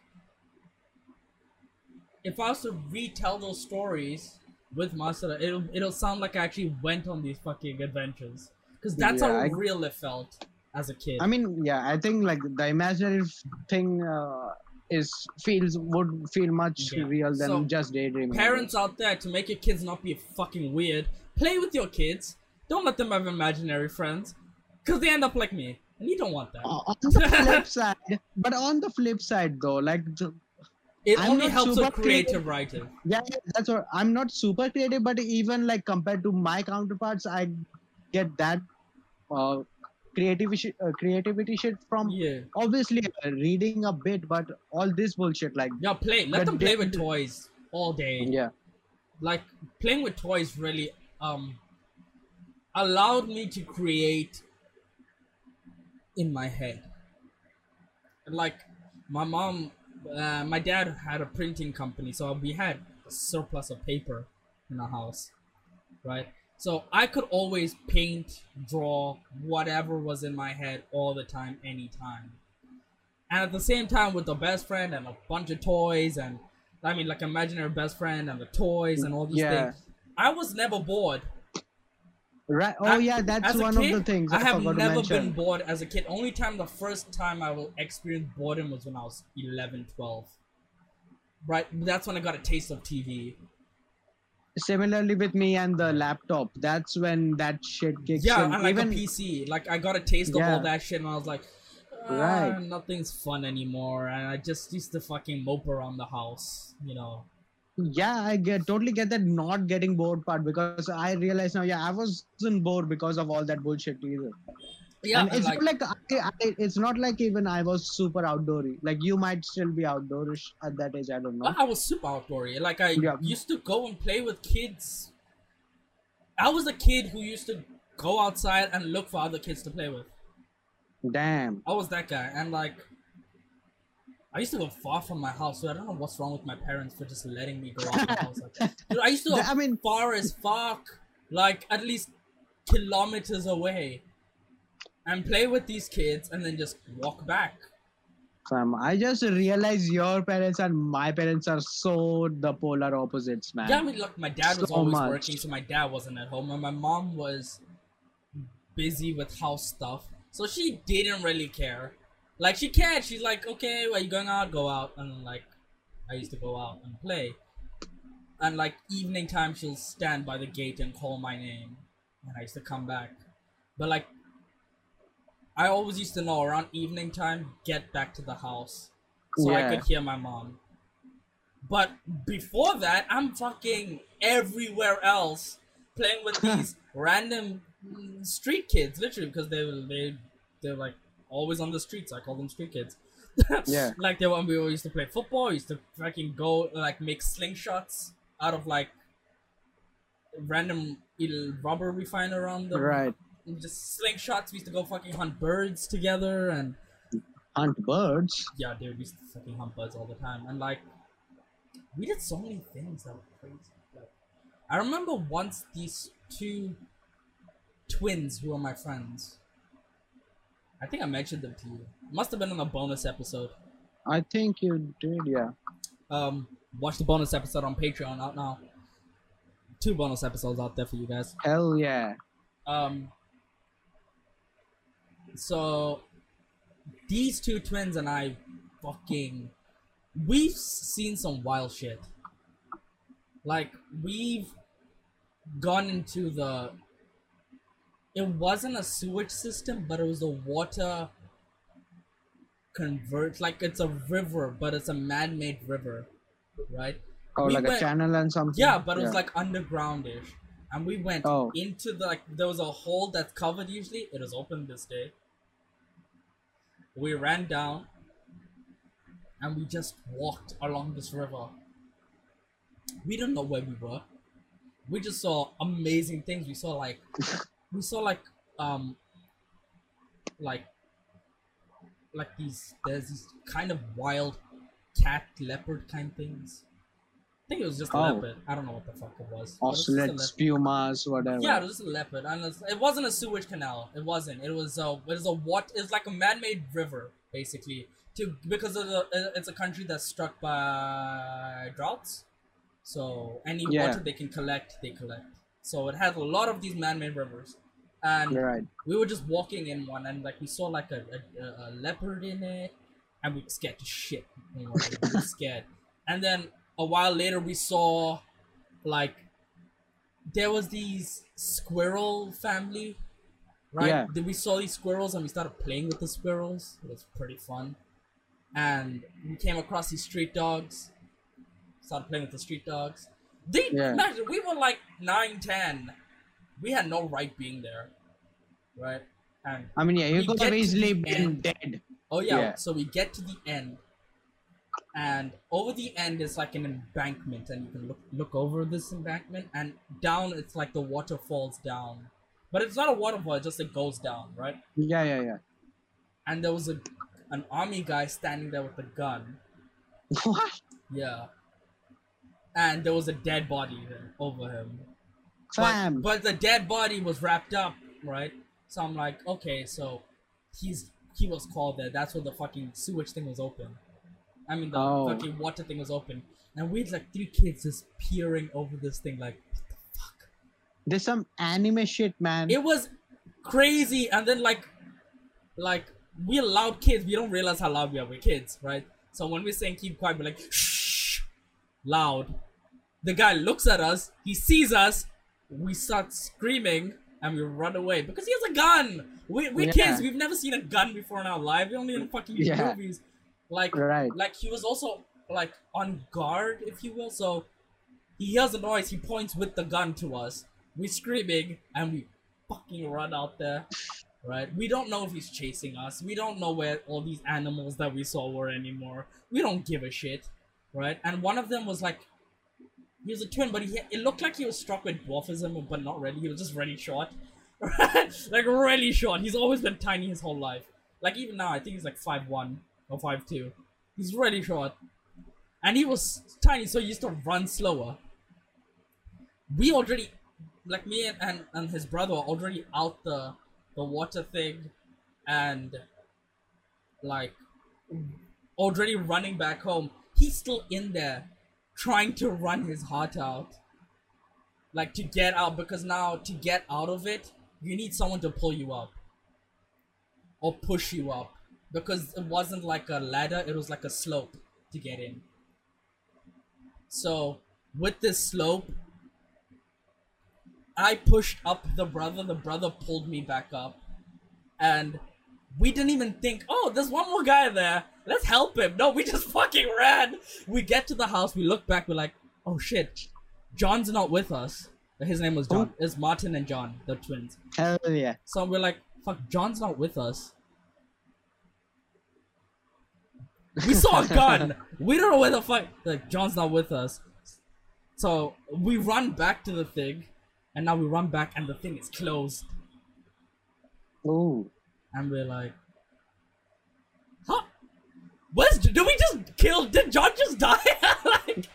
if I was to retell those stories with Masada, it'll it'll sound like I actually went on these fucking adventures. Cause that's Yeah, how I- real it felt as a kid. I mean, yeah, I think like the imaginary thing uh, is feels would feel much Yeah. real than So, just daydreaming. Parents out there to make your kids not be fucking weird, play with your kids. Don't let them have imaginary friends, cause they end up like me, you don't want that. Uh, on the flip side, but on the flip side though, like the, It I'm only helps super with creative writer. yeah, that's what I'm not super creative, but even like compared to my counterparts, I get that uh, creativity uh, creativity shit from Yeah. obviously uh, reading a bit, but all this bullshit like Yeah, play. Let them play with toys all day. yeah, Like playing with toys really um allowed me to create in my head. Like my mom, uh, my dad had a printing company, so we had a surplus of paper in our house, right? So I could always paint, draw, whatever was in my head all the time, anytime. And at the same time, with the best friend and a bunch of toys, and I mean, like imaginary best friend and the toys and all these Yeah. things, I was never bored. Right. Oh yeah, that's one kid, of the things I I, have never been bored as a kid. Only time, the first time I will experience boredom was when I was 11, 12. Right, that's when I got a taste of TV. Similarly with me and the laptop, that's when that shit kicks Yeah, in. and like Even a PC. Like I got a taste of all that shit, and I was like, ah, Right. nothing's fun anymore. And I just used to fucking mope around the house, you know. Yeah, I get totally get that not getting bored part because I realize now, yeah, I wasn't bored because of all that bullshit either. Yeah, and it's like, not like I, I, it's not like even I was super outdoory. Like you might still be outdoorish at that age. I don't know. I was super outdoory. Like I Yeah. used to go and play with kids. I was a kid who used to go outside and look for other kids to play with. Damn. I was that guy, and like, I used to go far from my house, so I don't know what's wrong with my parents for just letting me go out the house. Like, dude, I used to go I mean, far as fuck, like at least kilometers away, and play with these kids, and then just walk back. fam, I just realized your parents and my parents are so the polar opposites, man. Yeah, I mean, look, my dad was So always much. working, so my dad wasn't at home, and my mom was busy with house stuff, so she didn't really care. Like she cared. She's like, okay, well, you going out? Go out, and like, I used to go out and play, and like evening time, she'll stand by the gate and call my name, and I used to come back, but like. I always used to know around evening time, get back to the house, so I could hear my mom. But before that, I'm fucking everywhere else playing with these random street kids, literally, because they were they they're like always on the streets. I call them street kids. Yeah. Like they when we used to play football, we used to fucking go like make slingshots out of like random little rubber we find around them. Right. Just slingshots. We used to go fucking hunt birds together and Hunt birds. yeah, dude, we used to fucking hunt birds all the time, and like, we did so many things that were crazy. Like, I remember once these two twins who are my friends. I think I mentioned them to you. Must have been on a bonus episode. I think you did, yeah. Um, watch the bonus episode on Patreon out now. Two bonus episodes out there for you guys. Hell yeah. Um, so these two twins and I fucking we've seen some wild shit. Like we've gone into the it wasn't a sewage system, but it was a water culvert like it's a river, but it's a man-made river, right? Or We like went- a channel and something. Yeah, but it was like undergroundish. And we went Oh. into the like there was a hole that's covered usually. It was open this day. We ran down and we just walked along this river. We didn't know where we were. We just saw amazing things. We saw like we saw like um like like these there's these kind of wild cat leopard kind things I think it was just a Oh. leopard. I don't know what the fuck it was. but it was Ocelot, spumas, whatever. Yeah, it was just a leopard. And it's- it wasn't a sewage canal. It wasn't. It was a. It was a what? It's like a man-made river, basically. To because of the, it's a country that's struck by droughts. So any Yeah. water they can collect, they collect. So it has a lot of these man-made rivers, and right. we were just walking in one, and like we saw like a, a, a leopard in it, and we were scared to shit. You know, we were scared. And then a while later, we saw like there was these squirrel family, right? Yeah. Then we saw these squirrels, and we started playing with the squirrels. It was pretty fun. And we came across these street dogs. Started playing with the street dogs. They Yeah. imagine we were like nine, ten. We had no right being there, right? And I mean, yeah, you could have easily been dead. Oh yeah, Yeah. so we get to the end, and over the end is like an embankment, and you can look look over this embankment, and down it's like the water falls down, but it's not a waterfall; it just it goes down, right? Yeah, yeah, yeah. And there was a an army guy standing there with a gun, what? yeah, and there was a dead body there over him, Fam. but, but the dead body was wrapped up, right? So I'm like, okay, so he's he was called there. That's where the fucking sewage thing was open. I mean, the Oh. fucking water thing was open, and we had like three kids just peering over this thing, like, what the fuck? There's some anime shit, man. It was crazy, and then like, like we're loud kids. We don't realize how loud we are. We're kids, right? So when we're saying keep quiet, we're like shh, loud. The guy looks at us. He sees us. We start screaming and we run away because he has a gun. We, we're Yeah. kids. We've never seen a gun before in our life. We only in fucking Yeah. movies. Like, Right. like he was also like on guard, if you will. So he hears a noise. He points with the gun to us. We're screaming and we fucking run out there. Right? We don't know if he's chasing us. We don't know where all these animals that we saw were anymore. We don't give a shit. Right? And one of them was like he was a twin, but he it looked like he was struck with dwarfism, but not really. He was just really short, like really short. He's always been tiny his whole life. Like even now, I think he's like five one or five two. He's really short, and he was tiny, so he used to run slower. We already, like me and, and, and his brother, were already out the the water thing, and like already running back home. He's still in there trying to run his heart out. Like to get out because now to get out of it, you need someone to pull you up. Or push you up. Because it wasn't like a ladder, it was like a slope to get in. So with this slope, I pushed up the brother, the brother pulled me back up. And we didn't even think, oh, there's one more guy there. Let's help him. No, we just fucking ran. We get to the house, we look back, we're like, oh shit, John's not with us. His name was John. It's Martin and John, the twins. Hell yeah. So we're like, fuck, John's not with us. We saw a gun. we don't know where the fuck. Like, John's not with us. So we run back to the thing, and now we run back, and the thing is closed. Ooh. And we're like? Where's, did we just kill, did John just die? like,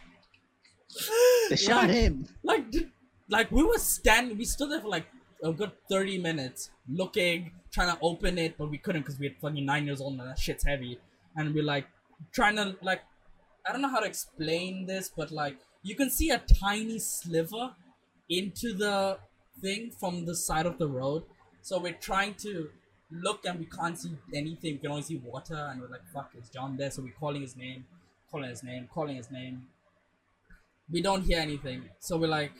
They shot like, him. Like, did, like we were standing, we stood there for like a good 30 minutes looking, trying to open it, but we couldn't because we had fucking nine years old and that shit's heavy. And we're like, trying to, like, I don't know how to explain this, but like, you can see a tiny sliver into the thing from the side of the road. So we're trying to look and we can't see anything. We can only see water, and we're like, "Fuck, is John there?" So we're calling his name, calling his name, calling his name. We don't hear anything. So we're like,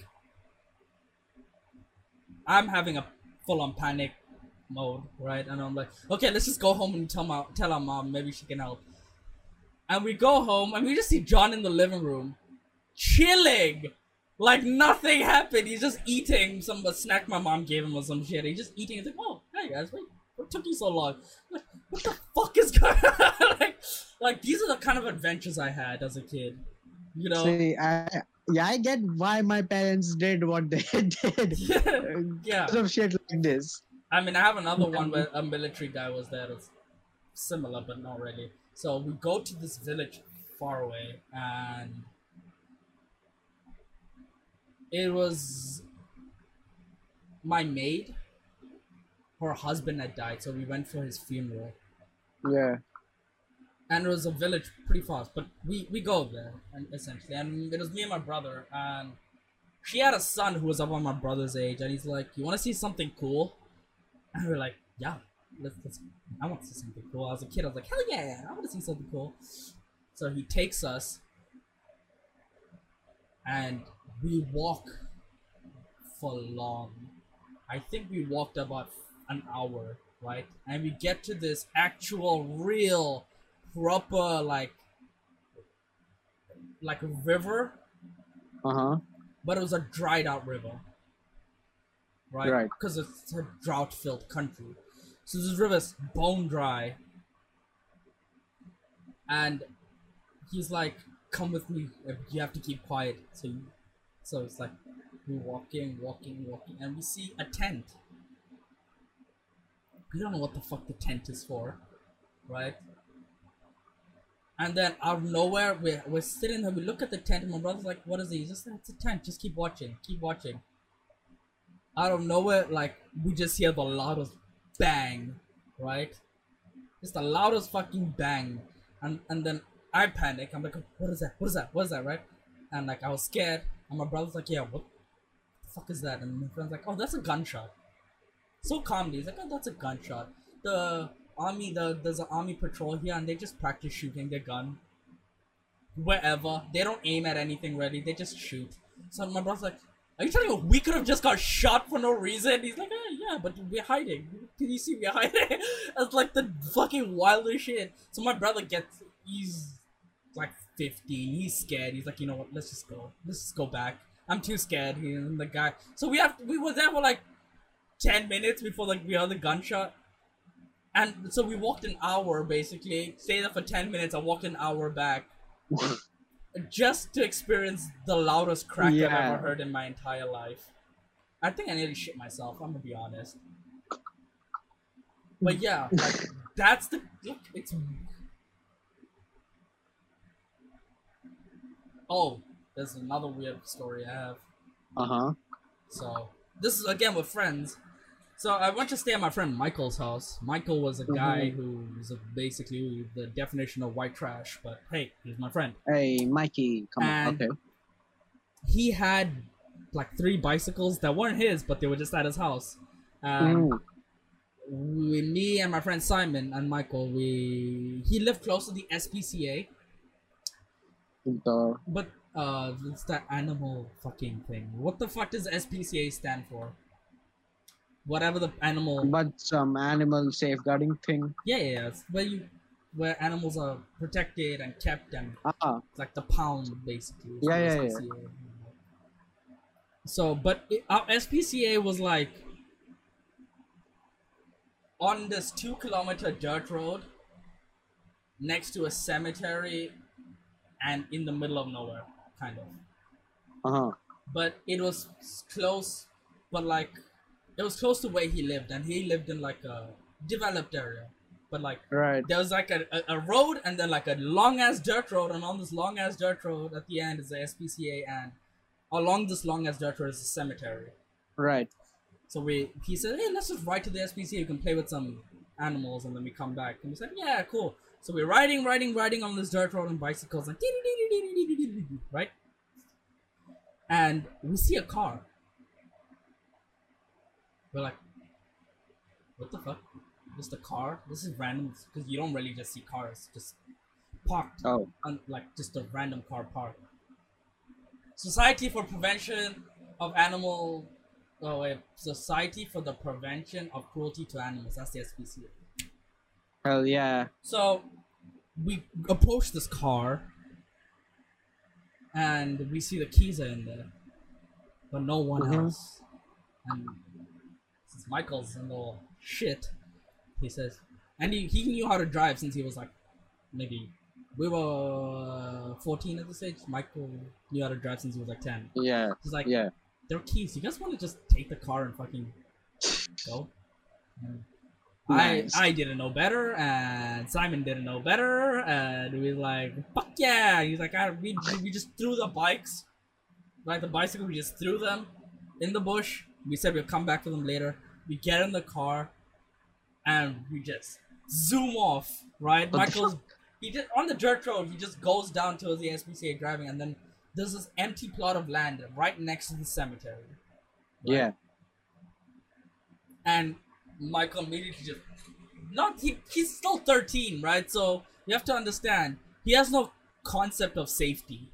I'm having a full-on panic mode, right? And I'm like, okay, let's just go home and tell my tell our mom maybe she can help. And we go home and we just see John in the living room, chilling, like nothing happened. He's just eating some snack my mom gave him or some shit. He's just eating. It's like, oh, hey guys, wait, what took you so long? Like, what the fuck is going on? like, like these are the kind of adventures I had as a kid. You know? See, I, yeah, I get why my parents did what they did. yeah. Of shit like this. I mean, I have another one where a military guy was there. It's similar, but not really. So we go to this village far away, and it was my maid. Her husband had died, so we went for his funeral. Yeah. and it was a village pretty fast but we we go there and essentially and it was me and my brother and she had a son who was about my brother's age and he's like you want to see something cool and we are like yeah let's, let's i want to see something cool i was a kid i was like hell yeah i want to see something cool so he takes us and we walk for long i think we walked about an hour right? And we get to this actual real proper like like a river. Uh huh. but it was a dried out river. Right? Right. because it's a drought filled country. So this river's bone dry. And he's like come with me. You have to keep quiet. So so it's like we're walking walking walking. And we see a tent we don't know what the fuck the tent is for right? And then out of nowhere we're, we're sitting there we look at the tent and my brother's like what is it? He's just like it's a tent just keep watching keep watching. Out of nowhere like we just hear the loudest bang right? It's the loudest fucking bang. And and then i panic i'm like what is that? What is that? What is that? Right? And like i was scared and my brother's like yeah what the fuck is that? And my friend's like oh that's a gunshot so calmly like oh that's a gunshot the army the there's an army patrol here and they just practice shooting their gun wherever they don't aim at anything really they just shoot so my brother's like are you telling me we could have just got shot for no reason? He's like, eh, yeah, but we're hiding. Can you see we're hiding? It's like the fucking wildest shit. So my brother gets, he's like 15. He's scared. He's like, you know what? Let's just go. Let's just go back. I'm too scared. He and the guy. So we have, we were there for like 10 minutes before like we heard the gunshot. And so we walked an hour basically. Stayed there for 10 minutes. I walked an hour back just to experience the loudest crack I've ever heard in my entire life. I think I nearly shit myself. I'm gonna be honest. But yeah, like that's the look. It's oh, there's another weird story I have. Uh huh. So this is again with friends. So I went to stay at my friend Michael's house. Michael was a guy who was basically the definition of white trash, but hey, he's my friend. Hey, Mikey, come on. Okay. he had like three bicycles that weren't his, but they were just at his house. Um, Mm. we, me and my friend Simon and Michael, we he lived close to the SPCA, The but uh, it's that animal fucking thing. What the fuck does SPCA stand for? Whatever the animal. but some animal safeguarding thing. Yeah, yeah, yeah. Where you where animals are protected and kept and It's like the pound basically. Yeah, yeah, SPCA is. So, but it, our SPCA was like on this two kilometer dirt road next to a cemetery and in the middle of nowhere, kind of. uh huh. But it was close, but like it was close to where he lived, and he lived in like a developed area. But like Right. there was like a, a, a road and then like a long ass dirt road and on this long ass dirt road at the end is the SPCA and along this long ass dirt road is the cemetery. Right. So we he said, Hey, let's just ride to the SPCA, you can play with some animals and then we come back. And we said, Yeah, cool. So we're riding, riding, riding on this dirt road on bicycles like right? And we see a car. We're like, what the fuck? Just a car? This is random because you don't really just see cars just parked Oh. on like just a random car parked. Society for Prevention of Animal. Oh wait, Society for the Prevention of Cruelty to Animals. That's the SPCA. Hell yeah. So we approach this car and we see the keys are in there, but no one Mhm. else. And Michael's a little shit, he says, and he, he knew how to drive since he was like maybe we were 14 at this age. Michael knew how to drive since he was like 10. Yeah. He's like, Yeah. there are keys. You guys want to just take the car and fucking go? And Nice. I I didn't know better, and Simon didn't know better, and we like fuck yeah. He's like, I, we we just threw the bikes like the bicycle, we just threw them in the bush. We said we'll come back to them later. We get in the car, and we just zoom off. Right, What Michael's he just on the dirt road. He just goes down towards the SPCA driving, and then there's this empty plot of land right next to the cemetery. Yeah. and Michael immediately just not he he's still 13, right? So you have to understand he has no concept of safety.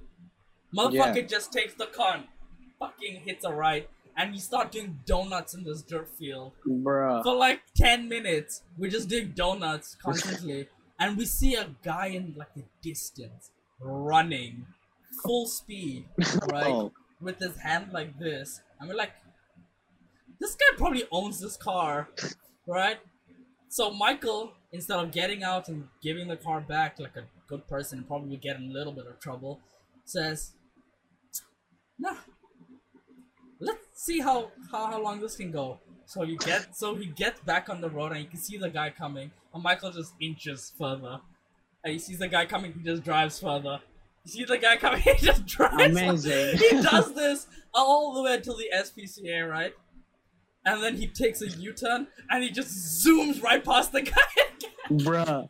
Motherfucker Yeah. just takes the car, and fucking hits a right, and we start doing donuts in this dirt field Bruh. for like 10 minutes. We're just doing donuts constantly, and we see a guy in like the distance running full speed, right? Oh. with his hand like this. And we're like, this guy probably owns this car, right? So Michael, instead of getting out and giving the car back like a good person, probably get in a little bit of trouble, says, "Nah, let's see how how, how long this can go." So you get so he gets back on the road and you can see the guy coming, and Michael just inches further. And he sees the guy coming, he just drives further. You see the guy coming, he just drives. Amazing. he does this all the way until the SPCA, right? And then he takes a U-turn and he just zooms right past the guy. Bruh.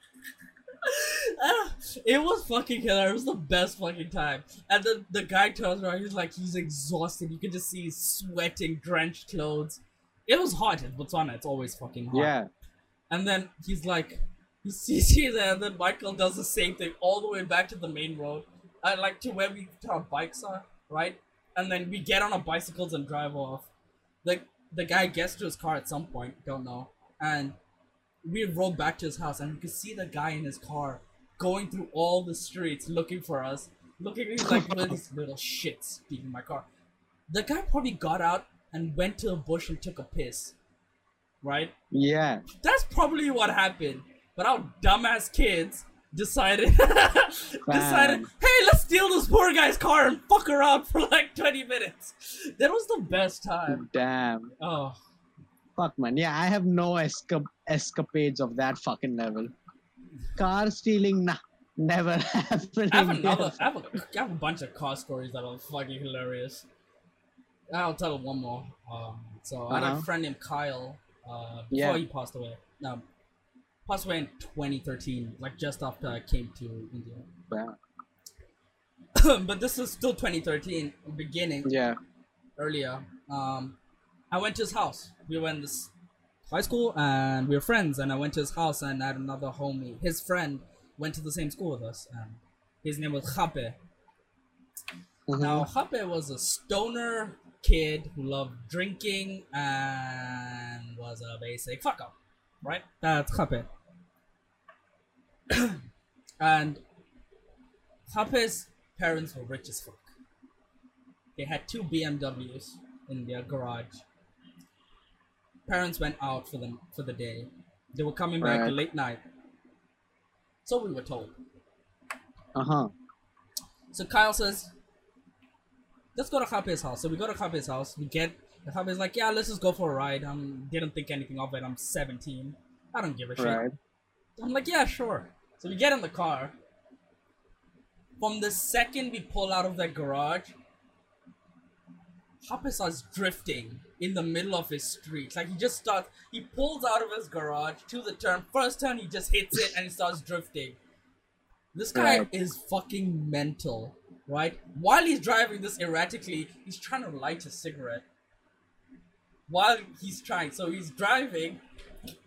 It was fucking killer. It was the best fucking time. And then the guy turns around. He's like, he's exhausted. You can just see he's sweating, drenched clothes. It was hot in Botswana. It's always fucking hot. Yeah. And then he's like, he sees you there, and then Michael does the same thing all the way back to the main road, uh, like to where we to our bikes are, right? And then we get on our bicycles and drive off. The the guy gets to his car at some point, don't know, and we roll back to his house, and we can see the guy in his car going through all the streets looking for us, looking he's like "Look at these little shits in my car. The guy probably got out and went to a bush and took a piss, right? Yeah. That's probably what happened. But our dumbass kids decided decided, hey, let's steal this poor guy's car and fuck around for like 20 minutes. That was the best time. Damn. Oh, Fuck, man. Yeah, I have no esca- escapades of that fucking level. Car stealing, nah, never happening. I have another. I have, a, I have a bunch of car stories that are fucking hilarious. I'll tell one more. Um, so I had a Uh-huh. friend named Kyle. Uh, before Yeah. he passed away. Um, passed away in 2013, like just after I came to India. Yeah. but this is still 2013, beginning Yeah. earlier. Um, I went to his house. We were in this high school and we were friends. And I went to his house and I had another homie. His friend went to the same school with us. And his name was Khape. Mhm. Now Khape was a stoner kid who loved drinking and was a basic fuck up, right? That's Khape. and Khape's parents were rich as fuck. They had two BMWs in their garage. Parents went out for them for the day. They were coming back Right. late night. So we were told. Uh huh. So Kyle says, "Let's go to Khape's house." So we go to Khape's house. We get the Khape's like, "Yeah, let's just go for a ride." I um, didn't think anything of it. I'm 17. I don't give a shit. I'm like, "Yeah, sure." So we get in the car. From the second we pull out of that garage, Hape starts drifting in the middle of his street. Like he just starts, he pulls out of his garage to the turn. First turn, he just hits it and he starts drifting. This guy Right. is fucking mental, right? While he's driving this erratically, he's trying to light a cigarette. While he's trying, so he's driving,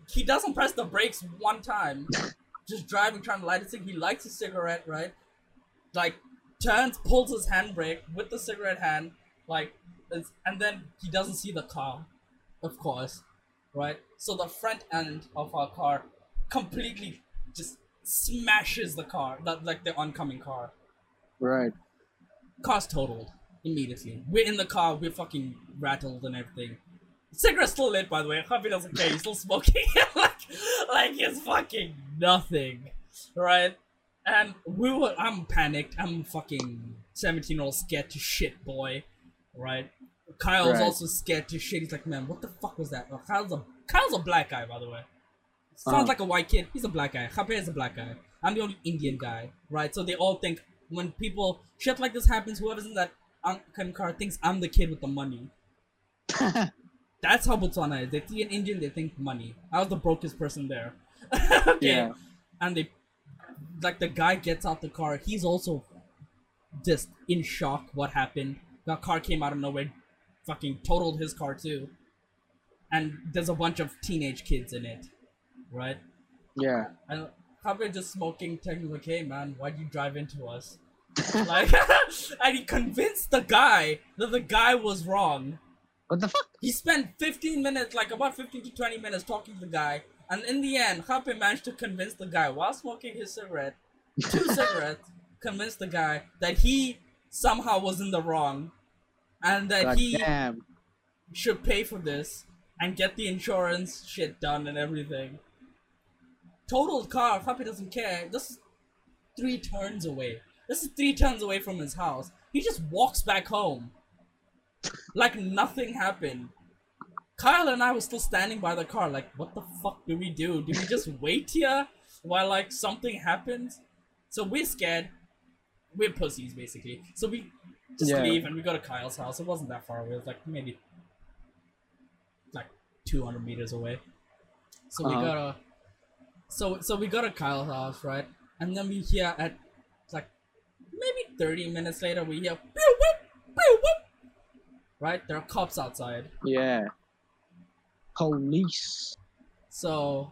he doesn't press the brakes one time, just driving, trying to light a cigarette. He lights a cigarette, right? Like turns, pulls his handbrake with the cigarette hand, like, and then he doesn't see the car, of course, right? So the front end of our car completely just smashes the car, that like the oncoming car. Right. Car's totaled immediately. We're in the car, we're fucking rattled and everything. Cigarette's still lit, by the way. Happy doesn't care. He's still smoking. like, like it's fucking nothing, right? And we were. I'm panicked. I'm fucking 17 year old scared to shit, boy. Right? Kyle's Right. also scared to shit. He's like, man, what the fuck was that? Oh, Kyle's a Kyle's a black guy, by the way. Sounds Uh-huh. like a white kid. He's a black guy. Hape is a black guy. I'm the only Indian guy, right? So they all think when people shit like this happens, whoever's in that American car thinks I'm the kid with the money. That's how Botswana is. They see an Indian, they think money. I was the brokest person there. okay. Yeah. And they, like, the guy gets out the car. He's also just in shock. What happened? The car came out of nowhere, fucking totaled his car too. And there's a bunch of teenage kids in it, right? yeah. And probably just smoking, telling like, "Hey man, why'd you drive into us?" like, and he convinced the guy that the guy was wrong. What the fuck? He spent 15 minutes, like about 15 to 20 minutes, talking to the guy, and in the end, Hape managed to convince the guy while smoking his cigarette, two cigarettes, convince the guy that he somehow was in the wrong, and that God he damn. should pay for this and get the insurance shit done and everything. Totaled car, Happy doesn't care. This is three turns away. This is three turns away from his house. He just walks back home. Like nothing happened. Kyle and I were still standing by the car, like, what the fuck do we do? Do we just wait here while like something happens? So we're scared. We're pussies basically. So we just Yeah. leave and we go to Kyle's house. It wasn't that far away. It was like maybe like 200 meters away. So we Uh-huh. gotta. So so we go to Kyle's house, right? And then we hear at like maybe 30 minutes later we hear pew whoop pew whoop. Right? There are cops outside. Yeah. Police. So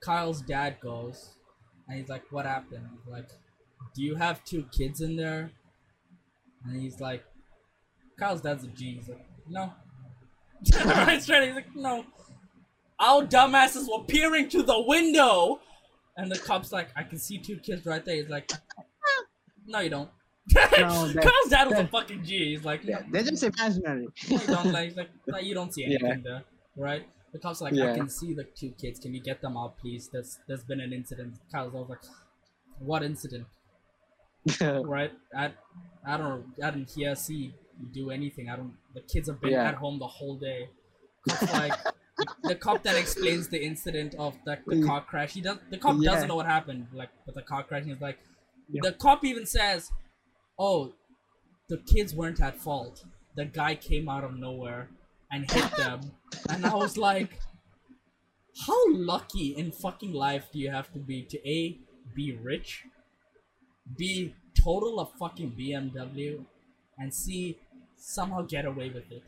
Kyle's dad goes and he's like, What happened? Like, Do you have two kids in there? And he's like, Kyle's dad's a G. He's like, No. right straight, he's like, No. Our dumbasses were peering to the window. And the cop's like, I can see two kids right there. He's like, No, you don't. No, that- Kyle's dad was a fucking G. He's like, Yeah, they're just imaginary. you don't like, like, like you don't see Yeah. anything there, right? The cops are like, I can see the two kids. Can you get them out, please? There's there's been an incident. Kyle's all like, what incident, right? I I don't I didn't hear see do anything. I don't. The kids have been Yeah. at home the whole day. Like. the, the cop that explains the incident of the, the mm. car crash. He does. The cop Yeah. doesn't know what happened, like with the car crash. He's like, Yeah. the cop even says, "Oh, the kids weren't at fault. The guy came out of nowhere and hit them. and I was like, how lucky in fucking life do you have to be to A, be rich, B, total a fucking BMW, and C, somehow get away with it?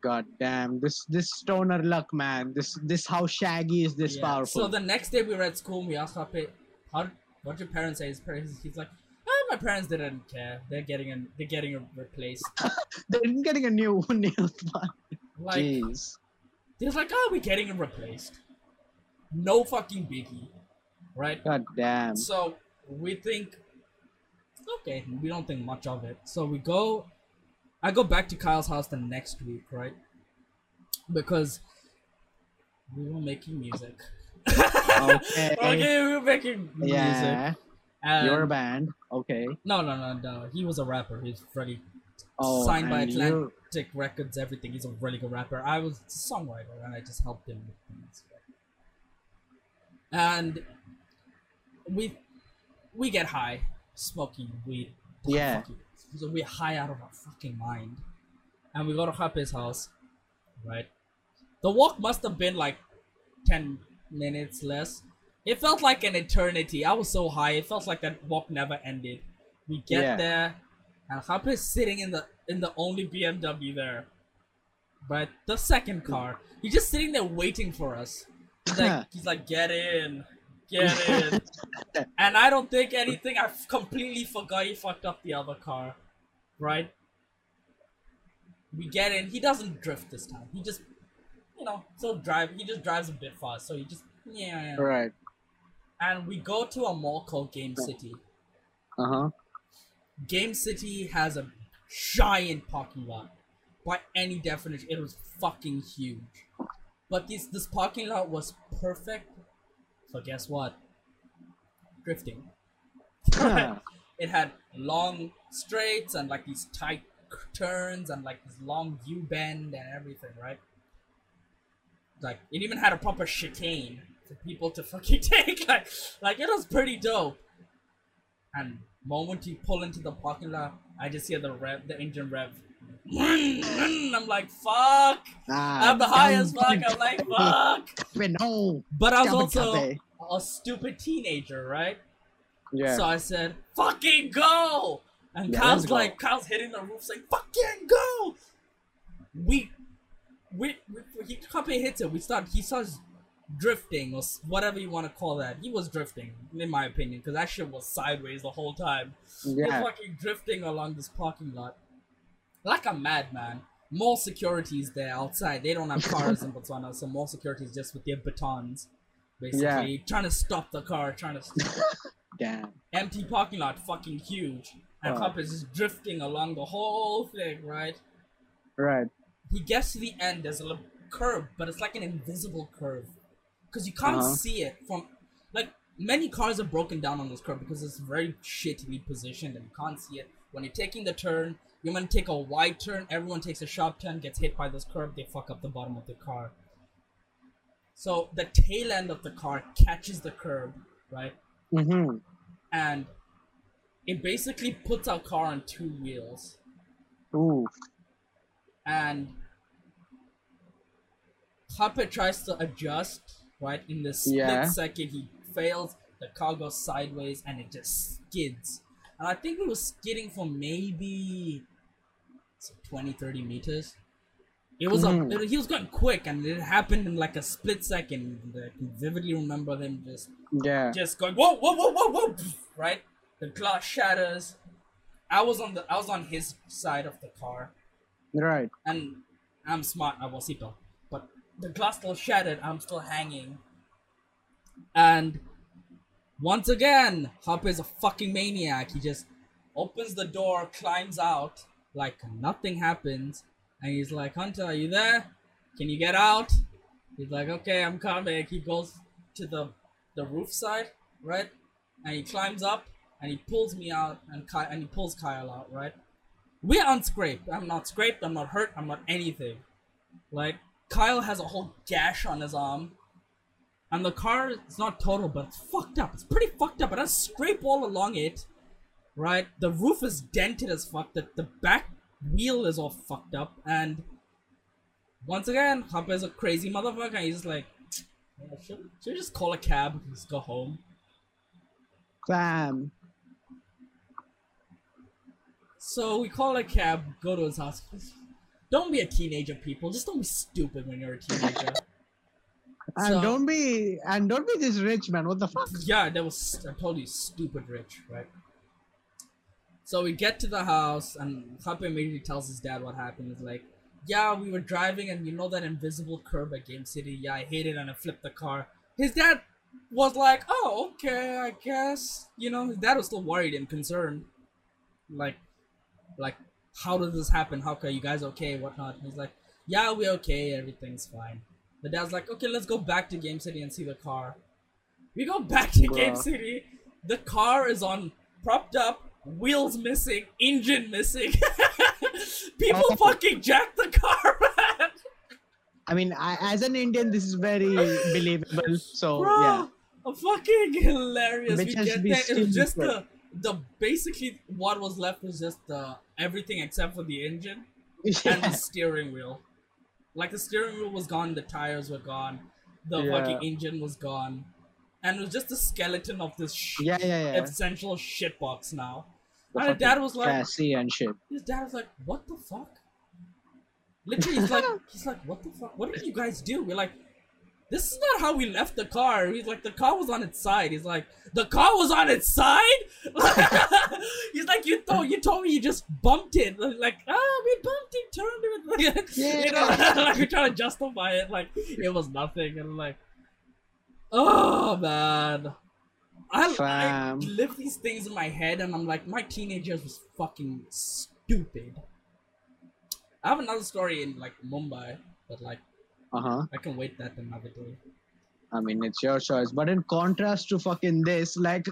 God damn. This this stoner luck, man. This this how shaggy is this Yeah. powerful. So the next day we were at school and we asked Hape, how what did your parents say? His parents, he's like, oh, my parents didn't care. They're getting a, they're getting a replaced. They're getting a new nail spot. Like, Jeez. He was like, oh, we're getting it replaced. No fucking biggie. Right? God damn. So we think, okay, we don't think much of it. So we go, I go back to Kyle's house the next week, right? Because we were making music. Okay. okay, we were making music. Yeah. And You're a band. Okay. no, no, no, no. He was a rapper. He's really Oh, signed by and you- Atlantic Records, everything. He's a really good rapper. I was a songwriter, and I just helped him with things. And we we get high, smoking weed. Yeah. So we're high out of our fucking mind, and we go to Hape's house, right? The walk must have been like ten minutes less. It felt like an eternity. I was so high. It felt like that walk never ended. We get Yeah. there, and Hape is sitting in the in the only BMW there. But the second car, he's just sitting there waiting for us. He's like, he's like, get in, get in. and I don't think anything. I completely forgot he fucked up the other car, right? We get in. He doesn't drift this time. He just, you know, still drive. He just drives a bit fast. So he just, yeah. Right. And we go to a mall called Game City. Uh huh. Game City has a giant parking lot. By any definition, it was fucking huge. But this this parking lot was perfect for guess what? Drifting. it had long straights and like these tight turns and like this long U bend and everything, right? Like it even had a proper chicane for people to fucking take. Like like it was pretty dope. And Moment you pull into the parking lot, I just hear the rev, the engine rev. I'm like, fuck. Ah, I'm the highest fuck. I'm like, fuck. No. But I was also a stupid teenager, right? Yeah. So I said, fucking go! And Yeah, Kyle's like, Kyle's hitting the roof saying, fucking go! We, we, we he copy hits it. We start, he starts drifting or whatever you want to call that. He was drifting, in my opinion, because that shit was sideways the whole time. He was fucking drifting along this parking lot. Like a madman. More security is there outside. They don't have cars in Botswana, so more security is just with their batons. Basically, trying to stop the car, trying to stop Damn. empty parking lot, fucking huge. And. Cup is just drifting along the whole thing, right? Right. He gets to the end, there's a little curve, but it's like an invisible curve. Because you can't Uh-huh. see it from. Like, many cars are broken down on this curve because it's very shittily positioned and you can't see it. When you're taking the turn, you're gonna take a wide turn, everyone takes a sharp turn, gets hit by this curb. they fuck up the bottom of the car. So the tail end of the car catches the curb, right? Mm-hmm. and it basically puts our car on two wheels Ooh. and Puppet tries to adjust right in this split Yeah. second he fails the car goes sideways and it just skids I think it was skidding for maybe 20 30 meters. It was Mhm. a it, he was going quick and it happened in like a split second. I can vividly remember them just Yeah. just going whoa whoa whoa whoa whoa right? The glass shatters. I was on the i was on his side of the car. Right. and i'm smart i was seatbelt but the glass still shattered i'm still hanging. And once again hop is a fucking maniac. He just opens the door climbs out like nothing happens and he's like hunter are you there? Can you get out? He's like okay i'm coming. He goes to the the roof side right? And he climbs up and he pulls me out and Ky- and he pulls kyle out right? We're unscraped. I'm not scraped. I'm not hurt. I'm not anything. Like kyle has a whole gash on his arm and the car is not total but it's fucked up. It's pretty fucked up it has scrape all along it right? The roof is dented as fuck. The, the back wheel is all fucked up. And once again Hopper is a crazy motherfucker. He's just like "Yeah, should, should we just call a cab and just go home? Fam. so we call a cab go to his house. Don't be a teenager people. Just don't be stupid when you're a teenager And So- don't be and don't be this rich man. What the fuck? Yeah, that was I told you stupid rich, right? So we get to the house and Happe immediately tells his dad what happened. He's like, Yeah, we were driving and you know that invisible curb at Game City, yeah, I hate it and I flipped the car. His dad was like, Oh, okay, I guess you know, his dad was still worried and concerned. Like like how did this happen? How are you guys okay? Whatnot. He's like, Yeah, we're okay, everything's fine. The dad's like, Okay, let's go back to Game City and see the car. We go back to Game City. The car is on propped up, wheels missing, engine missing. People Oh. fucking jack the car, man. I mean, I, as an Indian, this is very believable. So Bro, yeah. a fucking hilarious. Which we get there. It was still just the the basically what was left was just the everything except for the engine and the steering wheel. Like the steering wheel was gone, the tires were gone, the Yeah. fucking engine was gone, and it was just the skeleton of this sh- Yeah, yeah, yeah. essential shitbox now. The And his dad was like, chassis and shit. his dad was like, "What the fuck?" Literally, he's like, he's like, "What the fuck? What did you guys do?" We're like, "This is not how we left the car." He's like, "The car was on its side." He's like, "The car was on its side." he's like, "You told you told me you just bumped it." Like, ah, we bumped it, turned it. you know, like we're trying to justify it, like it was nothing, and I'm like, oh man. I, I live these things in my head, and I'm like, my teenagers was fucking stupid. I have another story in like Mumbai, but like Uh huh. I can wait that another day. I mean, it's your choice. But in contrast to fucking this, like,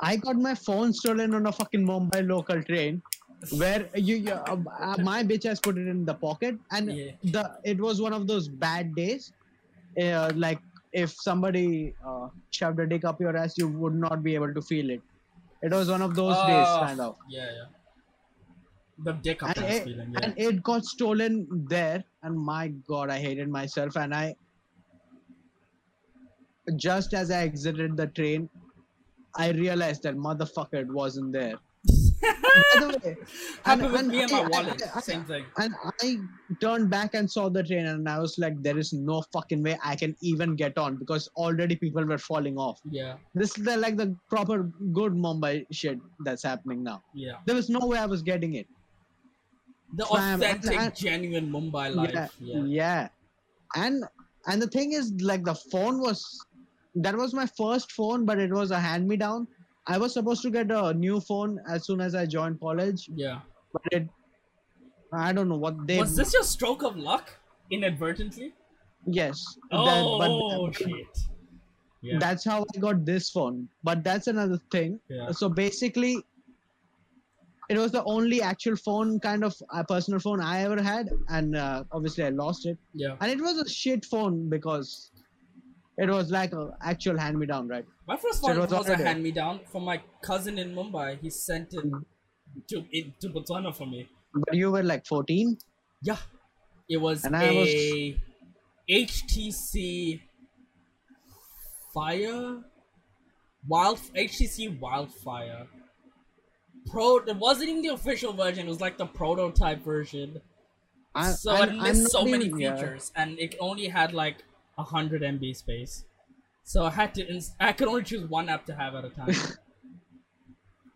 I got my phone stolen on a fucking Mumbai local train, where you, you uh, uh, my bitch has put it in the pocket, and Yeah. the it was one of those bad days. Uh, like if somebody uh, shoved a dick up your ass, you would not be able to feel it. It was one of those days, Oh, kind of. Yeah, yeah. The dick up And it, feeling. Yeah. and it got stolen there, and my god, I hated myself. And I, just as I exited the train, I realized that motherfucker it wasn't there. By the way, Happened and- and and I- my I- I- Same thing. and I turned back and saw the train, and I was like, "There is no fucking way I can even get on because already people were falling off." Yeah, This is the, like the proper good Mumbai shit that's happening now. yeah. There was no way I was getting it. The authentic, and- genuine Mumbai life. yeah, Yeah. yeah, and and the thing is, like the phone was that was my first phone, but it was a hand me down. I was supposed to get a new phone as soon as I joined college, Yeah. but it I don't know what they Was this your stroke of luck? Inadvertently? yes. that- Oh, but shit. Yeah. that's how I got this phone. But that's another thing. yeah. So basically, it was the only actual phone kind of uh, personal phone I ever had, and uh, obviously I lost it. Yeah. And it was a shit phone because it was like an actual hand me down, right? My first So was was, a hand me down from my cousin in Mumbai. He sent it to it, to Botswana for me. But you were like 14. Yeah. It was And I was- a HTC Fire Wild HTC Wildfire. Pro it wasn't even the official version, it was like the prototype version. I, so I'm- it I'm missed so many features and it only had like 100 MB space. So I had to ins- I could only choose one app to have at a time.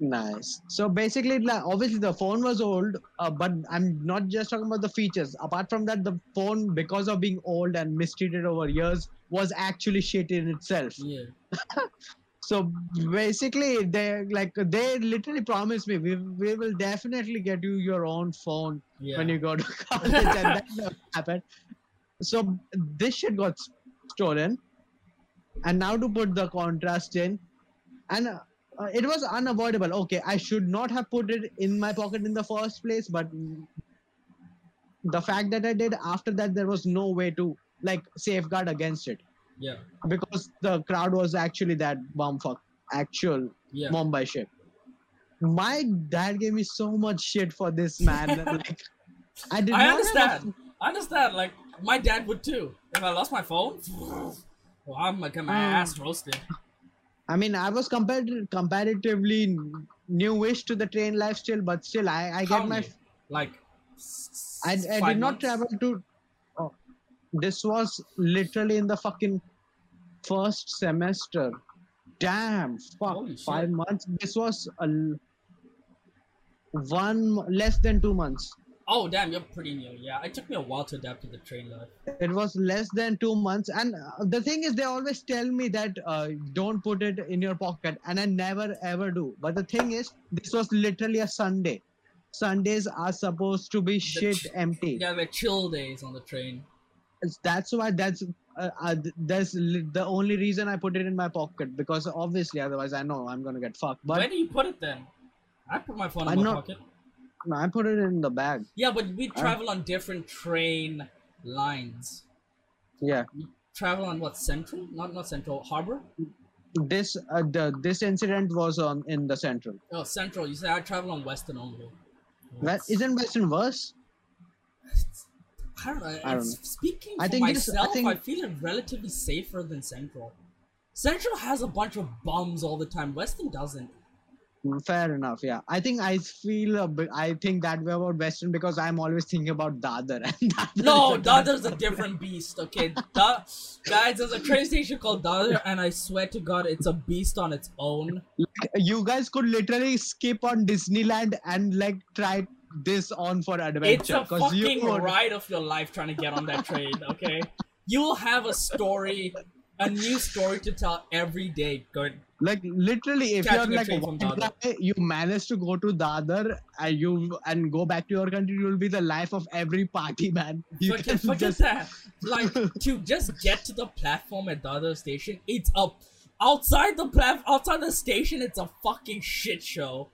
Nice. So basically, like, obviously the phone was old, uh, but I'm not just talking about the features. Apart from that, the phone, because of being old and mistreated over years, was actually shit in itself. yeah. So basically, they like they literally promised me we we will definitely get you your own phone Yeah. when you go to college, and that never happened. So this shit got stolen, and now to put the contrast in, and uh, it was unavoidable. Okay, I should not have put it in my pocket in the first place, but the fact that I did after that, there was no way to like safeguard against it yeah. because the crowd was actually that bumfuck actual Yeah. Mumbai shit. My dad gave me so much shit for this man. like, I did I not have understand. I understand. Like my dad would too. If I lost my phone, well, I'm get my Mm. ass roasted. I mean, I was compared comparatively newish to the train life still, but still, I I get my like. I, I did not travel to. Oh, this was literally in the fucking first semester. Damn, fuck, Holy shit. five months. This was a l- one less than two months. Oh damn, you're pretty new. Yeah, it took me a while to adapt to the train life. It was less than two months, and uh, the thing is, they always tell me that uh, don't put it in your pocket, and I never ever do. But the thing is, this was literally a Sunday. Sundays are supposed to be shit ch- empty. Yeah, like chill days on the train. That's why that's uh, uh, that's the only reason I put it in my pocket because obviously otherwise I know I'm gonna get fucked. But Where do you put it then? I put my phone in I'm my not- pocket. no, I put it in the bag. Yeah, but we I- travel on different train lines. Yeah, Travel on what central? Not not central. Harbor. this uh, the this incident was on in the central. Oh, central. You say I travel on western only. That It's- isn't Western worse. I don't know. I don't know. Speaking I for I myself, I, think- feel it relatively safer than Central. Central has a bunch of bums all the time. Western doesn't. Mm, Fair enough. Yeah, I think I feel a bit, I think that way about Western because I'm always thinking about Dadar. And Dadar No, is a- Dadar's a different beast. Okay, da- guys, there's a train station called Dadar, and I swear to God, it's a beast on its own. You guys could literally skip on Disneyland and like try this on for adventure. It's a you fucking would- ride of your life trying to get on that train. Okay, you'll have a story, a new story to tell every day. Good. like literally if you're like a train from white Dadar. guy, you manage to go to Dadar and you and go back to your country, you'll be the life of every party man. You forget, can forget just that. Like to just get to the platform at the other station, it's a outside the platform, outside the station, it's a fucking shit show,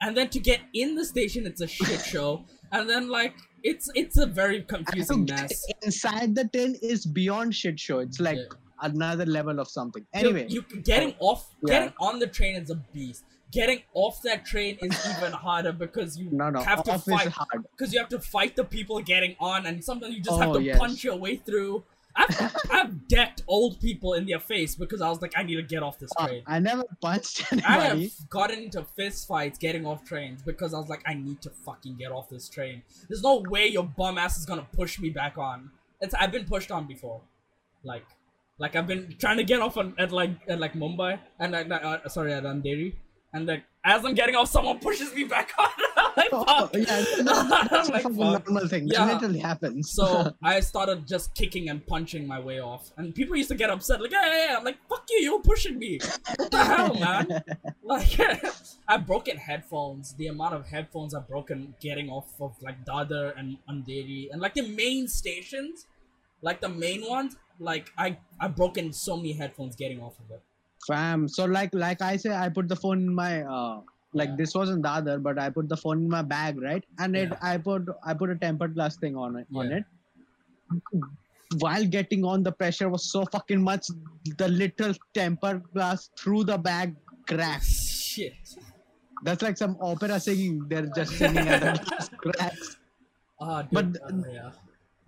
and then to get in the station, it's a shit show, and then like it's it's a very confusing mess. inside the tin is beyond shit show. It's like Yeah. another level of something. Anyway, you, getting oh. off, Yeah. getting on the train is a beast. getting off that train is even harder because you No, no. have to fight because you have to fight the people getting on, and sometimes you just have Oh, to yes. punch your way through. I've, I've decked old people in their face because I was like, I need to get off this Uh, train. I never punched anybody. I have gotten into fist fights getting off trains because I was like, I need to fucking get off this train. There's no way your bum ass is gonna push me back on. It's I've been pushed on before, like, like I've been trying to get off on, at like at like Mumbai and like uh, sorry at Andheri, and like as I'm getting off, someone pushes me back on. Oh, fuck. yeah, no, that's a like, fucking fuck. normal thing. Yeah. That literally happens. So I started just kicking and punching my way off, and people used to get upset, like, "Yeah, yeah, yeah." I'm like, "Fuck you! You're pushing me." What the hell, man? Like, I've broken headphones. The amount of headphones I've broken getting off of like Dadar and Andheri and like the main stations, like the main ones. Like I, I've broken so many headphones getting off of it. Fam, so like like I say, I put the phone in my uh like Yeah. this wasn't the other, but I put the phone in my bag, right? And it I put I put a tempered glass thing on it on Yeah. it. While getting on, the pressure was so fucking much. The little tempered glass through the bag cracked. Shit. That's like some opera singing. They're just singing and the glass cracks. Ah, dude, But- uh, yeah.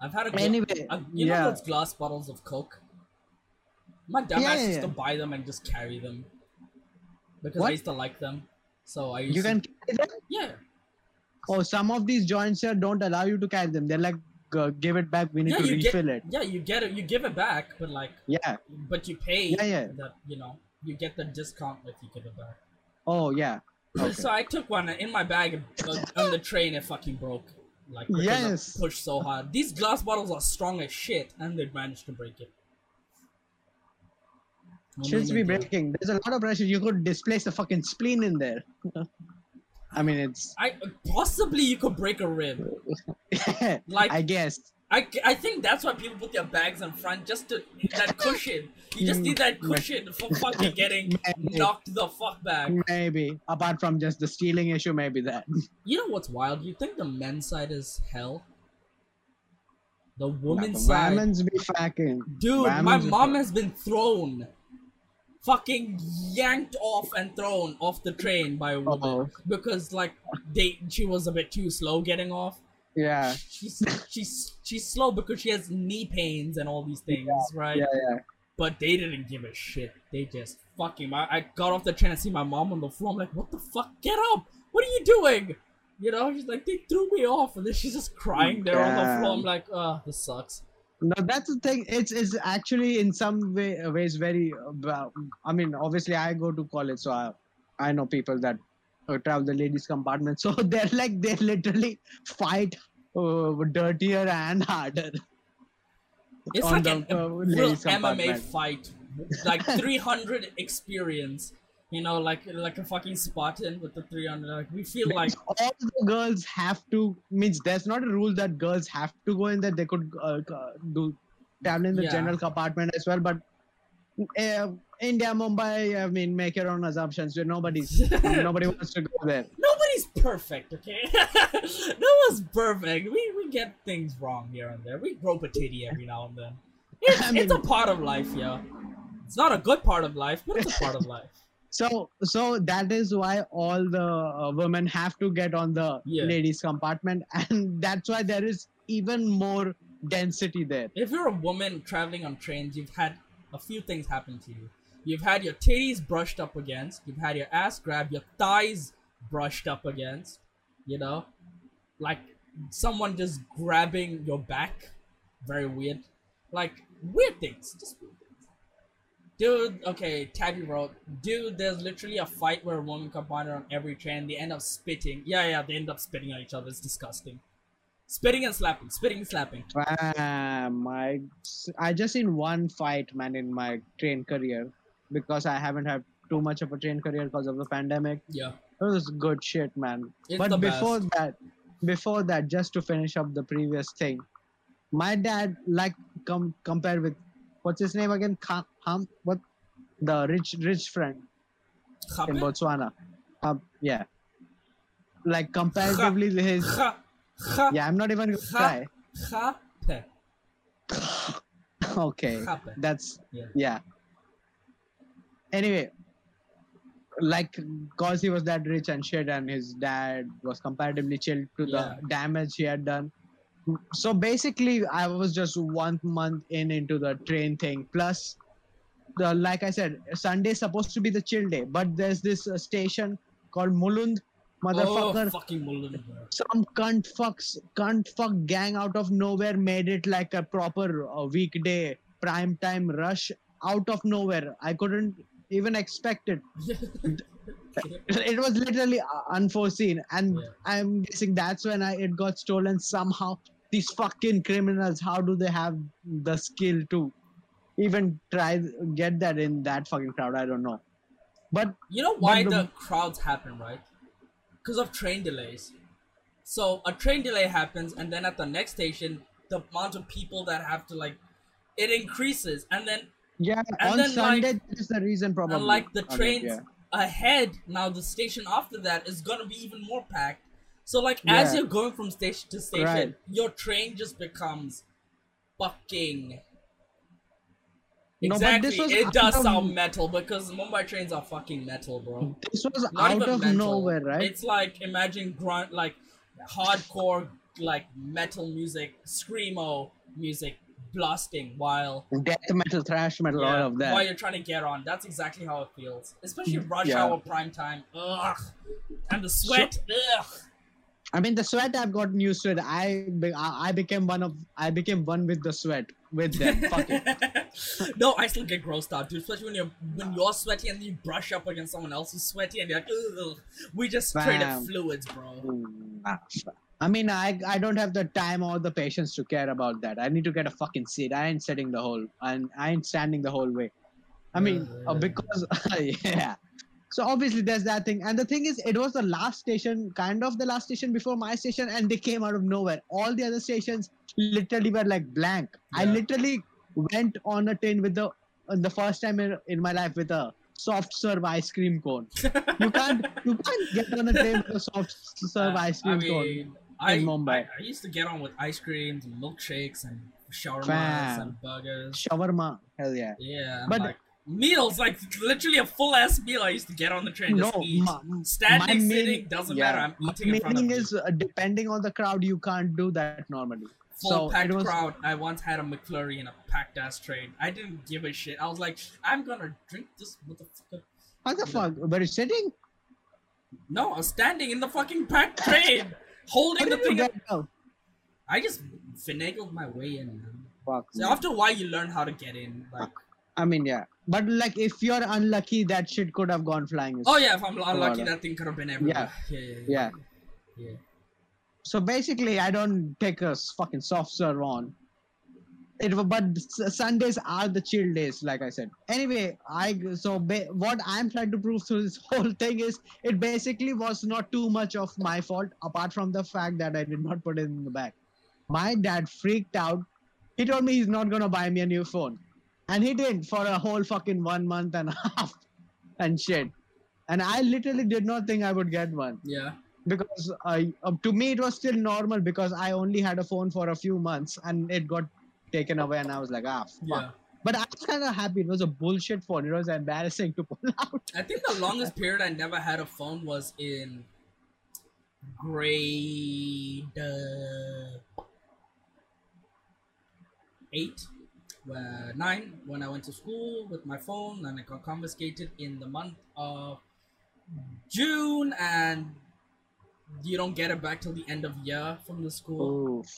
I've had a Anyway, you know yeah. those glass bottles of Coke? My dumbass Yeah, yeah, used to yeah. buy them and just carry them because I used to like them. So I You can carry them. yeah. Oh, some of these joints here don't allow you to carry them. They're like, uh, give it back. We need Yeah, to you get- refill it. Yeah, you get it. You give it back, but like, Yeah. but you pay. Yeah, yeah. That you know, you get the discount if you give it back. Oh yeah. Okay. So I took one in my bag uh, on the train. It fucking broke. Like Yes. pushed so hard. These glass bottles are strong as shit, and they managed to break it. In be breaking. There's a lot of pressure. You could displace a fucking spleen in there. I mean, it's. I possibly you could break a rib. Like I guess. I, I think that's why people put their bags in front just to that cushion. You just need that cushion for fucking getting Maybe. knocked the fuck back. Maybe. Apart from just the stealing issue, maybe that. You know what's wild? You think the men's side is hell? The women's The side, Women's be fucking. dude. my women's be mom has been thrown, fucking yanked off and thrown off the train by a woman Uh-oh. because like they she was a bit too slow getting off. Yeah. She's she's she's slow because she has knee pains and all these things, right? Yeah, yeah. But they didn't give a shit. They just fucking. I, I got off the train and see my mom on the floor. I'm like, what the fuck? Get up! What are you doing? You know, she's like, they threw me off, and then she's just crying there on the floor. I'm like, oh, this sucks. No, that's the thing. It's it's actually in some way ways very. Uh, I mean, obviously, I go to college, so I, I know people that uh, travel the ladies' compartment. So they're like they literally fight uh, dirtier and harder. It's like the, an, uh, real MMA fight, like 300 experience. You know, like like a fucking Spartan with the 300. Like we feel like all the girls have to means there's not a rule that girls have to go in there. They could uh, do travel in the Yeah. general compartment as well, but. Uh, India, Mumbai. I mean, make your own assumptions. Nobody's nobody wants to go there. nobody's perfect, okay? no one's perfect. We we get things wrong here and there. We grow a titty every now and then. It's, I it's a part of life, yeah. It's not a good part of life, but it's a part of life. So, so that is why all the uh, women have to get on the Yeah. ladies' compartment, and that's why there is even more density there. If you're a woman traveling on trains, you've had a few things happen to you. You've had your titties brushed up against. You've had your ass grabbed. Your thighs brushed up against. You know, like someone just grabbing your back. Very weird. Like weird things. Just weird things. Dude, okay, Tabby wrote, dude, there's literally a fight where a woman combined on every train. They end up spitting. Yeah, yeah, they end up spitting on each other. It's disgusting. Spitting and slapping. Spitting and slapping. Ah, my, I just seen one fight, man, in my train career, because I haven't had too much of a train career because of the pandemic. Yeah. It was good shit, man. It's but before best. that, before that, just to finish up the previous thing, my dad like com- compare with what's his name again? Ka- Ham? What? The rich rich friend in Botswana. Um, yeah. Like comparatively his. Cha, cha, Yeah, I'm not even gonna try. Okay, that's Yeah. yeah. Anyway, like cause he was that rich and shit and his dad was comparatively chill to Yeah. the damage he had done so basically i was just one month in into the train thing. Plus the like i said sunday's supposed to be the chill day but there's this uh, station called mulund motherfucker. Oh, fucking bro. some cunt fucks cunt fuck gang out of nowhere made it like a proper uh, weekday prime time rush. Out of nowhere. I couldn't even expect it it was literally uh, unforeseen and Yeah. i'm guessing that's when I, it got stolen somehow these fucking criminals how do they have the skill to even try get that in that fucking crowd i don't know but You know why the- the crowds happen, right? Because of train delays. So a train delay happens, and then at the next station, the amount of people that have to like, it increases, and then yeah And on then, sunday like- that's the reason probably and like the Okay, trains yeah. Ahead, now the station after that is gonna be even more packed. So like as you're going from station to station, Right. your train just becomes fucking. No, Exactly, this was it does of- sound metal because Mumbai trains are fucking metal, bro. this was not out of mental. nowhere right It's like imagine grunt like hardcore like metal music, screamo music blasting while death metal thrash metal yeah, all of that while you're trying to get on. That's exactly how it feels. Especially mm, rush Yeah. hour prime time. Ugh. And the sweat. Ugh. I mean, the sweat I've gotten used to it. I I I became one of I became one with the sweat with them. Fuck it. no, I still get grossed out, dude. Especially when you're when you're sweaty and you brush up against someone else who's sweaty and you're like, Ugh. we just traded Fam. fluids, bro. Ah, I mean, I I don't have the time or the patience to care about that. I need to get a fucking seat. I ain't sitting the whole and I ain't standing the whole way. I mean, uh, Uh. because yeah. So obviously there's that thing, and the thing is, it was the last station, kind of the last station before my station, and they came out of nowhere. All the other stations literally were like blank. I literally went on a train with the uh, the first time in, in my life with a soft serve ice cream cone. You can't you can't get on a train with a soft serve ice cream I cone. I, in Mumbai. I, I used to get on with ice creams and milkshakes and shawarmas Fam. and burgers. Shawarma, hell yeah. Yeah, But- like meals, like literally a full ass meal. I used to get on the train No, ma- Standing, my sitting, meaning- doesn't yeah, matter. I'm my eating in front of you. is uh, depending on the crowd, you can't do that normally. Full so packed was crowd. I once had a McFlurry in a packed ass train. I didn't give a shit. I was like, I'm gonna drink this motherfucker. how the fuck? But it's sitting. No, I was standing in the fucking packed train, holding the thing. I just finagled my way in. Fuck. So after a while, you learn how to get in. Like, I mean, yeah. But like, if you're unlucky, that shit could have gone flying. oh yeah, if I'm unlucky, that thing could have been everywhere. Yeah, yeah, yeah. Yeah. yeah. So basically, I don't take a fucking soft serve on. It but Sundays are the chill days, like I said. Anyway, I so ba- what I'm trying to prove through this whole thing is it basically was not too much of my fault, apart from the fact that I did not put it in the bag. My dad freaked out. He told me he's not gonna buy me a new phone, and he didn't for a whole fucking one month and a half, and shit. And I literally did not think I would get one Yeah. because uh, uh, to me it was still normal because I only had a phone for a few months and it got taken away and I was like ah fuck. Yeah. But I was kind of happy. It was a bullshit phone. It was embarrassing to pull out. I think the longest period I never had a phone was in grade uh, eight, where nine, when I went to school with my phone and it got confiscated in the month of June, and you don't get it back till the end of year from the school. Oof.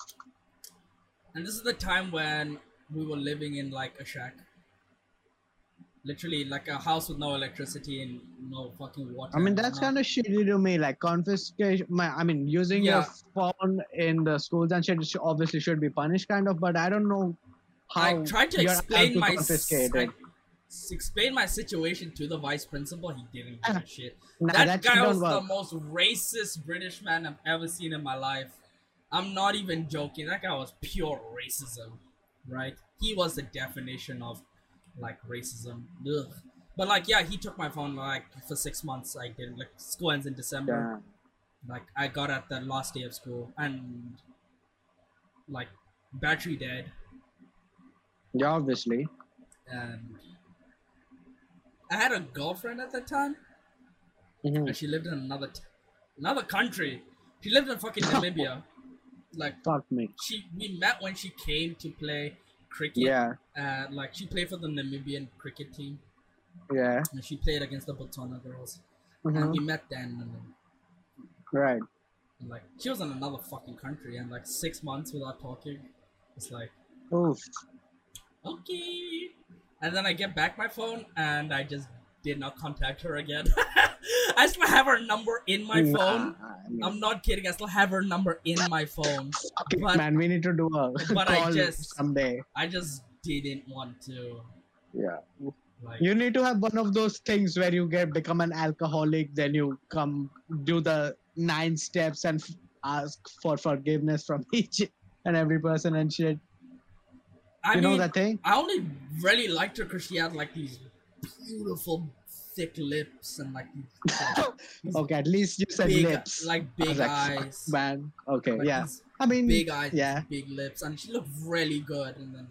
And this is the time when we were living in like a shack. Literally like a house with no electricity and no fucking water. I mean that's kind of shitty to me. Like confiscation. My, I mean using Yeah. your phone in the schools and shit obviously should be punished, kind of. But I don't know how I tried to explain to my I explain my situation to the vice principal. He didn't give Ah, a shit. Nah, that, that guy was the most racist British man I've ever seen in my life. I'm not even joking. That guy was pure racism, right? He was the definition of like racism. Ugh. But like, yeah, he took my phone like for six months. I didn't like school ends in December. Yeah. Like I got at the last day of school and like battery dead Yeah, obviously. and I had a girlfriend at that time. Mhm. and she lived in another t- another country. She lived in fucking Namibia. Like Fuck me. she, we met when she came to play cricket. Yeah. Uh, like she played for the Namibian cricket team, Yeah. and she played against the Botswana girls. And Mhm. we met then, and then Right. and, like she was in another fucking country, and like six months without talking. It's like Oof. okay. And then I get back my phone, and I just did not contact her again. I still have her number in my Nah, phone. I mean, I'm not kidding. I still have her number in my phone. it, but- man, we need to do a but I call just- someday. I just didn't want to. Yeah. Like, You need to have one of those things where you get become an alcoholic, then you come do the nine steps and f- ask for forgiveness from each and every person and shit. I you mean, know that thing? I only really liked her because she had like these beautiful thick lips and like Okay, at least you said big, lips. like big like, eyes. man. Okay, like yeah. I mean, big eyes, yeah. big lips, and she looked really good. And then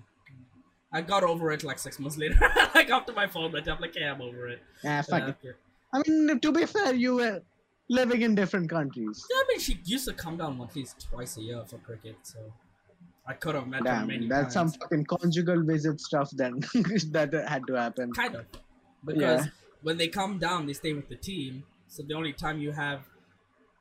I got over it like six months later. like after my phone went up, like, yeah, I'm over it. yeah, fuck it. I mean, to be fair, you were living in different countries. Yeah, I mean, she used to come down at least twice a year for cricket, so I could have met her many Damn, that's some fucking conjugal visit stuff then that had to happen. Kind of. Because when they come down, they stay with the team. So the only time you have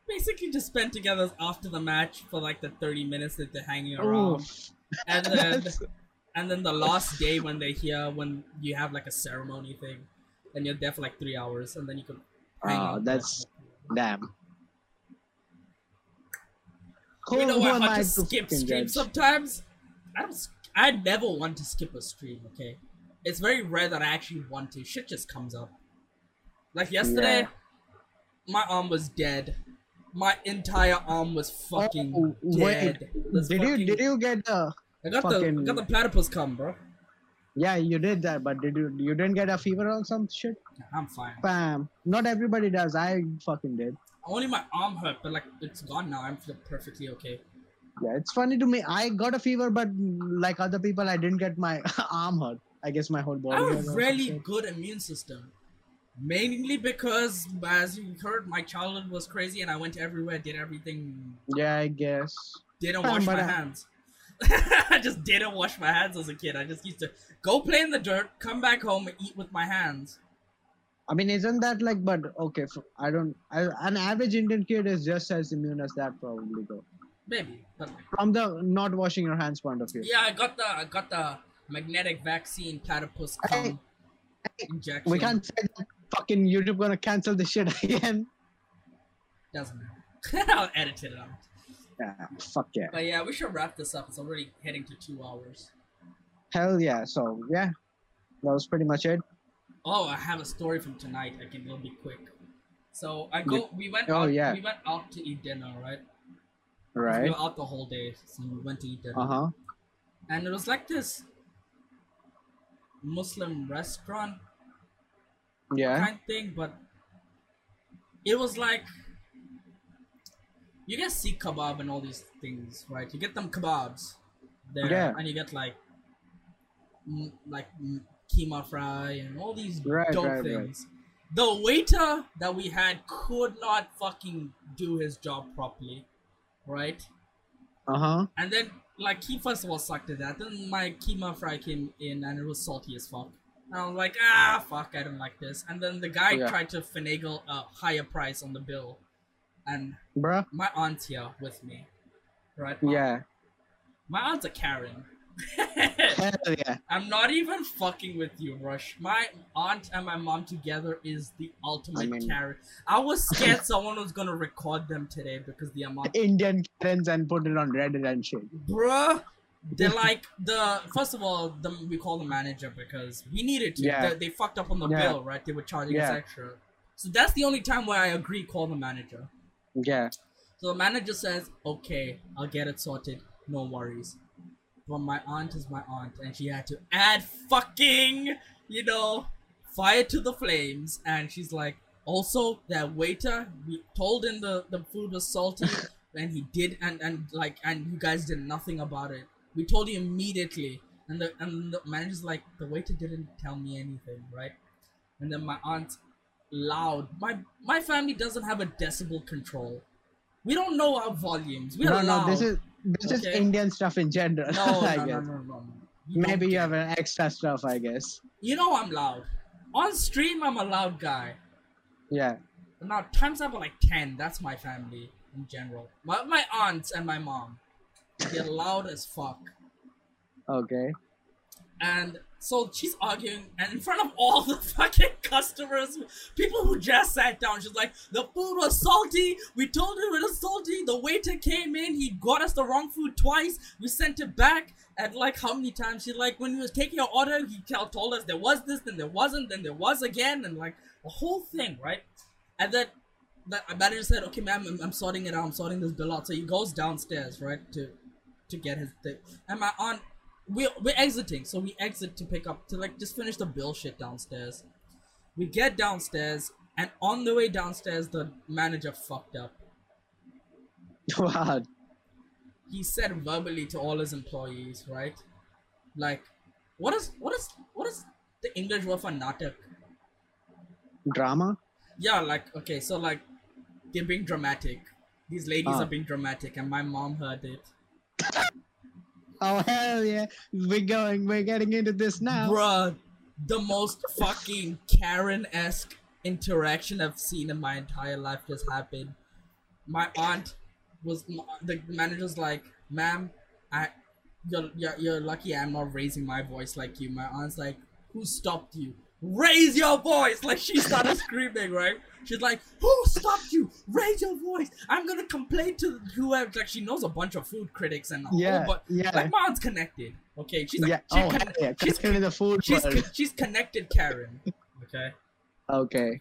basically just spend together after the match for like the 30 minutes that they're hanging around. Oof. And then and then the last day when they're here, when you have like a ceremony thing, and you're there for like three hours, and then you can Oh, that's damn. You know what? I I just to skip streams sometimes. I don't. I never want to skip a stream. Okay, it's very rare that I actually want to. Shit just comes up. Like yesterday, Yeah. my arm was dead. My entire arm was fucking Oh, dead. Did you did you get the? I got the I got the platypus come, bro. Yeah, you did that, but did you you didn't get a fever or some shit? I'm fine. Bam. Not everybody does. I fucking did. Only my arm hurt, but like it's gone now. I'm perfectly okay. Yeah, it's funny to me. I got a fever, but like other people, I didn't get my arm hurt. I guess my whole body. I have a really good immune system. Mainly because, as you heard, my childhood was crazy and I went everywhere, did everything, Yeah, I guess. didn't wash my I- hands. I just didn't wash my hands as a kid. I just used to go play in the dirt, come back home, and eat with my hands. I mean, isn't that like? But okay, I don't. I, an average Indian kid is just as immune as that, probably though. Maybe, but From the not washing your hands point of view. yeah, I got the I got the magnetic vaccine platypus Hey, injection. We can't say that fucking YouTube gonna cancel the shit again. Doesn't matter. I'll edit it out. Yeah, fuck yeah. But yeah, we should wrap this up. It's already heading to two hours. Hell yeah. So yeah, that was pretty much it. Oh, I have a story from tonight. I can it'll be quick. So I go. We went. Oh, out, yeah. We went out to eat dinner, right? Right. We were out the whole day, so we went to eat dinner. Uh huh. And it was like this Muslim restaurant Yeah. kind of thing, but it was like you get seekh kebab and all these things, right? You get them kebabs there, Yeah. and you get like mm, like keema fry and all these Right, dope right, right. things. The waiter that we had could not fucking do his job properly, right? Uh huh. And then, like, he first of all sucked at that. Then my keema fry came in and it was salty as fuck. And I was like, ah, fuck, I don't like this. And then the guy Yeah. tried to finagle a higher price on the bill. And Bruh. my aunt's here with me. Right? Yeah. My aunt's a Karen. Yeah. I'm not even fucking with you, Rush. My aunt and my mom together is the ultimate mean- Karen. I was scared someone was gonna record them today because the amount Indian Karens and put it on Reddit and shit. bruh they're like the first of all the, we call the manager because we needed to Yeah. they, they fucked up on the Yeah. bill right they were charging us extra so that's the only time where i agree call the manager Yeah. so the manager says okay i'll get it sorted no worries but my aunt is my aunt and she had to add fucking you know fire to the flames and she's like also that waiter we told him the the food was salty and he did and and like and you guys did nothing about it we told you immediately and the and the manager's like the waiter didn't tell me anything right and then my aunt loud. My my family doesn't have a decibel control. We don't know our volumes. We no, are no, loud. this is this is Indian stuff in general. no, I no, guess. no, no, no. Maybe you have an extra stuff, I guess. You know I'm loud. On stream, I'm a loud guy. Yeah. Now, times up are like 10. That's my family in general. My, my aunts and my mom. They're loud as fuck. Okay. And so she's arguing, and in front of all the fucking customers, people who just sat down, she's like, The food was salty. We told him it was salty. The waiter came in, he got us the wrong food twice. We sent it back. And like, how many times? she like, When he was taking our order, he told us there was this, then there wasn't, then there was again, and like, the whole thing, right? And then the manager said, "Okay, ma'am, I'm, I'm sorting it out. I'm sorting this bill out." So he goes downstairs, right, to to get his thing. And my aunt, we we're exiting, so we exit to pick up to like just finish the bill shit downstairs. We get downstairs, and on the way downstairs, the manager fucked up. Wow. He said verbally to all his employees, right, like, what is what is what is the English word for natak? Drama? Yeah, like okay, so like they're being dramatic. These ladies Ah. are being dramatic, and my mom heard it. Oh hell yeah. We're going we're getting into this now. Bruh, the most fucking Karen esque interaction I've seen in my entire life just happened. My aunt was the manager's like, "Ma'am, I, you're, you're you're lucky I'm not raising my voice like you." My aunt's like, "Who stopped you? Raise your voice!" Like she started screaming, right? She's like, "Who stopped you? Raise your voice! I'm gonna complain to whoever." Like she knows a bunch of food critics and Yeah, whole bu- yeah. Like aunt's connected. Okay, she's like, yeah. she Oh con- yeah. she's Connected the food she's con- she's connected Karen. Okay. Okay.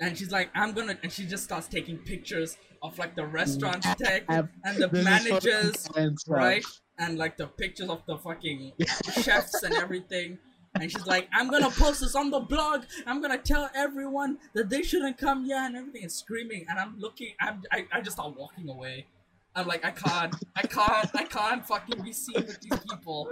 And she's like, I'm gonna, and she just starts taking pictures of like the restaurant tech and the This managers, fucking Karen stuff. right? And like the pictures of the fucking chefs and everything. And she's like, I'm gonna post this on the blog. I'm gonna tell everyone that they shouldn't come here and everything. And screaming. And I'm looking. I'm. I, I just start walking away. I'm like, I can't. I can't. I can't fucking be seen with these people.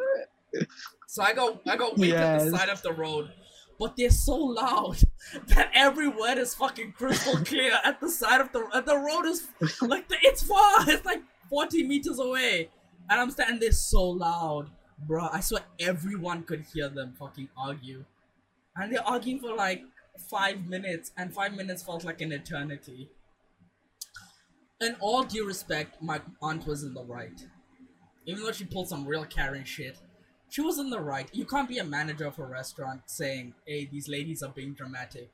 So I go. I go wait at the side of the road. But they're so loud that every word is fucking crystal clear at the side of the at the road is like the, it's far. It's like 40 meters away. And I'm standing there so loud. Bruh, I swear everyone could hear them fucking argue. And they're arguing for like five minutes, and five minutes felt like an eternity. In all due respect, my aunt was in the right. Even though she pulled some real Karen shit, she was in the right. You can't be a manager of a restaurant saying, hey, these ladies are being dramatic.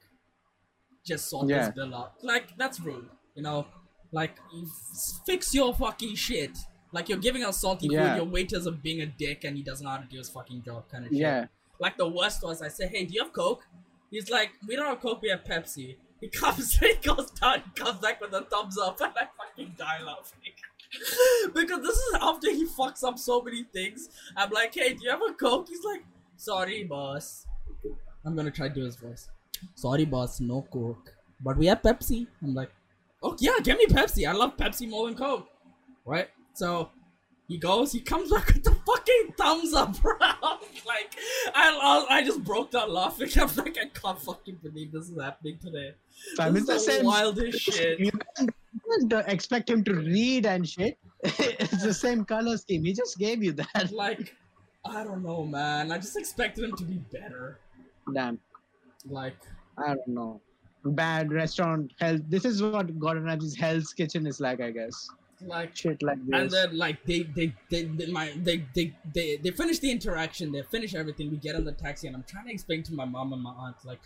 Just sort Yeah. this bill out. Like, that's rude. You know? Like, f- fix your fucking shit. Like, you're giving us salty Yeah. food, your waiters are being a dick and he doesn't know how to do his fucking job, kind of shit. Yeah. Like, the worst was, I say, hey, do you have Coke? He's like, we don't have Coke, we have Pepsi. He comes, he goes down, he comes back with a Thums Up, and I fucking die laughing. because this is after he fucks up so many things. I'm like, hey, do you have a Coke? He's like, sorry, boss. I'm gonna try to do his voice. Sorry, boss, no Coke. But we have Pepsi. I'm like, oh, yeah, give me Pepsi. I love Pepsi more than Coke. Right? So, he goes, he comes back with the fucking Thums Up, bro. like, I, I just broke down laughing. I'm like, I can't fucking believe this is happening today. Fam, this it's the is the same. wildest shit. You can't, expect him to read and shit. it's the same color scheme. He just gave you that. Like, I don't know, man. I just expected him to be better. Damn. Like, I don't know. Bad restaurant health. This is what Gordon Ramsay's Hell's Kitchen is like, I guess. Like, Shit like this. and then like they they they, they my they, they they they finish the interaction. They finish everything. We get in the taxi, and I'm trying to explain to my mom and my aunt like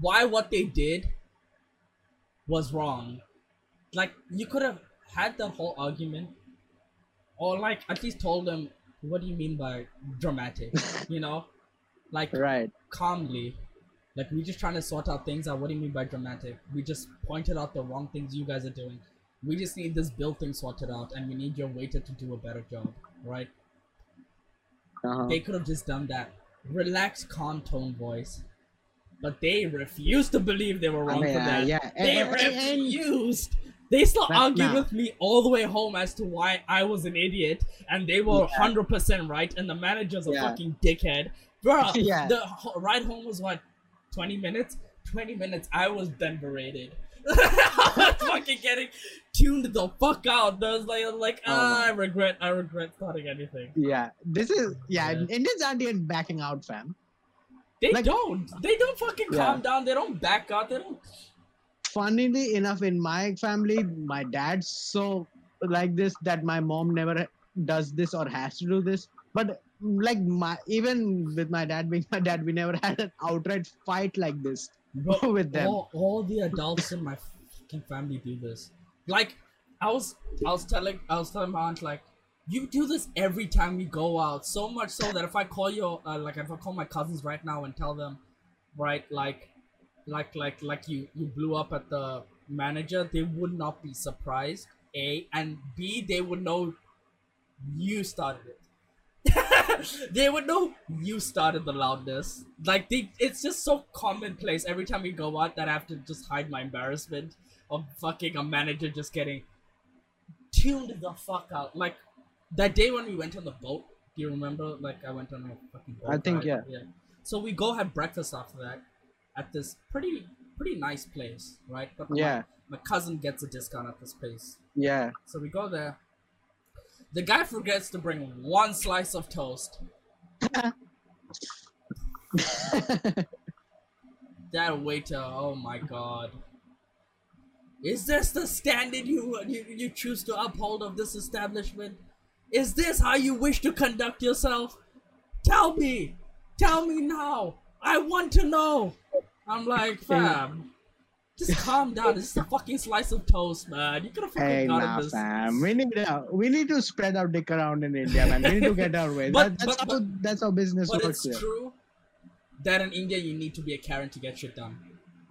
why what they did was wrong. Like you could have had that whole argument, or like at least told them what do you mean by dramatic, you know, like right. calmly. Like we're just trying to sort out things out. What do you mean by dramatic? We just pointed out the wrong things you guys are doing. We just need this bill thing sorted out, and we need your waiter to do a better job, right? Uh-huh. They could have just done that. Relaxed, calm tone voice. But they refused to believe they were I wrong mean, for uh, that. yeah. They and- and- and- They still argued with me all the way home as to why I was an idiot, and they were Yeah. hundred percent right, and the manager's a Yeah. fucking dickhead, bro. Yeah. The ride home was what, twenty minutes. 20 minutes, I was then berated. I was fucking getting tuned the fuck out. I was like, I like Oh ah, my- I regret, I regret starting anything. Yeah, this is yeah. Yeah. Indians aren't even backing out, fam. They Like- don't. They don't fucking Yeah. calm down. They don't back out. They don't. Funnily enough, in my family, my dad's so like this that my mom never does this or has to do this. But like my even with my dad being my dad, we never had an outright fight like this Bro, with them. all, all the adults in my fucking family do this. Like, I was, I was telling, I was telling my aunt like, you do this every time we go out. So much so that if I call your, uh, like, if I call my cousins right now and tell them, right, like, like, like, like you, you blew up at the manager, they would not be surprised. A and B, they would know you started it. they would know you started the loudness. Like they, it's just so commonplace every time we go out that I have to just hide my embarrassment of fucking a manager just getting tuned the fuck out. Like that day when we went on the boat. Do you remember? Like I went on a fucking boat. I think, ride, yeah. Yeah. So we go have breakfast after that at this pretty pretty nice place, right? But my- Yeah. my cousin gets a discount at this place. Yeah, So we go there. The guy forgets to bring one slice of toast. That waiter, oh my god. Is this the standard you, you you choose to uphold of this establishment? Is this how you wish to conduct yourself? Tell me! Tell me now! I want to know! I'm like, fam, just calm down. This is a fucking slice of toast, man. You could have fucking hey, gotten this. fam. We need to we need to spread our dick around in India, man. We need to get our way. But- that, that's but- how that's how business But works it's here. true that in India you need to be a Karen to get shit done.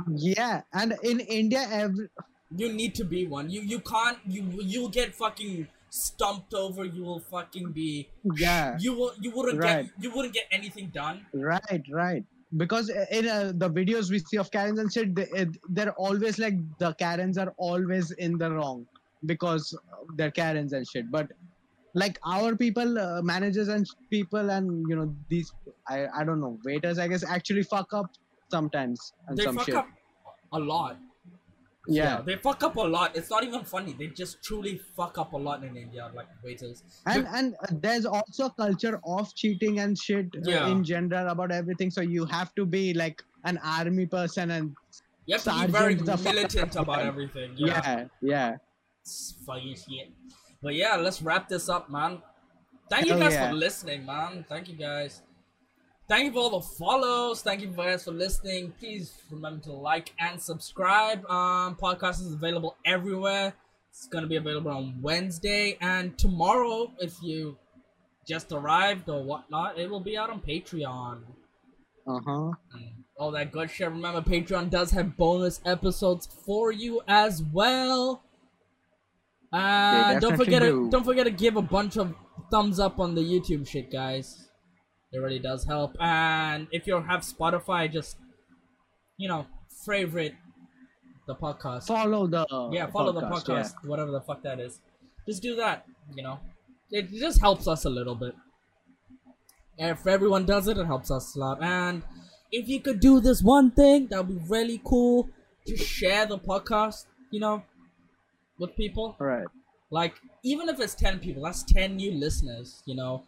Yeah, and in India, every You need to be one. You you can't you you'll get fucking stumped over. You will fucking be yeah, you will you wouldn't Right. get you wouldn't get anything done. right, right. Because in uh, the videos we see of Karens and shit, they, they're always like the Karens are always in the wrong because they're Karens and shit. But like our people, uh, managers and people, and you know these, I I don't know, waiters, I guess actually fuck up sometimes and They some fuck shit. up a lot. Yeah. they fuck up a lot. It's not even funny. They just truly fuck up a lot in India, like waiters. and and uh, there's also a culture of cheating and shit uh, Yeah. in general about everything so you have to be like an army person and You have to be very Sergeant the fuck militant about everything. yeah Yeah. yeah, It's fucking shit. But yeah, let's wrap this up, man. Thank you guys yeah. for listening, man. Thank you guys. Thank you for all the follows. Thank you guys for listening. Please remember to like and subscribe. Um, podcast is available everywhere. It's gonna be available on Wednesday and tomorrow. If you just arrived or whatnot, it will be out on Patreon uh-huh all that good shit. Remember, Patreon does have bonus episodes for you as well. Uh, don't forget to don't forget to give a bunch of thumbs up on the YouTube shit, guys. It really does help. And if you have Spotify, just you know favorite the podcast. follow the yeah, follow the yeah. podcast, whatever the fuck that is. Just do that. You know, it just helps us a little bit. And if everyone does it, it helps us a lot. And if you could do this one thing, that would be really cool. Just share the podcast, you know, with people. right Like, even if it's 10 people, that's 10 new listeners, you know.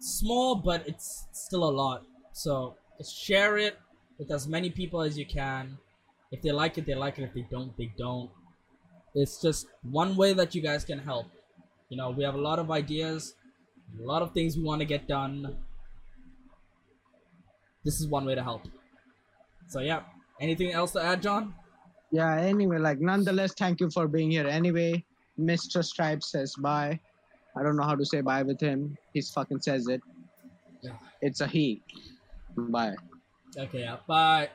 Small, but it's still a lot. So, just share it with as many people as you can. If they like it, they like it. If they don't, they don't. It's just one way that you guys can help. You know, we have a lot of ideas, a lot of things we want to get done. This is one way to help. So, yeah. Anything else to add, John? yeah anyway like nonetheless thank you for being here anyway mr stripe says bye i don't know how to say bye with him. He fucking says it. It's a he. Bye. Okay, yeah. Bye.